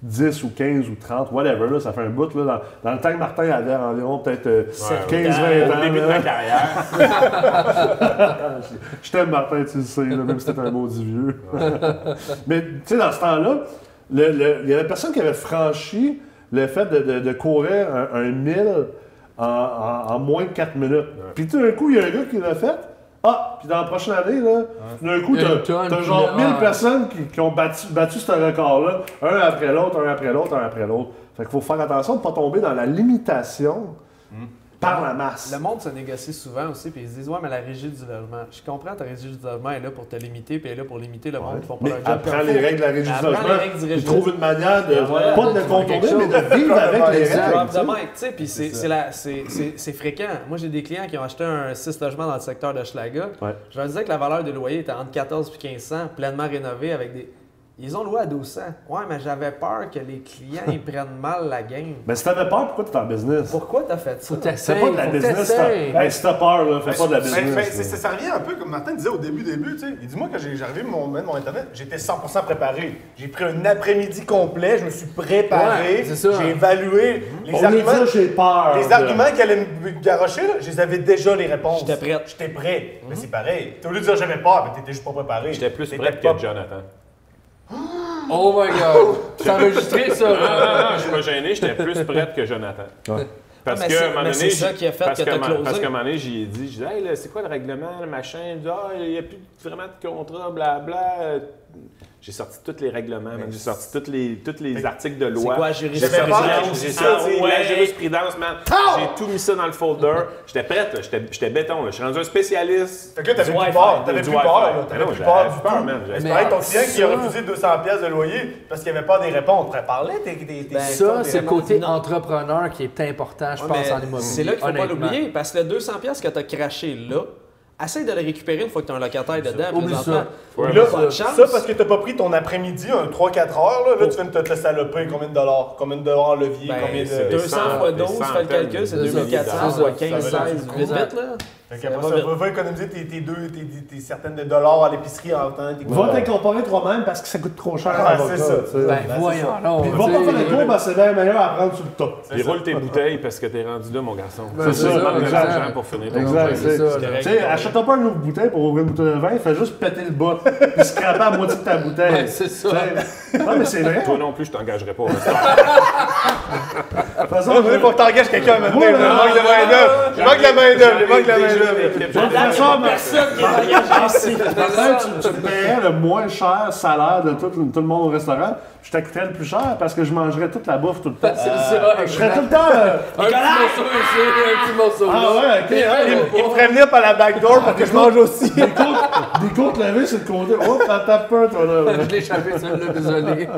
[SPEAKER 4] 10 ou 15 ou 30, whatever, là, ça fait un bout. Là, dans, dans le temps que Martin avait environ peut-être euh, 15-20 ans.
[SPEAKER 3] Au début de ma carrière.
[SPEAKER 4] Je t'aime, Martin, tu le sais, là, même si t'es un maudit vieux. Mais, tu sais, dans ce temps-là, il y avait personne qui avait franchi le fait de, de- de courir un, un 1000 en, en- en moins de 4 minutes. Puis tout d'un coup, il y a un gars qui l'a fait, Ah, puis dans la prochaine année, là, d'un coup, t'as genre
[SPEAKER 1] là,
[SPEAKER 4] 1000
[SPEAKER 1] ah.
[SPEAKER 4] personnes qui, qui ont battu, battu ce record-là, un après l'autre, un après l'autre, un après l'autre. Fait qu'il faut faire attention de ne pas tomber dans la limitation par la masse.
[SPEAKER 2] Le monde se négocie souvent aussi, puis ils se disent Ouais, mais la régie du logement. Je comprends, ta régie du logement est là pour te limiter, puis elle est là pour limiter le monde qui font pas
[SPEAKER 4] Mais
[SPEAKER 2] leur job.
[SPEAKER 4] apprends les règles de la régie du logement.
[SPEAKER 2] règles du
[SPEAKER 4] Tu
[SPEAKER 2] régime.
[SPEAKER 4] trouves une manière de,
[SPEAKER 2] Voilà.
[SPEAKER 4] pas de contourner, mais de vivre avec les règles.
[SPEAKER 2] Puis c'est fréquent. Moi, j'ai des clients qui ont acheté un 6 logements dans le secteur de Schlaga. Je leur disais que la valeur de loyer était entre 14 et 1500, pleinement rénové avec des. Ils ont loué à 1200. Ouais, mais j'avais peur que les clients ils prennent mal la game.
[SPEAKER 4] Mais si t'avais peur, pourquoi t'es en business?
[SPEAKER 2] Pourquoi t'as fait ça?
[SPEAKER 1] Faut
[SPEAKER 4] C'est pas de la business. Hey, si t'as peur, là, fais pas de la business.
[SPEAKER 5] ben,
[SPEAKER 4] là.
[SPEAKER 5] c'est- c'est- ça revient un peu comme Martin disait au début, début, tu sais. Il dit, moi, quand j'ai- j'arrivais mon, mettre mon Internet, j'étais 100% préparé. J'ai pris un après-midi complet, je me suis préparé,
[SPEAKER 1] Ouais, c'est ça.
[SPEAKER 5] j'ai évalué les
[SPEAKER 4] On
[SPEAKER 5] arguments.
[SPEAKER 4] dit, j'ai peur.
[SPEAKER 5] Les
[SPEAKER 4] de-
[SPEAKER 5] arguments qu'elle allait me garrocher, là, je les avais déjà les réponses.
[SPEAKER 2] J'étais prête.
[SPEAKER 5] J'étais prêt. Mais c'est pareil. T'as voulu dire j'avais peur, mais t'étais juste pas préparé.
[SPEAKER 3] J'étais plus
[SPEAKER 5] T'étais
[SPEAKER 3] prêt
[SPEAKER 5] pas-
[SPEAKER 3] que Jonathan.
[SPEAKER 1] Oh my god! C'est enregistré ça!
[SPEAKER 3] Non, non, non, je suis pas gêné, j'étais plus prête que Jonathan.
[SPEAKER 4] Ouais.
[SPEAKER 3] Parce
[SPEAKER 2] Ah, mais
[SPEAKER 3] que, à un moment donné,
[SPEAKER 2] c'est ça
[SPEAKER 3] j'ai-
[SPEAKER 2] qui a fait
[SPEAKER 3] parce
[SPEAKER 2] que t'as
[SPEAKER 3] à un moment-
[SPEAKER 2] closé.
[SPEAKER 3] Parce qu'à un moment donné, j'y ai dit, j'ai dit, hey, là, c'est quoi le règlement, le machin? Il dit, ah, il n'y a plus vraiment de contrat, blabla. J'ai sorti tous les règlements, j'ai sorti tous les, tous les articles de loi.
[SPEAKER 2] C'est quoi,
[SPEAKER 3] J'ai
[SPEAKER 2] jurisprudence?
[SPEAKER 3] sorti- J'ai
[SPEAKER 2] Ah,
[SPEAKER 3] sorti la
[SPEAKER 2] ouais.
[SPEAKER 3] jurisprudence, man. J'ai tout mis ça dans le folder. J'étais prête, là. J'étais béton. là. Je suis rendu un spécialiste.
[SPEAKER 5] Fait que là, t'avais
[SPEAKER 2] Du
[SPEAKER 5] plus peur. T'avais
[SPEAKER 3] du
[SPEAKER 5] plus peur, T'avais plus peur
[SPEAKER 3] peur,
[SPEAKER 5] du tout.
[SPEAKER 3] man. J'avais
[SPEAKER 5] ton client qui a refusé 200$ pièces de loyer parce qu'il n'y avait pas des réponses. Pourrait parler, t'es.
[SPEAKER 1] Ça, c'est le côté entrepreneur qui est important, je pense, en immobilier.
[SPEAKER 2] C'est là qu'il faut pas l'oublier, parce que le 200$ piastres que tu as craché là, essaye de le récupérer une fois que tu as un locataire dedans.
[SPEAKER 1] Oublie ça.
[SPEAKER 3] Ouais,
[SPEAKER 5] là,
[SPEAKER 2] chance.
[SPEAKER 5] ça parce que t'as pas pris ton après-midi, un 3-4 heures, là, là tu viens de te, te saloper combien de dollars, combien de dollars en levier,
[SPEAKER 2] Ben,
[SPEAKER 5] combien
[SPEAKER 3] c'est
[SPEAKER 5] de.
[SPEAKER 2] 200
[SPEAKER 3] cent-
[SPEAKER 2] fois
[SPEAKER 3] des
[SPEAKER 2] 12, fais le calcul, c'est
[SPEAKER 3] de
[SPEAKER 1] milliers
[SPEAKER 2] 2400
[SPEAKER 1] de
[SPEAKER 2] fois
[SPEAKER 1] dollars.
[SPEAKER 2] 15,
[SPEAKER 5] Ça va
[SPEAKER 2] 16,
[SPEAKER 1] être-
[SPEAKER 2] vite, vite, là.
[SPEAKER 5] Fait
[SPEAKER 2] Ça
[SPEAKER 5] qu'après
[SPEAKER 2] va
[SPEAKER 5] économiser tes, tes deux, tes, tes- tes certaines de dollars à l'épicerie en temps.
[SPEAKER 4] Va t'incorporer toi-même parce que ça coûte trop cher.
[SPEAKER 5] C'est ça.
[SPEAKER 1] Ben,
[SPEAKER 5] Ben,
[SPEAKER 1] voyons,
[SPEAKER 5] ça.
[SPEAKER 1] non.
[SPEAKER 4] Puis va pas faire les cours parce que c'est bien meilleur à prendre sur le tas.
[SPEAKER 3] Puis roule tes bouteilles parce que t'es rendu là, mon garçon.
[SPEAKER 1] Ben,
[SPEAKER 4] c'est ça, exact.
[SPEAKER 3] l'argent pour finir ton
[SPEAKER 4] Exact, c'est
[SPEAKER 1] ça.
[SPEAKER 4] Tu sais, achète-toi pas une autre bouteille pour ouvrir une bouteille de vin, fais juste péter le bas, puis scraper à moitié de ta bouteille.
[SPEAKER 1] Ouais, c'est ça.
[SPEAKER 4] Non, mais c'est vrai.
[SPEAKER 3] Toi non plus, je t'engagerai pas.
[SPEAKER 4] De toute façon,
[SPEAKER 5] Ça, il faut que t'engages quelqu'un maintenant. Il manque de main-d'œuvre. Il manque de la main-d'œuvre. Il manque de la main-d'œuvre.
[SPEAKER 4] De toute façon,
[SPEAKER 2] ici.
[SPEAKER 4] Peut-être tu, paierais le moins cher salaire de tout, tout le monde au restaurant, je t'acquitterais le plus cher parce que je mangerais toute la bouffe tout le temps.
[SPEAKER 1] C'est ça,
[SPEAKER 4] Je serais tout le temps. euh,
[SPEAKER 1] Un petit morceau ici, un petit morceau
[SPEAKER 4] Ah ouais, ok.
[SPEAKER 5] Il il me ferait venir par la backdoor pour que je mange aussi.
[SPEAKER 4] Des côtes, des côtes levées sur le côté. Oh, t'as t'as peur, toi, là.
[SPEAKER 1] Je l'ai échappé celle-là, désolé.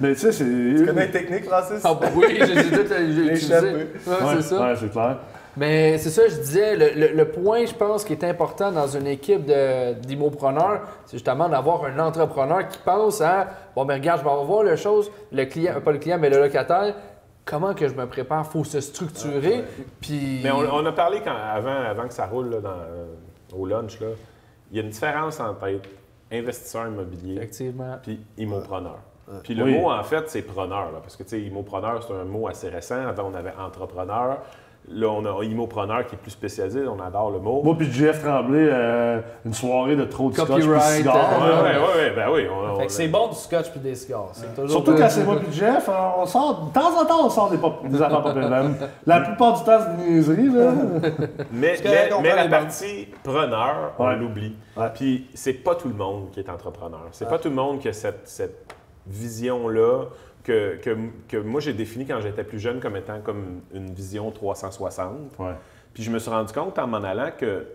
[SPEAKER 4] Mais tu sais, c'est.
[SPEAKER 5] Tu connais les techniques, Francis?
[SPEAKER 1] Ah bah oui, j'ai tout utilisé.
[SPEAKER 5] L'échappé.
[SPEAKER 1] Ouais,
[SPEAKER 4] Ouais,
[SPEAKER 1] c'est ça.
[SPEAKER 4] Ouais, c'est clair.
[SPEAKER 1] Mais c'est ça, je disais, le, le- le point, je pense, qui est important dans une équipe de- d'immopreneurs, c'est justement d'avoir un entrepreneur qui pense à bon, mais regarde, je vais voir les choses, le client, pas le client, mais le locataire, comment que je me prépare, faut se structurer, puis.
[SPEAKER 3] Mais on, on a parlé quand, avant, avant que ça roule là, dans, euh, au lunch. Là, il y a une différence entre être investisseur immobilier
[SPEAKER 1] Effectivement.
[SPEAKER 3] puis immopreneur. Puis le
[SPEAKER 4] Oui.
[SPEAKER 3] mot, en fait, c'est preneur. là, parce que, tu sais, immopreneur, c'est un mot assez récent. Avant, on avait entrepreneur. Là, on a immopreneur qui est plus spécialisé. On adore le mot.
[SPEAKER 4] Moi puis Jeff Tremblay, euh, une soirée de trop de scotch puis de
[SPEAKER 1] Copyright,
[SPEAKER 4] cigares.
[SPEAKER 1] Euh,
[SPEAKER 3] ouais, ouais, ouais, ben oui. on-
[SPEAKER 2] Fait
[SPEAKER 3] on-
[SPEAKER 2] que c'est bon du scotch puis des cigares.
[SPEAKER 4] Surtout quand c'est moi puis Jeff, on sort, de temps en temps, on sort des, pop- des affaires pas la, la plupart du temps, c'est des niaiseries, là.
[SPEAKER 3] Mais,
[SPEAKER 2] que
[SPEAKER 3] mais,
[SPEAKER 2] on
[SPEAKER 3] mais
[SPEAKER 2] prend
[SPEAKER 3] la partie preneur, on
[SPEAKER 4] Ouais.
[SPEAKER 3] l'oublie.
[SPEAKER 4] Ouais.
[SPEAKER 3] Puis c'est pas tout le monde qui est entrepreneur. C'est pas tout le monde qui a cette, cette vision-là que, que, que moi j'ai définie quand j'étais plus jeune comme étant comme une vision 360.
[SPEAKER 4] Ouais.
[SPEAKER 3] Puis je me suis rendu compte en m'en allant que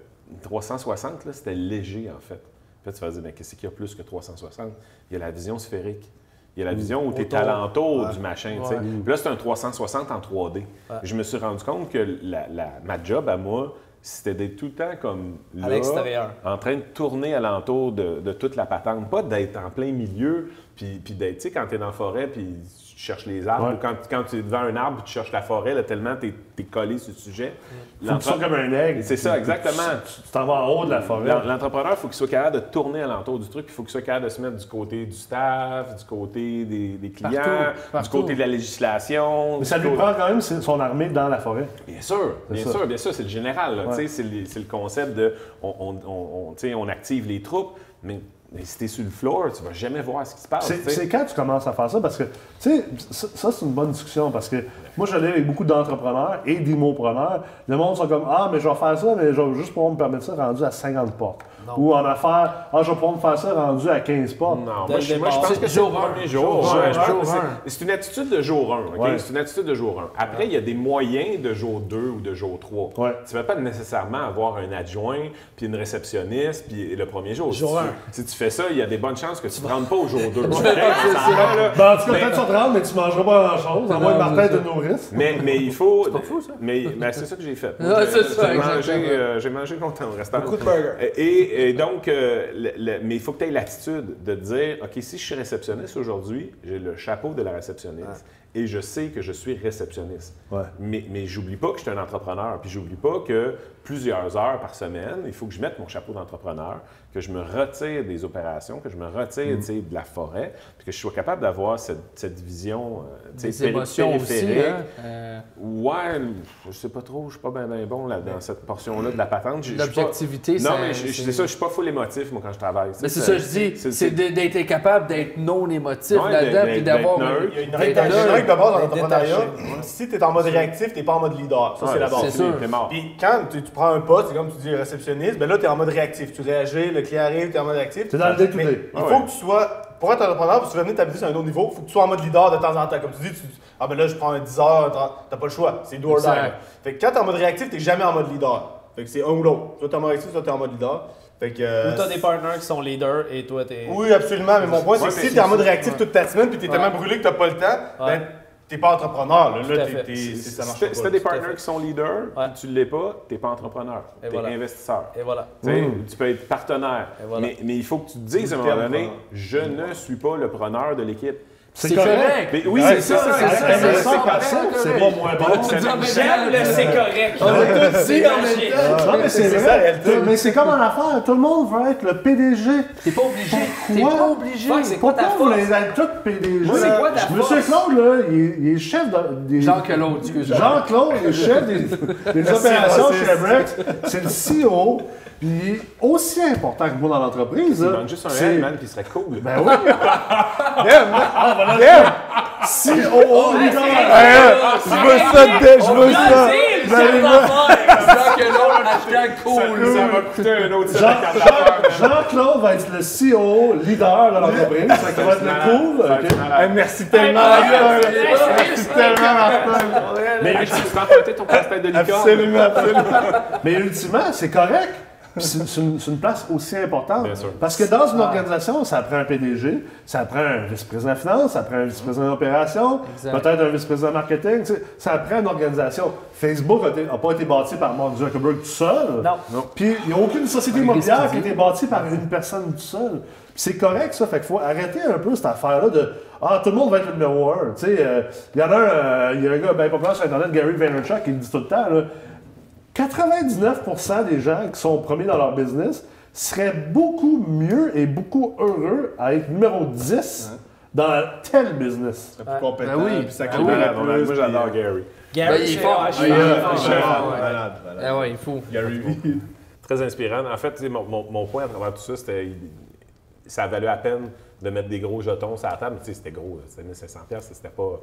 [SPEAKER 3] 360, là, c'était léger en fait. En fait, tu vas dire, mais qu'est-ce qu'il y a plus que 360? Il y a la vision sphérique. Il y a la vision où tu es alentour
[SPEAKER 2] Ouais.
[SPEAKER 3] du machin.
[SPEAKER 2] Ouais.
[SPEAKER 3] Là, c'est un 360 en 3D. Je me suis rendu compte que la- la- ma job à moi, c'était d'être tout le temps comme
[SPEAKER 2] À
[SPEAKER 3] là,
[SPEAKER 2] l'extérieur.
[SPEAKER 3] en train de tourner alentour de, de toute la patente. Pas d'être en plein milieu, puis, puis d'être, tu sais, quand tu es dans la forêt, puis tu cherches les arbres,
[SPEAKER 4] Ouais.
[SPEAKER 3] ou quand, quand tu es devant un arbre, tu cherches la forêt, là, tellement tu es, collé sur le sujet.
[SPEAKER 4] Faut que tu sois comme un aigle.
[SPEAKER 3] C'est ça, exactement.
[SPEAKER 4] Tu t'en vas en haut de la forêt.
[SPEAKER 3] L'en- L'entrepreneur, il faut qu'il soit capable de tourner alentour du truc, il faut qu'il soit capable de se mettre du côté du staff, du côté des, des clients,
[SPEAKER 1] Partout,
[SPEAKER 3] du côté de la législation.
[SPEAKER 4] Mais ça lui prend quand même son armée dans la forêt.
[SPEAKER 3] Bien sûr, bien
[SPEAKER 4] ça.
[SPEAKER 3] sûr, bien sûr, c'est le général.
[SPEAKER 4] Ouais.
[SPEAKER 3] tu sais, C'est le, le concept de on, on, on active les troupes, mais Mais si t'es sur le floor, tu vas jamais voir ce qui se passe.
[SPEAKER 4] C'est quand tu commences à faire ça, parce que, tu sais, ça, ça, c'est une bonne discussion, parce que moi, j'allais avec beaucoup d'entrepreneurs et d'immopreneurs. Le monde sont comme, ah, mais je vais faire ça, mais je vais juste pouvoir me permettre ça rendu à 50 portes. Ou en affaires, ah, je vais pouvoir me faire ça rendu à 15 portes.
[SPEAKER 3] Non, moi je, moi, je
[SPEAKER 2] départ.
[SPEAKER 3] pense que c'est
[SPEAKER 1] Jour
[SPEAKER 3] le
[SPEAKER 1] un.
[SPEAKER 3] premier jour.
[SPEAKER 1] Jour
[SPEAKER 3] c'est-
[SPEAKER 1] un.
[SPEAKER 3] C'est une attitude de jour 1. ok?
[SPEAKER 4] Ouais.
[SPEAKER 3] C'est une attitude de jour 1. Après, il y a des moyens de jour 2 ou de jour 3.
[SPEAKER 4] Ouais.
[SPEAKER 3] Tu ne vas pas nécessairement avoir un adjoint, puis une réceptionniste, puis le premier jour.
[SPEAKER 2] Jour
[SPEAKER 3] si, tu,
[SPEAKER 2] un.
[SPEAKER 3] si tu fais ça, il y a des bonnes chances que tu ne te rendes pas au jour 2.
[SPEAKER 1] c'est ça.
[SPEAKER 4] Ben, en tout cas, peut-être sur 30, mais tu mangeras pas grand-chose, à moins que Martin te nourrisse.
[SPEAKER 3] Mais, mais il faut.
[SPEAKER 1] C'est pas fou, ça.
[SPEAKER 3] Mais, mais c'est ça que j'ai fait. J'ai mangé, euh, j'ai mangé longtemps au restaurant.
[SPEAKER 2] Beaucoup de burgers.
[SPEAKER 3] Et, et donc, euh, le- le- mais il faut que tu aies l'attitude de dire OK, si je suis réceptionniste aujourd'hui, j'ai le chapeau de la réceptionniste et je sais que je suis réceptionniste.
[SPEAKER 4] Ouais.
[SPEAKER 3] Mais, mais j'oublie pas que je suis un entrepreneur. Puis j'oublie pas que plusieurs heures par semaine, il faut que je mette mon chapeau d'entrepreneur, que je me retire des opérations, que je me retire
[SPEAKER 1] Mm.
[SPEAKER 3] de la forêt, puis que je sois capable d'avoir cette, cette vision euh, tu sais,
[SPEAKER 1] Des émotions aussi.
[SPEAKER 3] périphérique.
[SPEAKER 1] Hein? Euh,
[SPEAKER 3] Ouais, je sais pas trop, je suis pas bien bon là, dans cette portion-là de la patente.
[SPEAKER 1] L'objectivité,
[SPEAKER 3] Non,
[SPEAKER 1] ça-
[SPEAKER 3] mais c'est ça, je suis pas full émotif, moi, quand je travaille.
[SPEAKER 1] Mais c'est ça que je dis, c'est d'être capable d'être non émotif
[SPEAKER 3] Ouais,
[SPEAKER 1] là-dedans,
[SPEAKER 3] d'être-
[SPEAKER 1] puis d'avoir.
[SPEAKER 5] Il y a une règle, il y a une
[SPEAKER 1] neutre.
[SPEAKER 5] règle de base dans l'entrepreneuriat. Si tu es en mode réactif, tu n'es pas en mode leader. Ça, c'est la base.
[SPEAKER 1] c'est sûr.
[SPEAKER 3] T'es mort.
[SPEAKER 5] Puis quand tu, tu prends un poste, c'est comme tu dis réceptionniste, ben là, tu es en mode réactif. Tu réagis, le client arrive, tu es en mode réactif.
[SPEAKER 4] T'es dans le day-to-day.
[SPEAKER 5] Mais Il
[SPEAKER 3] Ah
[SPEAKER 5] faut que tu sois, pour être entrepreneur, pour que tu veux venir t'habiller sur un autre niveau, il faut que tu sois en mode leader de temps en temps. Comme tu dis, tu, ah ben là, je prends un 10 heures, t'as t'as pas le choix. C'est do or die. Fait que quand tu es en mode réactif, tu jamais en mode leader. Fait que c'est un ou l'autre. Soit tu es en mode réactif, soit tu es en mode leader. Fait que. euh,
[SPEAKER 2] Ou t'as des partners qui sont leaders et toi t'es.
[SPEAKER 5] Oui, absolument. Mais mon point, c'est que si tu es en mode
[SPEAKER 3] c'est-
[SPEAKER 5] réactif
[SPEAKER 3] ouais.
[SPEAKER 5] toute ta semaine puis tu es tellement brûlé que tu pas le temps,
[SPEAKER 2] Ouais.
[SPEAKER 5] ben, t'es pas entrepreneur. Là, là t'es- ça marche pas.
[SPEAKER 3] si t'as des
[SPEAKER 2] fait.
[SPEAKER 3] qui sont leaders,
[SPEAKER 2] Ouais.
[SPEAKER 3] tu l'es pas, t'es pas entrepreneur. T'es
[SPEAKER 2] voilà.
[SPEAKER 3] investisseur.
[SPEAKER 2] Et voilà.
[SPEAKER 4] Mm.
[SPEAKER 3] Tu peux être partenaire.
[SPEAKER 2] Voilà.
[SPEAKER 3] mais, mais il faut que tu te dises à un moment donné, je ne suis pas le preneur de l'équipe.
[SPEAKER 1] C'est correct.
[SPEAKER 3] Mais oui, c'est ça,
[SPEAKER 1] c'est
[SPEAKER 3] c'est
[SPEAKER 1] ça, c'est
[SPEAKER 4] pas moins bon.
[SPEAKER 2] J'aime le c'est correct.
[SPEAKER 1] On tous temps.
[SPEAKER 4] Non, mais c'est vrai. Mais c'est comme en affaires. Tout le monde veut être le PDG.
[SPEAKER 1] T'es pas obligé. T'es pas obligé.
[SPEAKER 4] Pourquoi vous les êtes tous PDG?
[SPEAKER 2] Moi, c'est quoi ta
[SPEAKER 4] Monsieur? Claude, là, il est, il est chef de, des...
[SPEAKER 1] Jean-Claude, excuse-moi.
[SPEAKER 4] Jean-Claude, il est chef des, opérations chez Brex. C'est le CEO. Puis il est aussi important que moi dans l'entreprise.
[SPEAKER 3] Il manque juste un man, qui serait cool.
[SPEAKER 4] Ben oui. Damn, ah, voilà, damn. CEO, leader.
[SPEAKER 5] Je veux ça, de- je veux ça.
[SPEAKER 1] Jean-Claude, hashtag
[SPEAKER 3] Ça,
[SPEAKER 1] cool.
[SPEAKER 3] ça va coûter un autre
[SPEAKER 4] Jean-Claude être le CEO, leader de l'entreprise. Ça va être le cool.
[SPEAKER 5] Merci tellement, Martin. Merci tellement, Martin.
[SPEAKER 3] Mais tu peux emprunter ton casse-tête de licorne.
[SPEAKER 5] Absolument, absolument.
[SPEAKER 4] Mais ultimement, c'est correct. C'est une, place aussi importante.
[SPEAKER 3] Bien sûr.
[SPEAKER 4] Parce que dans une organisation, ça prend un PDG, ça prend un vice-président finance, ça prend un vice-président d'opération, peut-être un vice-président marketing. tu sais, ça prend une organisation. Facebook n'a pas été bâti par Mark Zuckerberg tout seul.
[SPEAKER 2] Non.
[SPEAKER 4] Puis il n'y a aucune société immobilière qui a été bâtie par une personne tout seul. Puis c'est correct ça, fait qu'il faut arrêter un peu cette affaire-là de Ah, tout le monde va être le numéro un. Tu sais, euh, il y en a un, euh, il y a un gars bien populaire sur Internet, Gary Vaynerchuk, qui le dit tout le temps, là, 99% des gens qui sont premiers dans leur business seraient beaucoup mieux et beaucoup heureux à être numéro 10 dans tel business.
[SPEAKER 5] C'est plus compétent,
[SPEAKER 1] Ben oui.
[SPEAKER 5] puis ça
[SPEAKER 1] Ben oui.
[SPEAKER 5] plus,
[SPEAKER 3] Moi, j'adore
[SPEAKER 5] euh,
[SPEAKER 3] Gary.
[SPEAKER 1] Ben, il est fort.
[SPEAKER 2] Ah,
[SPEAKER 1] Il est. Ouais. Ah il faut.
[SPEAKER 5] Gary
[SPEAKER 3] Très inspirant. En fait, mon, mon- mon point à travers tout ça, c'était. il- Ça a valu la peine de mettre des gros jetons sur la table. Tu sais, c'était gros, c'était 1500$, piastres, c'était pas.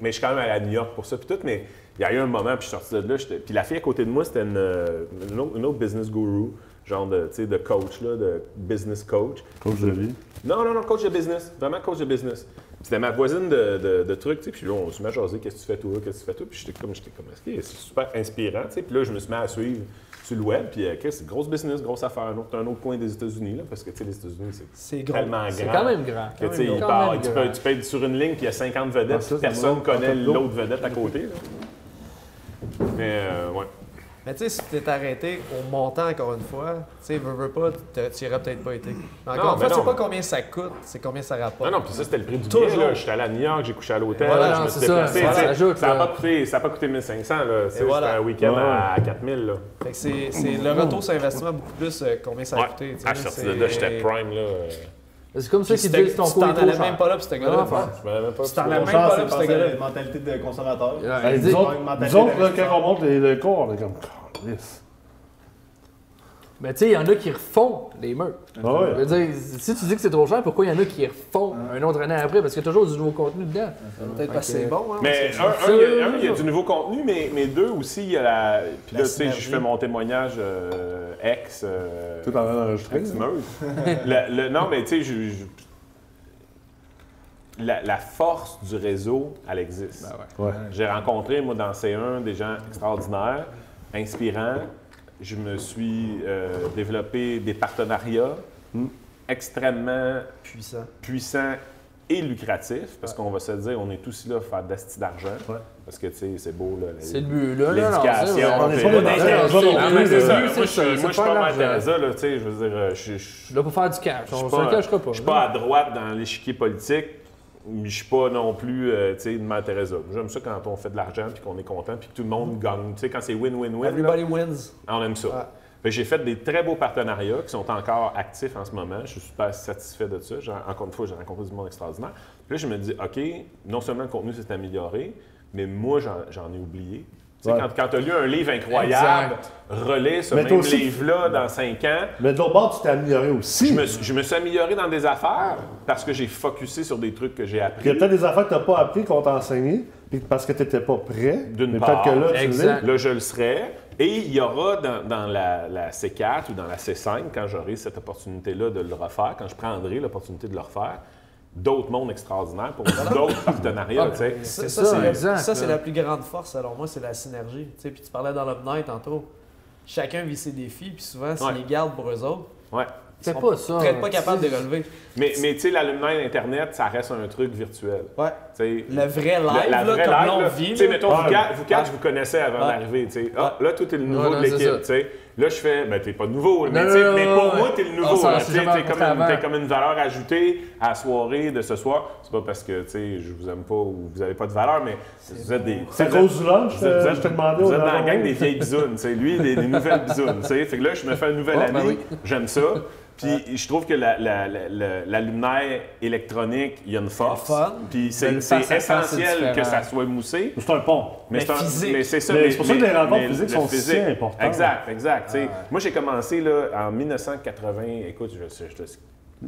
[SPEAKER 3] Mais je suis quand même allé à New York pour ça, puis tout. Mais il y a eu un moment, puis je suis sorti de là. Puis la fille à côté de moi, c'était une, euh, une autre business guru, genre de, tu sais, de coach, là, de business coach.
[SPEAKER 4] Coach de vie.
[SPEAKER 3] Non, non, non, coach de business. Vraiment coach de business. Puis C'était ma voisine de, de, de trucs, tu sais. Puis là, on se met à jaser, qu'est-ce que tu fais toi, qu'est-ce que tu fais toi. Puis j'étais comme, j'étais comme, est-ce que c'est super inspirant, tu sais. Puis là, je me suis mis à suivre sur le web. Puis, euh, qu'est-ce- c'est grosse business, grosse affaire. Un autre, un autre coin des États-Unis, là, parce que, tu sais, les États-Unis, c'est tellement grand.
[SPEAKER 1] C'est quand même grand.
[SPEAKER 3] que, tu sais, il part- tu, peux, tu peux être sur une ligne, puis il y a 50 vedettes,
[SPEAKER 4] Ah, ça,
[SPEAKER 3] personne
[SPEAKER 4] me
[SPEAKER 3] connaît l'autre vedette à côté. là. Mais, euh, ouais.
[SPEAKER 2] Mais tu sais, si tu t'es arrêté au montant, encore une fois, tu sais, veux, veux pas, tu aurais peut-être pas été. Mais encore une fois, c'est pas combien ça coûte, c'est combien ça rapporte.
[SPEAKER 3] Non, non, puis ça, c'était le prix du
[SPEAKER 2] Toujours.
[SPEAKER 3] billet. là. J'étais allé à New York, j'ai couché à l'hôtel,
[SPEAKER 2] Voilà,
[SPEAKER 3] je me
[SPEAKER 1] non,
[SPEAKER 3] suis
[SPEAKER 1] c'est ça,
[SPEAKER 3] déplacé.
[SPEAKER 1] ça rajoute,
[SPEAKER 3] Ça n'a
[SPEAKER 1] là.
[SPEAKER 3] pas, coûté- ça a pas coûté 1500. Là.
[SPEAKER 2] Voilà.
[SPEAKER 3] C'était un week-end à 4000. Là.
[SPEAKER 2] Fait que c'est, c'est le retour sur investissement beaucoup plus euh, combien ça a
[SPEAKER 3] Ouais.
[SPEAKER 2] coûté. tu sais,
[SPEAKER 3] Ah, je suis sorti de là, j'étais prime. Là.
[SPEAKER 1] C'est comme ça qu'ils disent ton
[SPEAKER 2] tu
[SPEAKER 1] coût
[SPEAKER 2] t'en
[SPEAKER 1] est trop
[SPEAKER 2] allais
[SPEAKER 1] cher.
[SPEAKER 2] même pas là, puis ce gars-là.
[SPEAKER 3] Je pas
[SPEAKER 2] Tu t'en même pas là, puis ce gars-là.
[SPEAKER 5] la mentalité de consommateur.
[SPEAKER 4] Nous autres, quand on monte les, le cours, on est comme, Calisse.
[SPEAKER 1] Mais tu sais, il y en a qui refont les murs.
[SPEAKER 4] Ah ouais.
[SPEAKER 1] Je veux dire, si tu dis que c'est trop cher, pourquoi il y en a qui refont un autre année après? Parce qu'il y a toujours du nouveau contenu dedans.
[SPEAKER 2] Peut-être parce que c'est bon, hein.
[SPEAKER 3] Mais un, il y a, un, il y a du nouveau contenu, mais, mais deux aussi, il y a la. Puis là, tu sais, je fais mon témoignage euh, ex. euh,
[SPEAKER 4] Tout en train d'enregistrer.
[SPEAKER 3] ex-meuse. Le- le- non, mais tu sais, je- je- la, la force du réseau, elle existe.
[SPEAKER 1] Ben
[SPEAKER 4] Ouais.
[SPEAKER 3] J'ai rencontré, moi, dans C1, des gens extraordinaires, inspirants. Je me suis euh, développé des partenariats
[SPEAKER 4] Mm.
[SPEAKER 3] extrêmement
[SPEAKER 2] Puissant.
[SPEAKER 3] puissants et lucratifs, parce qu'on va se dire, on est aussi là pour faire d'asti d'argent.
[SPEAKER 4] Ouais.
[SPEAKER 3] Parce que, tu sais, c'est beau, là.
[SPEAKER 1] C'est le but, là.
[SPEAKER 3] L'éducation,
[SPEAKER 4] On est pas
[SPEAKER 3] Moi, je suis- pas
[SPEAKER 1] de
[SPEAKER 3] mal
[SPEAKER 1] l'argent.
[SPEAKER 3] Teresa, là, tu sais, je veux dire, euh, je
[SPEAKER 1] suis là pour faire du cash. On cachera pas.
[SPEAKER 3] je suis pas à droite dans l'échiquier politique, je suis pas non plus, euh, tu sais, une Mère Teresa. J'aime ça quand on fait de l'argent, puis qu'on est content, puis que tout le monde gagne. Tu sais, quand c'est win-win-win, là,
[SPEAKER 2] Everybody wins.
[SPEAKER 3] on aime ça. J'ai fait des très beaux partenariats qui sont encore actifs en ce moment. Je suis super satisfait de ça. Encore une fois, j'ai rencontré du monde extraordinaire. Puis là, je me dis, OK, non seulement le contenu s'est amélioré, mais moi, j'en ai oublié.
[SPEAKER 4] Ouais.
[SPEAKER 3] quand, quand tu as lu un livre incroyable, relais ce
[SPEAKER 4] Mais
[SPEAKER 3] même
[SPEAKER 4] aussi-
[SPEAKER 3] livre-là dans cinq ans,
[SPEAKER 4] Mais de l'autre bord, tu t'es amélioré aussi.
[SPEAKER 3] je me, suis- je me suis amélioré dans des affaires parce que j'ai focusé sur des trucs que j'ai
[SPEAKER 4] Il y a
[SPEAKER 3] appris.
[SPEAKER 4] peut-être des affaires que tu n'as pas appris qu'on t'a enseigné, puis parce que tu n'étais pas prêt.
[SPEAKER 3] D'une
[SPEAKER 4] mais
[SPEAKER 3] part.
[SPEAKER 4] peut-être que là, tu
[SPEAKER 1] Exact.
[SPEAKER 4] l'es.
[SPEAKER 3] Là, je le serai. Et il y aura dans, dans la, la C4 ou dans la C5, quand j'aurai cette opportunité-là de le refaire, quand je prendrai l'opportunité de le refaire, d'autres mondes extraordinaires pour d'autres partenariats. tu sais.
[SPEAKER 2] Ça,
[SPEAKER 1] C'est
[SPEAKER 2] ça,
[SPEAKER 1] ça,
[SPEAKER 2] c'est-
[SPEAKER 1] exact,
[SPEAKER 2] ça, c'est
[SPEAKER 1] là.
[SPEAKER 2] la plus grande force, selon moi, c'est la synergie. Tu sais, puis tu parlais dans l'Up tantôt. Chacun vit ses défis, puis souvent, s'ils
[SPEAKER 3] Ouais.
[SPEAKER 2] les gardent pour eux autres,
[SPEAKER 3] Ouais.
[SPEAKER 2] ils sont
[SPEAKER 1] pas ça.
[SPEAKER 2] peut-être pas capables de
[SPEAKER 1] Tu sais,
[SPEAKER 2] relever.
[SPEAKER 3] Mais, mais tu sais, l'alumni d'Internet, ça reste un truc virtuel.
[SPEAKER 2] Ouais. Le vrai live,
[SPEAKER 3] la, la
[SPEAKER 2] là, comme
[SPEAKER 3] live,
[SPEAKER 2] on vit.
[SPEAKER 3] tu sais,
[SPEAKER 2] là.
[SPEAKER 3] mettons, vous quatre, vous, quatre,
[SPEAKER 2] Ouais.
[SPEAKER 3] je vous connaissais avant
[SPEAKER 2] Ouais.
[SPEAKER 3] d'arriver, tu sais. Ah, là, toi, t'es le nouveau
[SPEAKER 1] Ouais,
[SPEAKER 3] de
[SPEAKER 1] non, c'est
[SPEAKER 3] l'équipe. Là, je fais, ben, t'es pas nouveau, mais,
[SPEAKER 1] Non, non,
[SPEAKER 3] pour moi, t'es le nouveau. T'es comme, une- comme une valeur ajoutée à la soirée de ce soir. C'est pas parce que, tu sais, je vous aime pas ou vous avez pas de valeur, mais vous êtes des...
[SPEAKER 4] C'est à cause du lunch,
[SPEAKER 3] vous êtes- vous
[SPEAKER 4] euh, je te demandais
[SPEAKER 3] Vous êtes dans la gang des vieilles bisounes. Lui, des, nouvelles bisounes. Fait que là, je me fais un nouvel
[SPEAKER 1] Oh, ben oui.
[SPEAKER 3] j'aime ça. Puis je trouve que la, la, la, la- luminaire électronique, il y a une force. Puis c'est essentiel que ça soit moussé.
[SPEAKER 4] C'est un pont.
[SPEAKER 3] Mais,
[SPEAKER 2] Mais
[SPEAKER 3] c'est un-
[SPEAKER 2] physique.
[SPEAKER 3] mais c'est ça.
[SPEAKER 4] Mais c'est pour ça que les rencontres
[SPEAKER 3] mais
[SPEAKER 4] physiques
[SPEAKER 3] le
[SPEAKER 4] sont si
[SPEAKER 3] physique.
[SPEAKER 4] importantes.
[SPEAKER 3] Exact, exact. tu sais. Moi, j'ai commencé là, en 1980. Écoute, je, je, je,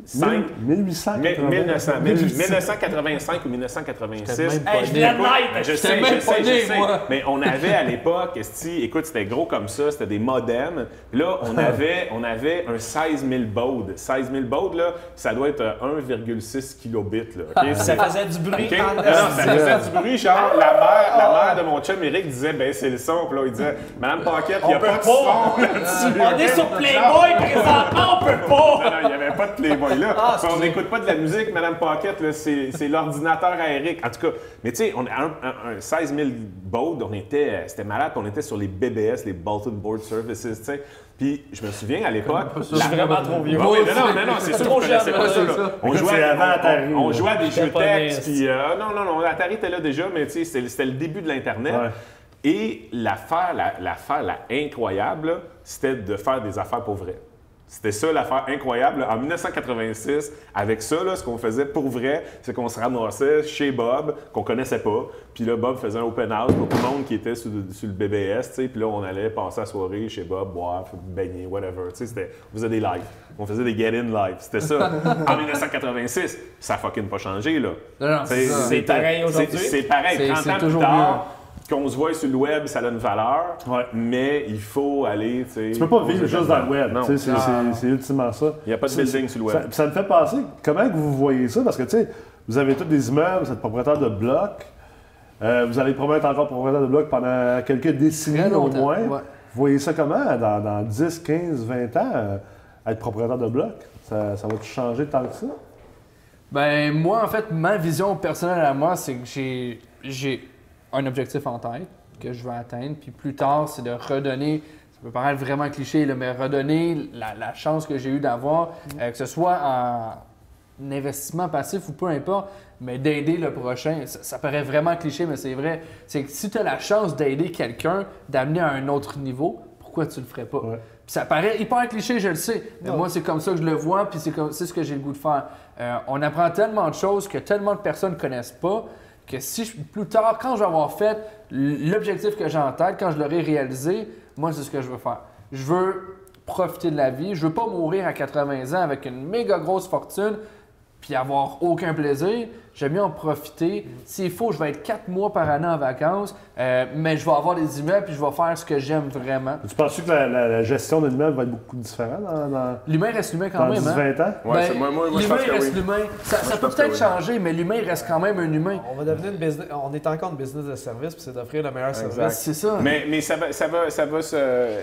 [SPEAKER 3] 5,
[SPEAKER 4] 1880.
[SPEAKER 3] 1900, 1985 ou 1986.
[SPEAKER 1] même pas
[SPEAKER 2] Hey, je de naître!
[SPEAKER 3] sais, je
[SPEAKER 1] pas
[SPEAKER 3] sais, je. Mais on avait à l'époque, écoute, c'était gros comme ça, c'était des modems. Puis là, on avait, on avait un 16 000 baud. 16 000 baud, là, ça doit être euh, 1,6 kilobits. Là, ok?
[SPEAKER 2] Ça faisait du bruit.
[SPEAKER 3] OK?
[SPEAKER 2] en
[SPEAKER 3] Non, ça faisait du bruit, genre, la mère, la mère de mon chum Eric disait, ben c'est le son. Puis là, il disait, Madame Paquette, il n'y a pas de
[SPEAKER 2] pas.
[SPEAKER 3] son là-dessus.
[SPEAKER 2] On est sur Playboy présentement, on peut pas!
[SPEAKER 3] Non, il n'y avait pas de Playboy là.
[SPEAKER 2] Ah,
[SPEAKER 3] on n'écoute pas de la musique, Madame Paquette, là, c'est, c'est l'ordinateur à Eric. En tout cas, mais tu sais, on a un, un- un 16 000 baud, on était, euh, c'était malade, puis on était sur les BBS, les Bulletin Board Services, tu sais. Puis je me souviens à l'époque.
[SPEAKER 2] Je suis vraiment trop vieux.
[SPEAKER 3] Non, non, c'est sûr pas ça. On jouait,
[SPEAKER 4] Atari,
[SPEAKER 3] on, à des jeux texte, puis euh, non, non, non, Atari était là déjà, mais tu sais, c'était c'était le début de l'Internet.
[SPEAKER 4] Ouais.
[SPEAKER 3] Et l'affaire, la, l'affaire la incroyable, là, c'était de faire des affaires pour vrai. C'était ça l'affaire incroyable. En 1986, avec ça, là, ce qu'on faisait pour vrai, c'est qu'on se ramassait chez Bob, qu'on connaissait pas. Puis là, Bob faisait un open house pour tout le monde qui était sur, le- sur le BBS. tu sais. Puis là, on allait passer la soirée chez Bob, boire, baigner, whatever. C'était- on faisait des lives. On faisait des get-in live. C'était ça. en 1986, ça a fucking pas changé, là.
[SPEAKER 1] Non, non, c'est
[SPEAKER 3] C'est
[SPEAKER 1] ça.
[SPEAKER 2] C'est pareil aujourd'hui.
[SPEAKER 3] C'est c'est pareil.
[SPEAKER 1] C'est-
[SPEAKER 3] 30
[SPEAKER 1] c'est
[SPEAKER 3] ans plus tard, qu'on se voit sur le web, ça a une valeur.
[SPEAKER 4] Ouais.
[SPEAKER 3] Mais il faut aller, tu
[SPEAKER 4] peux pas vivre juste dans le web. C'est
[SPEAKER 1] Non.
[SPEAKER 4] c'est- c'est ultimement ça.
[SPEAKER 3] Il n'y a pas de building sur le web.
[SPEAKER 4] Ça, ça me fait penser, comment que vous voyez ça? Parce que, tu sais, vous avez tous des immeubles, vous êtes propriétaire de blocs. Euh, vous allez probablement être encore propriétaire de blocs pendant quelques décennies au moins.
[SPEAKER 1] ouais.
[SPEAKER 4] Vous voyez ça comment dans, dans 10, 15, 20 ans, euh, être propriétaire de blocs? Ça, ça va-tu changer tant que ça?
[SPEAKER 1] Ben, moi, en fait, ma vision personnelle à moi, c'est que j'ai, j'ai un objectif en tête que je veux atteindre. Puis plus tard, c'est de redonner, ça peut paraître vraiment cliché, là, mais redonner la, la chance que j'ai eu d'avoir, euh, que ce soit en investissement passif ou peu importe, mais d'aider le prochain. Ça, ça paraît vraiment cliché, mais c'est vrai. C'est que si tu as la chance d'aider quelqu'un, d'amener à un autre niveau, pourquoi tu le ferais pas?
[SPEAKER 4] Ouais.
[SPEAKER 1] Puis ça paraît hyper cliché, je le sais. Mais
[SPEAKER 2] Non.
[SPEAKER 1] moi, c'est comme ça que je le vois, puis c'est, comme, c'est ce que j'ai le goût de faire. Euh, on apprend tellement de choses que tellement de personnes ne connaissent pas que si plus tard, quand je vais avoir fait l'objectif que j'ai en tête, quand je l'aurai réalisé, moi, c'est ce que je veux faire. Je veux profiter de la vie. Je veux pas mourir à 80 ans avec une méga grosse fortune puis avoir aucun plaisir. J'aime mieux en profiter. S'il faut, je vais être quatre mois par année en vacances, euh, mais je vais avoir des immeubles puis je vais faire ce que j'aime vraiment.
[SPEAKER 4] Tu penses que la, la- la gestion d'un immeuble va être beaucoup différente dans, dans,
[SPEAKER 1] L'humain reste l'humain quand
[SPEAKER 4] dans
[SPEAKER 1] même. hein?
[SPEAKER 4] 10-20 ans?
[SPEAKER 3] Ouais,
[SPEAKER 1] Ben,
[SPEAKER 3] c'est- moi, moi, moi, je
[SPEAKER 1] l'humain reste
[SPEAKER 3] oui.
[SPEAKER 1] l'humain. Ça, peut peut-être
[SPEAKER 3] oui.
[SPEAKER 1] changer, mais l'humain reste quand même un humain.
[SPEAKER 2] On va devenir une business. On est encore une business de service, puis c'est d'offrir le meilleur
[SPEAKER 3] Exact.
[SPEAKER 2] service.
[SPEAKER 1] C'est ça.
[SPEAKER 3] Mais, mais ça, va, ça, va, ça va se.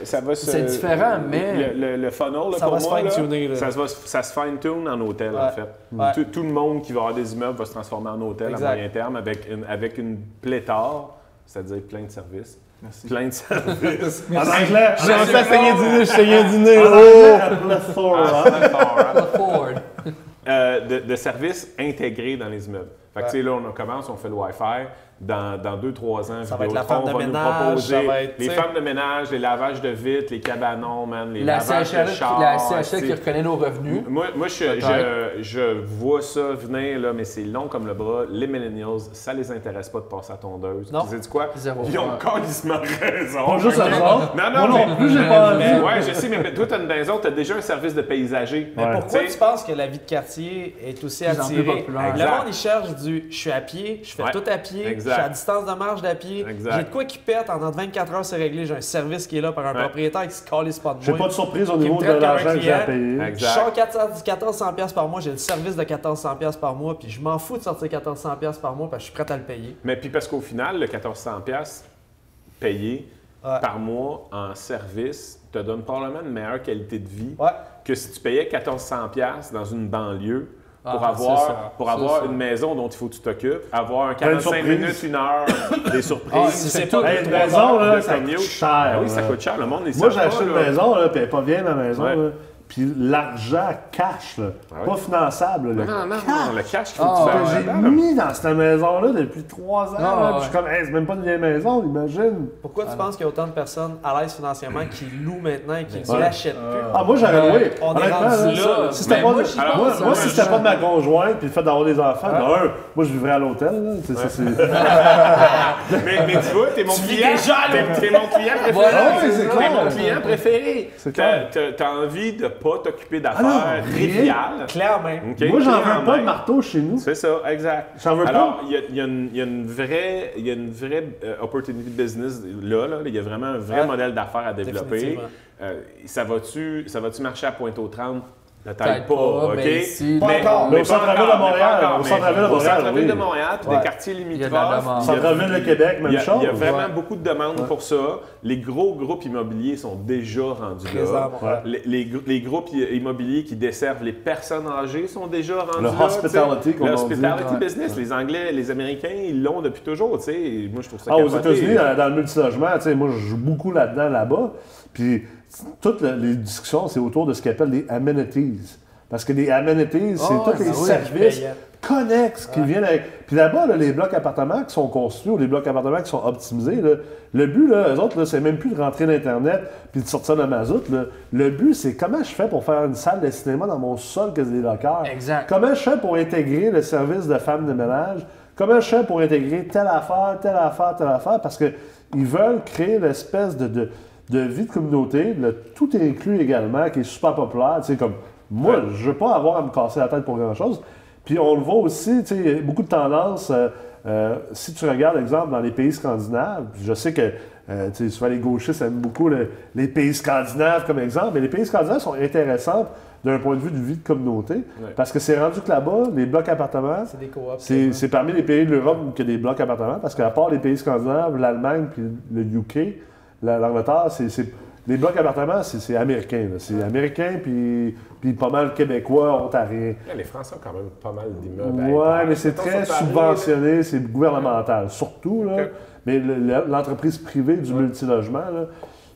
[SPEAKER 3] Ça va se
[SPEAKER 1] C'est différent, mais-
[SPEAKER 3] Le, le- le funnel, là,
[SPEAKER 2] Ça
[SPEAKER 3] pour
[SPEAKER 2] va se
[SPEAKER 3] moi, là,
[SPEAKER 2] fine-tuner.
[SPEAKER 3] Ça, se va se- ça se fine-tune en hôtel, en fait.
[SPEAKER 2] Ouais.
[SPEAKER 3] Tout, tout le monde qui va avoir des immeubles va se transformer en hôtel
[SPEAKER 2] Exact.
[SPEAKER 3] à moyen terme avec une, avec une pléthore, c'est-à-dire plein de services.
[SPEAKER 5] Merci.
[SPEAKER 3] Plein de services.
[SPEAKER 4] En anglais,
[SPEAKER 2] J'ai commencé à saigner du nez, je saignais du nez.
[SPEAKER 4] en
[SPEAKER 2] Oh!
[SPEAKER 4] la plethora.
[SPEAKER 1] Ford.
[SPEAKER 3] Euh, de, de services intégrés dans les immeubles. Fait que,
[SPEAKER 2] Ouais.
[SPEAKER 3] tu sais, là, on commence, on fait le Wi-Fi. Dans, dans deux, trois ans,
[SPEAKER 2] Ça va être la femme de ménage,
[SPEAKER 3] proposer
[SPEAKER 2] ça va être,
[SPEAKER 3] les
[SPEAKER 2] tu sais-
[SPEAKER 3] femmes de ménage, les lavages de vitres, les cabanons, man, les
[SPEAKER 1] La
[SPEAKER 3] lavages
[SPEAKER 1] CHL,
[SPEAKER 3] de chars.
[SPEAKER 1] la CHL qui reconnaît nos revenus.
[SPEAKER 3] Moi, moi je,
[SPEAKER 1] Peut-être.
[SPEAKER 3] je, je vois ça venir, là, mais c'est long comme le bras. Les millennials, ça les intéresse pas de passer à tondeuse.
[SPEAKER 2] Non.
[SPEAKER 3] C'est du quoi?
[SPEAKER 1] Zéro.
[SPEAKER 3] Ils ont carrément raison.
[SPEAKER 4] Pas juste
[SPEAKER 3] ok?
[SPEAKER 4] raison.
[SPEAKER 3] Non, non,
[SPEAKER 4] non
[SPEAKER 3] mais-
[SPEAKER 4] plus, j'ai pas envie.
[SPEAKER 3] Ouais, je sais, mais toi, t'as une maison, t'as déjà un service de paysager.
[SPEAKER 2] Mais
[SPEAKER 4] Ouais.
[SPEAKER 2] pourquoi
[SPEAKER 3] Tu sais-
[SPEAKER 2] tu penses que la vie de quartier est aussi attirée? Le monde, il cherche du « je suis à pied, je fais tout à pied, à distance de marche d'à pied,
[SPEAKER 3] Exact.
[SPEAKER 2] j'ai de quoi qui pète, en entre 24 heures c'est réglé, j'ai un service qui est là par un
[SPEAKER 3] Ouais.
[SPEAKER 2] propriétaire qui se calisse pas de
[SPEAKER 4] J'ai
[SPEAKER 2] moi.
[SPEAKER 4] pas de surprise au niveau de l'argent que j'ai à payer.
[SPEAKER 2] Je sors 400 1400 pièces par mois, j'ai le service de 1400 pièces par mois, puis je m'en fous de sortir 1400 pièces par mois parce que je suis prêt à le payer.
[SPEAKER 3] Mais puis parce qu'au final, le 1400$ piastres payé
[SPEAKER 2] Ouais.
[SPEAKER 3] par mois en service te donne probablement une meilleure qualité de vie
[SPEAKER 2] Ouais.
[SPEAKER 3] que si tu payais 1400$ piastres dans une banlieue pour
[SPEAKER 1] Ah,
[SPEAKER 3] avoir, pour avoir
[SPEAKER 1] ça.
[SPEAKER 3] une maison dont il faut que tu t'occupes, avoir un
[SPEAKER 4] Plein de
[SPEAKER 3] 45
[SPEAKER 4] surprises.
[SPEAKER 3] minutes, une heure, des surprises.
[SPEAKER 1] Ah,
[SPEAKER 2] si
[SPEAKER 1] c'est tout.
[SPEAKER 4] Hey, une
[SPEAKER 2] trois
[SPEAKER 4] maison,
[SPEAKER 2] heures
[SPEAKER 4] là,
[SPEAKER 3] de
[SPEAKER 4] ça
[SPEAKER 3] commute.
[SPEAKER 4] coûte cher.
[SPEAKER 3] Ah oui, ça coûte cher. Le monde,
[SPEAKER 4] Moi, acheté une maison, là, puis elle est pas bien, la maison.
[SPEAKER 3] Ouais.
[SPEAKER 4] là. Puis l'argent cash, là,
[SPEAKER 3] Ah oui.
[SPEAKER 4] pas finançable. là,
[SPEAKER 3] Non, non, non, le cash qu'il faut
[SPEAKER 1] Ah,
[SPEAKER 3] que tu
[SPEAKER 4] que
[SPEAKER 3] fasses
[SPEAKER 4] j'ai mis dans cette maison-là depuis trois ans.
[SPEAKER 1] Ah,
[SPEAKER 4] là, puis
[SPEAKER 1] ouais.
[SPEAKER 4] je suis comme, hey, c'est même pas une vieille maison, imagine.
[SPEAKER 2] Pourquoi tu penses qu'il y a autant de personnes à l'aise financièrement qui louent maintenant et qui ne
[SPEAKER 4] Ouais.
[SPEAKER 2] l'achètent plus?
[SPEAKER 4] Ah, moi, j'aurais loué.
[SPEAKER 2] on est rendu
[SPEAKER 4] là, si c'était pas,
[SPEAKER 1] moi,
[SPEAKER 4] moi, si c'était pas de ma conjointe puis le fait d'avoir des enfants, de un, moi, je vivrais à l'hôtel. Tu c'est-
[SPEAKER 3] Mais, mais tu vois, t'es mon client. T'es, mon client préféré. T'es mon client préféré. T'as envie de pas t'occuper
[SPEAKER 4] Ah
[SPEAKER 3] d'affaires triviales.
[SPEAKER 2] Clairement.
[SPEAKER 3] OK?
[SPEAKER 4] Moi, j'en veux pas de marteau chez nous.
[SPEAKER 3] C'est ça, exact.
[SPEAKER 4] J'en veux
[SPEAKER 3] Alors,
[SPEAKER 4] pas.
[SPEAKER 3] il y a, y une- il y a une vraie, y a une vraie euh, opportunity business là, là. Il y a vraiment un vrai
[SPEAKER 2] Ouais.
[SPEAKER 3] modèle d'affaires à développer. Euh, ça va-tu va-tu marcher à Pointe-aux-30? Peut-être
[SPEAKER 1] Peut-être
[SPEAKER 3] pas,
[SPEAKER 1] pas,
[SPEAKER 3] OK?
[SPEAKER 1] mais ici,
[SPEAKER 2] Pas encore.
[SPEAKER 4] Mais au centre-ville de Montréal,
[SPEAKER 3] encore,
[SPEAKER 4] au centre-ville de
[SPEAKER 3] au
[SPEAKER 4] Montréal,
[SPEAKER 3] centre-ville
[SPEAKER 4] oui.
[SPEAKER 3] de Montréal, puis
[SPEAKER 2] Ouais.
[SPEAKER 3] des quartiers
[SPEAKER 1] Il la
[SPEAKER 3] limitrophes.
[SPEAKER 1] demande.
[SPEAKER 3] il y a-
[SPEAKER 4] Centre-ville de Québec,
[SPEAKER 3] il
[SPEAKER 4] même
[SPEAKER 3] y a,
[SPEAKER 4] chose.
[SPEAKER 3] il y a vraiment
[SPEAKER 1] Ouais.
[SPEAKER 3] beaucoup de demandes pour ça. Les gros groupes immobiliers sont déjà rendus
[SPEAKER 2] Présent,
[SPEAKER 3] là.
[SPEAKER 2] ouais.
[SPEAKER 3] Les, les les groupes immobiliers qui desservent les personnes âgées sont déjà rendus
[SPEAKER 4] Le
[SPEAKER 3] là.
[SPEAKER 4] hospitality,
[SPEAKER 3] Le hospitality
[SPEAKER 1] Ouais.
[SPEAKER 3] business. Les Anglais, les Américains, ils l'ont depuis toujours. tu sais. Moi, je trouve ça
[SPEAKER 4] Ah, aux. États-Unis, dans, dans le multilogement, tu sais, moi, je joue beaucoup là-dedans, là-bas. Puis, toutes le- les discussions, c'est autour de ce qu'ils appellent les amenities. Parce que les amenities, c'est
[SPEAKER 1] Ah,
[SPEAKER 4] tous les
[SPEAKER 1] ben oui,
[SPEAKER 4] services connexes qui viennent avec. Puis là-bas, là, les blocs appartements qui sont construits ou les blocs appartements qui sont optimisés, là, le but, là, eux autres, c'est même plus de rentrer l'Internet puis de sortir le mazout. là. Le but, c'est comment je fais pour faire une salle de cinéma dans mon sol que c'est des lockers?
[SPEAKER 1] Exact.
[SPEAKER 4] Comment je fais pour intégrer le service de femme de ménage? Comment je fais pour intégrer telle affaire, telle affaire, telle affaire? Parce qu'ils veulent créer l'espèce de, de, de vie de communauté, le tout inclus également, qui est super populaire. Tu sais, comme moi, je veux pas avoir à me casser la tête pour grand-chose. Puis on le voit aussi, tu sais, il y a beaucoup de tendances. euh, euh, si tu regardes, exemple, dans les pays scandinaves, puis je sais que euh, tu sais, souvent les gauchistes aiment beaucoup le- les pays scandinaves comme exemple, mais les pays scandinaves sont intéressants d'un point de vue de vie de communauté, parce que c'est rendu que là-bas, les blocs appartements,
[SPEAKER 2] C'est des coops.
[SPEAKER 4] c'est c'est parmi les pays de l'Europe où il y a des blocs appartements, parce qu'à part les pays scandinaves, l'Allemagne puis le UK, l'Angleterre, c'est- c'est- les blocs appartements, c'est c'est américain. là. C'est américain puis, puis pas mal québécois, ontariens.
[SPEAKER 3] Les Français ont quand même pas mal d'immeubles. Paris.
[SPEAKER 4] mais c'est très subventionné, c'est gouvernemental, surtout. Là. Mais le- le- l'entreprise privée du multilogement, là,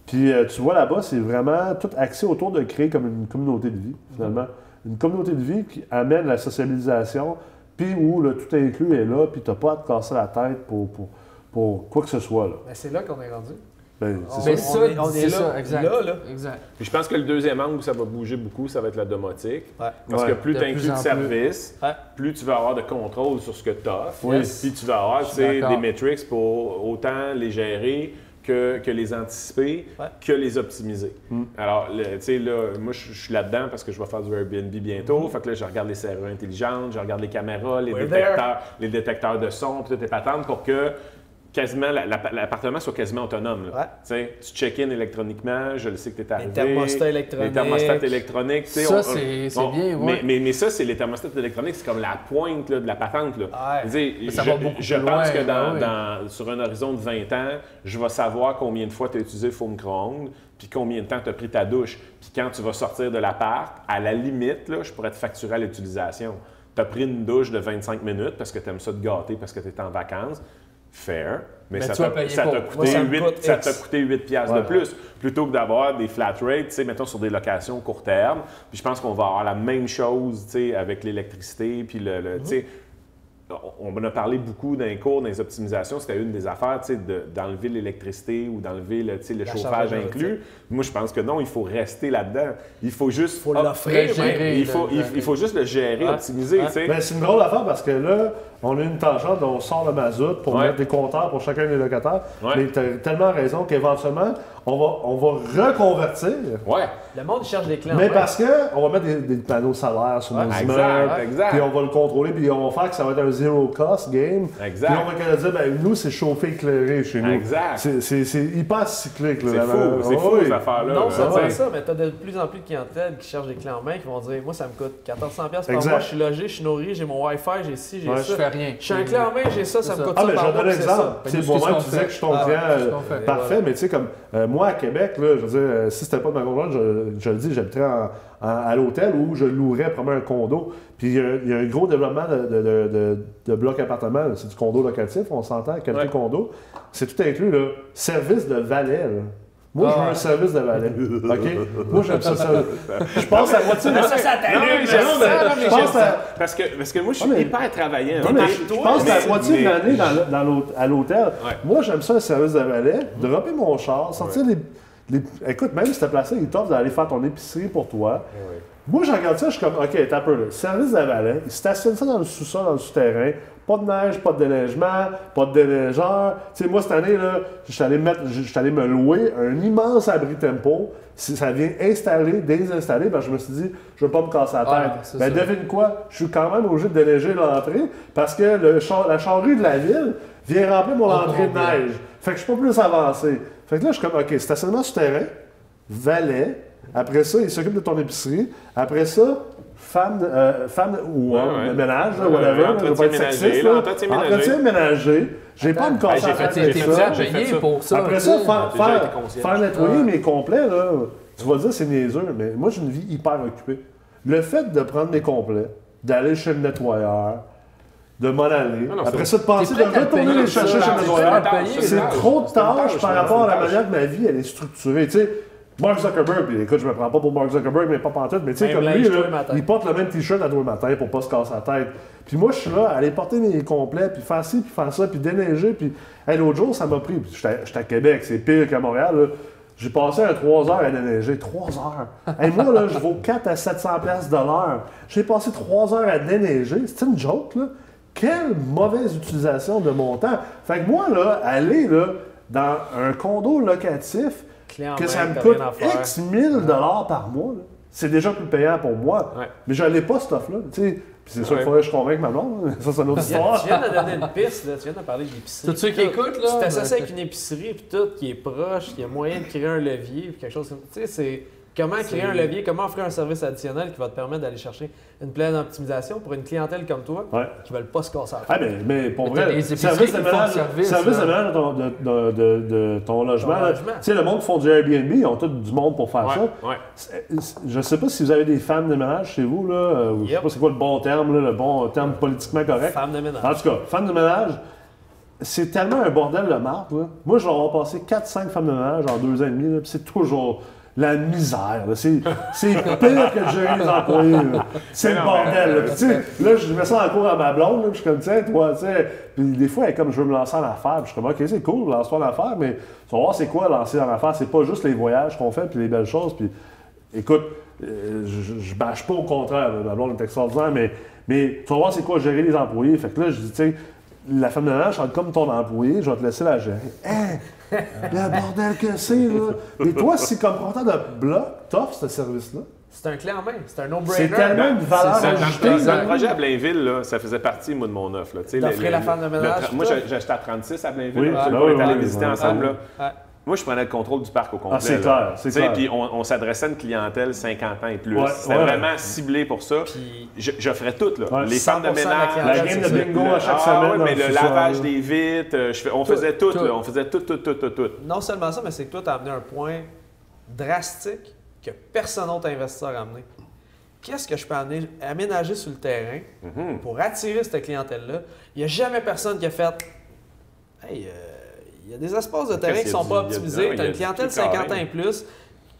[SPEAKER 4] puis euh, tu vois là-bas, c'est vraiment tout axé autour de créer comme une communauté de vie, finalement. Une communauté de vie qui amène la sociabilisation, puis où le tout inclus est là, puis tu n'as pas à te casser la tête pour, pour, pour quoi que ce soit. Là.
[SPEAKER 2] Mais c'est là qu'on est rendu.
[SPEAKER 4] Ben, c'est
[SPEAKER 2] On-
[SPEAKER 4] ça.
[SPEAKER 1] Mais ça,
[SPEAKER 2] on est- on est là,
[SPEAKER 1] ça, exact.
[SPEAKER 2] là, là.
[SPEAKER 1] Exact.
[SPEAKER 3] Puis je pense que le deuxième angle où ça va bouger beaucoup, ça va être la domotique.
[SPEAKER 2] Ouais.
[SPEAKER 3] Parce
[SPEAKER 4] Ouais.
[SPEAKER 3] que plus tu inclus de
[SPEAKER 1] plus.
[SPEAKER 3] services,
[SPEAKER 2] Ouais.
[SPEAKER 3] plus tu vas avoir de contrôle sur ce que tu offres.
[SPEAKER 1] Oui.
[SPEAKER 3] Puis tu vas avoir des metrics pour autant les gérer que, que les anticiper,
[SPEAKER 2] Ouais.
[SPEAKER 3] que les optimiser.
[SPEAKER 4] Mm.
[SPEAKER 3] Alors, tu sais, là, moi, je suis là-dedans parce que je vais faire du Airbnb bientôt. Fait que là, je regarde les serrures intelligentes, je regarde les caméras, les
[SPEAKER 2] We're
[SPEAKER 3] détecteurs, les détecteurs de son, puis toutes les patentes pour que quasiment la- la- l'appartement soit quasiment autonome. là.
[SPEAKER 2] Ouais.
[SPEAKER 3] Tu check-in électroniquement, je le sais que tu es arrivé.
[SPEAKER 2] thermostats électroniques.
[SPEAKER 3] Les thermostats électroniques.
[SPEAKER 1] Ça, c'est- bien, ouais.
[SPEAKER 3] Mais, mais, mais ça, c'est les thermostats électroniques, c'est comme la pointe là, de la patente. Là.
[SPEAKER 2] Ouais.
[SPEAKER 3] Je veux dire,
[SPEAKER 1] Mais ça
[SPEAKER 3] je,
[SPEAKER 1] va beaucoup
[SPEAKER 3] je
[SPEAKER 1] plus
[SPEAKER 3] pense
[SPEAKER 1] loin,
[SPEAKER 3] que dans, dans- sur un horizon de 20 ans, je vais savoir combien de fois tu as utilisé le faux micro-ondes, puis combien de temps tu as pris ta douche. Puis quand tu vas sortir de l'appart, à la limite, là, je pourrais te facturer à l'utilisation. Tu as pris une douche de 25 minutes parce que tu aimes ça te gâter, parce que tu es en vacances. Fair. Mais,
[SPEAKER 1] Mais
[SPEAKER 3] ça t'a coûté,
[SPEAKER 2] Moi, ça me
[SPEAKER 3] 8
[SPEAKER 2] coûte
[SPEAKER 3] ça
[SPEAKER 2] X.
[SPEAKER 3] t'a coûté 8 piastres
[SPEAKER 4] Ouais.
[SPEAKER 3] de plus, plutôt que d'avoir des flat rates, tu sais, mettons sur des locations court terme. Puis je pense qu'on va avoir la même chose, tu sais, avec l'électricité, puis le, le- tu sais, on en a parlé beaucoup dans les cours, dans les optimisations, c'était une des affaires, tu sais, de- d'enlever l'électricité ou d'enlever le, tu sais, le chauffage inclus. Moi, je pense que non, il faut rester là-dedans. Il faut juste...
[SPEAKER 2] faut l'offrir,
[SPEAKER 3] il faut, il, il faut juste le gérer, optimiser,
[SPEAKER 1] Ouais.
[SPEAKER 3] tu sais.
[SPEAKER 4] Ben, c'est une drôle affaire parce que là, on a une tangente, on sort le mazout pour
[SPEAKER 3] Ouais.
[SPEAKER 4] mettre des compteurs pour chacun des locataires.
[SPEAKER 3] Ouais.
[SPEAKER 4] Mais tu as tellement raison qu'éventuellement, on va, on va reconvertir.
[SPEAKER 3] Ouais,
[SPEAKER 2] Le monde cherche des clients.
[SPEAKER 4] Mais
[SPEAKER 2] ouais.
[SPEAKER 4] parce qu'on va mettre des, des panneaux solaires sur nos
[SPEAKER 3] exact,
[SPEAKER 4] immeubles.
[SPEAKER 3] exact.
[SPEAKER 4] Puis on va le contrôler, puis on va faire que ça va être un zero cost game.
[SPEAKER 3] Exact.
[SPEAKER 4] Puis on va dire, ben, nous, c'est chauffé éclairé chez nous.
[SPEAKER 3] Exact.
[SPEAKER 4] C'est- hyper cyclique. là,
[SPEAKER 3] c'est fou, c'est
[SPEAKER 4] Ah
[SPEAKER 3] fou,
[SPEAKER 4] oui.
[SPEAKER 3] ces affaires-là.
[SPEAKER 2] Non
[SPEAKER 3] tu sais.
[SPEAKER 2] ça, mais t'as de plus en plus de clientèle qui cherchent des clés en main qui vont dire Moi, ça me coûte 1400$ par
[SPEAKER 4] Exact.
[SPEAKER 2] mois, je suis logé, je suis nourri, j'ai mon Wi-Fi, j'ai ci, j'ai ça.
[SPEAKER 1] Rien.
[SPEAKER 2] Je suis un clé en main, j'ai ça, ça me coûte
[SPEAKER 4] Ah,
[SPEAKER 2] ça
[SPEAKER 4] mais je
[SPEAKER 2] par
[SPEAKER 4] vais
[SPEAKER 2] mois,
[SPEAKER 4] donner un exemple.
[SPEAKER 1] c'est
[SPEAKER 4] moi-même, tu disais que je suis ton
[SPEAKER 1] Ah,
[SPEAKER 4] client
[SPEAKER 1] fait.
[SPEAKER 4] parfait, mais tu sais, comme euh, moi à Québec, là, je veux dire, euh, si c'était pas de ma conjointe, je, je le dis, j'habiterais en- en- à l'hôtel où je louerais probablement un condo. Puis il y, a- il y a un gros développement de, de, de, de- de blocs appartements. C'est du condo locatif, on s'entend, qualité
[SPEAKER 3] Ouais.
[SPEAKER 4] condo. C'est tout inclus, là. Service de valet, là. Moi, je veux
[SPEAKER 1] Ah.
[SPEAKER 4] un service de valet. OK? Moi, j'aime ça. ça. Je pense à moitié.
[SPEAKER 2] Mais ça, ça ça.
[SPEAKER 3] ça, non, mais
[SPEAKER 4] je pense à-
[SPEAKER 3] Parce que, parce que moi, je suis
[SPEAKER 4] Ah, mais-
[SPEAKER 3] hyper travaillant. Ok?
[SPEAKER 4] je, pense
[SPEAKER 3] Mais-
[SPEAKER 4] à la moitié de l'année dans dans à l'hôtel.
[SPEAKER 3] Ouais.
[SPEAKER 4] Moi, j'aime ça, un service de valet, dropper mon char, sortir les, les- Écoute, même si t'es placé, il t'offre d'aller faire ton épicerie pour toi.
[SPEAKER 3] Ouais.
[SPEAKER 4] Moi, je regarde ça, je suis comme, OK, t'as un peu là. Service de valet, il stationne ça dans le sous-sol, dans le souterrain. Pas de neige, pas de déneigement, pas de déneigeur. Tu sais, moi, cette année, là, je suis allé, mettre- je suis allé me louer un immense abri tempo. Si ça vient installer, désinstaller, ben, je me suis dit, je veux pas me casser la tête.
[SPEAKER 1] Ah,
[SPEAKER 4] ben,
[SPEAKER 1] ça.
[SPEAKER 4] devine quoi? Je suis quand même obligé de déneiger l'entrée parce que le char- la charrue de la ville vient remplir mon
[SPEAKER 1] Oh,
[SPEAKER 4] entrée de neige. Fait que je suis pas plus avancé. Fait que là, je suis comme, OK, stationnement souterrain, valet. Après ça, il s'occupe de ton épicerie. Après ça, femme, euh, femme ou
[SPEAKER 3] Ouais,
[SPEAKER 4] homme
[SPEAKER 3] ouais.
[SPEAKER 4] de ménage,
[SPEAKER 3] Ouais,
[SPEAKER 4] whatever.
[SPEAKER 3] entretien
[SPEAKER 4] je vais être
[SPEAKER 3] ménager,
[SPEAKER 4] sexiste,
[SPEAKER 3] là,
[SPEAKER 4] là.
[SPEAKER 3] entretien ménager.
[SPEAKER 4] Entretien ménager. J'ai pas me casser
[SPEAKER 3] Hey, j'ai
[SPEAKER 4] la
[SPEAKER 3] fait-
[SPEAKER 4] ça.
[SPEAKER 3] j'ai
[SPEAKER 1] pour ça.
[SPEAKER 4] Après ça, faire, nettoyer mes complets, là, tu vas dire c'est niaiseux, mais moi j'ai une vie hyper occupée. Le fait de prendre mes complets, d'aller chez le nettoyeur, de m'en aller,
[SPEAKER 3] Ah non,
[SPEAKER 4] après ça de penser de retourner les chercher chez le nettoyeur, c'est trop de
[SPEAKER 3] une
[SPEAKER 4] tâches
[SPEAKER 3] tâche,
[SPEAKER 4] par rapport à
[SPEAKER 3] une
[SPEAKER 4] la manière que ma vie elle est structurée. Tu sais, Mark Zuckerberg, écoute, je me prends pas pour Mark Zuckerberg, mais pas pantoute, mais tu sais, comme lui, là, il porte le même t-shirt à tous les matins pour pas se casser la tête. Puis moi, je suis là, à aller porter mes complets, puis faire ci, puis faire ça, puis déneiger, puis hey, l'autre jour, ça m'a pris. J'étais à Québec, c'est pire qu'à Montréal. là. J'ai passé un 3 heures à déneiger. 3 heures? Hey, moi, là, je vaux 4 à 700 pièces de l'heure. J'ai passé 3 heures à déneiger. C'est une joke, là. Quelle mauvaise utilisation de mon temps. Fait que moi, là, aller là, dans un condo locatif,
[SPEAKER 2] Clé en
[SPEAKER 4] que
[SPEAKER 2] main,
[SPEAKER 4] ça me coûte. X 1000 dollars par mois, là, c'est déjà plus payant pour moi.
[SPEAKER 3] Ouais.
[SPEAKER 4] Mais je n'ai pas cette offre-là. tu sais. Puis c'est sûr
[SPEAKER 3] Ouais.
[SPEAKER 4] qu'il faudrait que je convainque ma blonde. hein. Ça, c'est une autre
[SPEAKER 2] Tu viens,
[SPEAKER 4] histoire.
[SPEAKER 2] tu viens de donner une piste, là. tu viens de parler d'épicerie.
[SPEAKER 1] Tous ceux qui écoutent, là,
[SPEAKER 2] Tu t'associes avec une épicerie, puis tout, qui est proche, y a moyen de créer un levier, puis quelque chose comme Tu sais, c'est comment créer un levier, comment offrir un service additionnel qui va te permettre d'aller chercher une pleine optimisation pour une clientèle comme toi
[SPEAKER 4] Ouais.
[SPEAKER 2] qui ne veulent pas se casser la tête?
[SPEAKER 4] Ah, mais, mais pour
[SPEAKER 1] Mais
[SPEAKER 4] vrai, service de
[SPEAKER 1] qui font
[SPEAKER 4] ménage,
[SPEAKER 1] le service,
[SPEAKER 4] service ménage de ton, de, de- ton logement.
[SPEAKER 2] Ton
[SPEAKER 4] là.
[SPEAKER 2] logement.
[SPEAKER 4] Tu sais, le monde qui font du Airbnb, ils ont tout du monde pour faire ça.
[SPEAKER 3] Ouais,
[SPEAKER 4] Je sais pas si vous avez des femmes de ménage chez vous, là. euh, ou Je sais
[SPEAKER 2] Yep.
[SPEAKER 4] pas c'est quoi le bon terme, là, le bon terme politiquement correct.
[SPEAKER 2] Femme de ménage.
[SPEAKER 4] En tout cas, femme de ménage, c'est tellement un bordel de marque. Là. Moi, je vais avoir passé 4-5 femmes de ménage en deux ans et demi, c'est toujours la misère. C'est, pire que de gérer les employés. C'est le bordel. là. Puis, tu sais, là, je mets ça en cours à ma blonde, là, puis je suis comme, tiens, toi, tu sais. Puis des fois, elle est comme, je veux me lancer en affaires. Puis je suis comme, OK, c'est cool, lance-toi en affaires, mais tu vas voir, c'est quoi lancer en affaires? C'est pas juste les voyages qu'on fait, puis les belles choses. Puis écoute, euh, je, bâche pas au contraire, là, ma blonde est extraordinaire, mais, mais tu vas voir c'est quoi gérer les employés? Fait que là, je dis, tu sais, la femme de ménage comme ton employé, je vais te laisser la gérer. Hein? Le bordel que c'est, là! Et toi, si comme compteur de bloc, t'offres ce service-là,
[SPEAKER 2] C'est un clé en main, c'est un
[SPEAKER 4] c'est
[SPEAKER 2] no-brainer.
[SPEAKER 4] tellement une valeur
[SPEAKER 3] C'est ça,
[SPEAKER 4] ajoutée.
[SPEAKER 3] dans- le projet à Blainville, là, ça faisait partie, moi, de mon offre. là. Tu sais,
[SPEAKER 2] D'offrir
[SPEAKER 3] le-
[SPEAKER 2] la femme de ménage,
[SPEAKER 3] Moi, acheté à 36 à Blainville.
[SPEAKER 4] Oui,
[SPEAKER 3] là,
[SPEAKER 4] ah,
[SPEAKER 3] on est allé visiter ensemble. là. Moi, je prenais le contrôle du parc au complet.
[SPEAKER 4] Ah, c'est clair, c'est clair.
[SPEAKER 3] Puis on, on s'adressait à une clientèle 50 ans et plus.
[SPEAKER 4] Ouais,
[SPEAKER 3] C'était
[SPEAKER 4] ouais.
[SPEAKER 3] vraiment ciblé pour ça.
[SPEAKER 2] Puis
[SPEAKER 3] Je- J'offrais tout. Là.
[SPEAKER 4] Ouais,
[SPEAKER 3] les femmes de
[SPEAKER 2] 100% de la
[SPEAKER 3] ménage.
[SPEAKER 4] La game de bingo à chaque
[SPEAKER 3] ah,
[SPEAKER 4] semaine.
[SPEAKER 3] mais
[SPEAKER 4] le
[SPEAKER 3] le lavage des vitres, euh, je fais- on faisait tout,
[SPEAKER 1] tout.
[SPEAKER 3] là, on faisait tout, tout, tout, tout, tout.
[SPEAKER 2] non seulement ça, mais c'est que toi, tu as amené un point drastique que personne d'autre investisseur a amené. Qu'est-ce que je peux amener- aménager sur le terrain
[SPEAKER 3] Mhm.
[SPEAKER 2] pour attirer cette clientèle-là? Il n'y a jamais personne qui a fait Hey, euh, il y a des espaces de terrain qui ne sont pas optimisés. Tu as une clientèle
[SPEAKER 3] du carré.
[SPEAKER 2] 50 ans et plus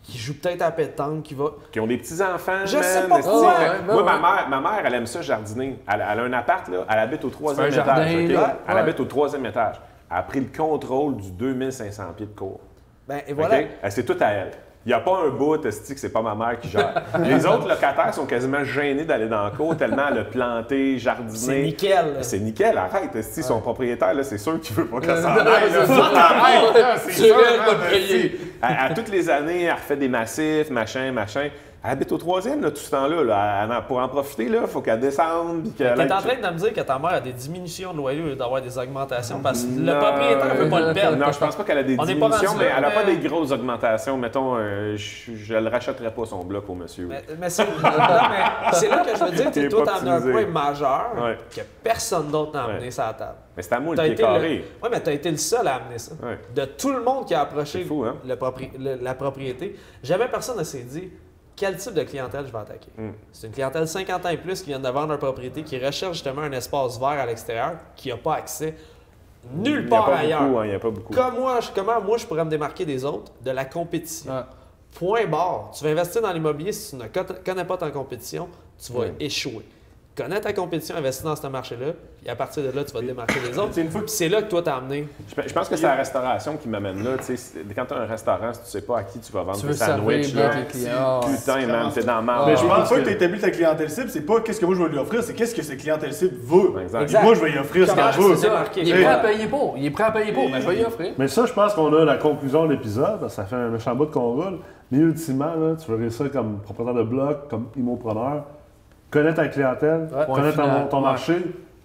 [SPEAKER 2] qui joue peut-être à pétanque, qui va.
[SPEAKER 3] Qui ont des petits-enfants.
[SPEAKER 2] Je
[SPEAKER 3] man,
[SPEAKER 2] sais pas pourquoi.
[SPEAKER 1] Ouais, ouais,
[SPEAKER 3] Moi,
[SPEAKER 1] ouais.
[SPEAKER 3] ma mère, ma mère, elle aime ça jardiner. Elle, elle a un appart, là, elle habite au troisième étage.
[SPEAKER 1] jardin,
[SPEAKER 3] ok?
[SPEAKER 1] là.
[SPEAKER 3] Elle habite au troisième étage. Elle a pris le contrôle du 2500 pieds de cours.
[SPEAKER 2] Ben, et voilà.
[SPEAKER 3] C'est tout à elle. Il n'y a pas un bout, que c'est pas ma mère qui gère. Les autres locataires sont quasiment gênés d'aller dans le cours tellement elle a planté, jardiné.
[SPEAKER 2] C'est nickel.
[SPEAKER 3] C'est nickel, arrête. esti, Son propriétaire, là, c'est sûr qu'il veut pas qu'elle s'en
[SPEAKER 1] Non,
[SPEAKER 3] aille.
[SPEAKER 1] c'est ça.
[SPEAKER 3] Sûr, esti. À, à toutes les années, elle refait des massifs, machin, machin. Elle habite au troisième, là, tout ce temps-là. là. Pour en profiter, il faut qu'elle descende. puis
[SPEAKER 2] Tu
[SPEAKER 3] qu'elle
[SPEAKER 2] es
[SPEAKER 3] aille-
[SPEAKER 2] en train de me dire que ta mère a des diminutions de loyer d'avoir des augmentations parce que le propriétaire ne veut pas le perdre.
[SPEAKER 3] Non, je pense pas qu'elle a des diminutions, mais elle n'a pas des grosses augmentations. Mettons, euh, je, je le rachèterais pas son bloc au monsieur.
[SPEAKER 2] Mais, c'est là que je veux dire que toi,
[SPEAKER 3] pas
[SPEAKER 2] tu as amené un point majeur que personne d'autre n'a amené sur la table.
[SPEAKER 3] Mais c'est à moi le
[SPEAKER 2] T'as
[SPEAKER 3] pied carré.
[SPEAKER 2] Ouais, mais tu as été le seul à amener ça. De tout le monde qui a approché
[SPEAKER 3] hein?
[SPEAKER 2] la propriété, jamais personne ne s'est dit quel type de clientèle je vais attaquer?
[SPEAKER 3] Mm.
[SPEAKER 2] C'est une clientèle 50 ans et plus qui vient de vendre une propriété, qui recherche justement un espace vert à l'extérieur, qui n'a pas accès nulle
[SPEAKER 3] Il y a
[SPEAKER 2] part
[SPEAKER 3] pas
[SPEAKER 2] ailleurs.
[SPEAKER 3] beaucoup, hein, il n'y a pas beaucoup.
[SPEAKER 2] Comme moi, je- comment moi je pourrais me démarquer des autres? De la compétition.
[SPEAKER 1] Ouais.
[SPEAKER 2] Point barre. Tu vas investir dans l'immobilier si tu ne co- connais pas ta compétition, tu vas échouer. Connais ta compétition, investis dans ce marché-là, et à partir de là, tu vas te démarquer des autres.
[SPEAKER 5] C'est une fois
[SPEAKER 2] Puis c'est là que toi t'as amené.
[SPEAKER 3] Je, je pense que c'est la restauration qui m'amène là. tu sais, c'est- Quand tu as un restaurant, si tu sais pas à qui tu vas vendre
[SPEAKER 1] Tu
[SPEAKER 3] tes sandwichs, là,
[SPEAKER 1] tes clients.
[SPEAKER 3] putain,
[SPEAKER 5] c'est
[SPEAKER 3] man, t'es dans le marbre.
[SPEAKER 1] Mais je
[SPEAKER 5] une
[SPEAKER 1] pense
[SPEAKER 5] fois que, tu établis ta clientèle cible, c'est pas qu'est-ce que moi je vais lui offrir, c'est qu'est-ce que cette clientèle cible veut.
[SPEAKER 3] Exact.
[SPEAKER 5] Et moi, je vais lui offrir ce qu'elle veut.
[SPEAKER 1] Il est prêt à payer pour. Il est prêt à payer pour. Mais je vais y offrir.
[SPEAKER 4] Mais ça, je pense qu'on a la conclusion de l'épisode. parce que Ça fait un méchant bout qu'on roule. Mais ultimement, là, tu veux réussir comme propriétaire de bloc, comme immopreneur. Connais ta clientèle,
[SPEAKER 2] Ouais.
[SPEAKER 4] connais ton,
[SPEAKER 1] Ouais.
[SPEAKER 4] marché,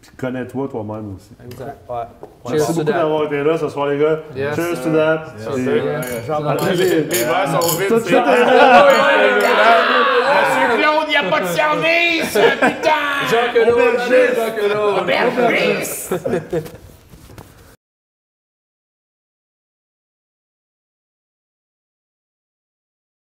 [SPEAKER 4] puis connais-toi toi-même aussi.
[SPEAKER 1] Exact.
[SPEAKER 2] Ouais.
[SPEAKER 4] Merci beaucoup d'avoir été là ce soir, les gars.
[SPEAKER 1] Yes.
[SPEAKER 4] Cheers to that.
[SPEAKER 5] Yes, sir.
[SPEAKER 4] À plaisir.
[SPEAKER 3] Les verres sont vides.
[SPEAKER 4] Tout de
[SPEAKER 3] c'est-
[SPEAKER 4] suite,
[SPEAKER 3] Monsieur Claude, il n'y a pas de service, putain!
[SPEAKER 1] Jean Queloz,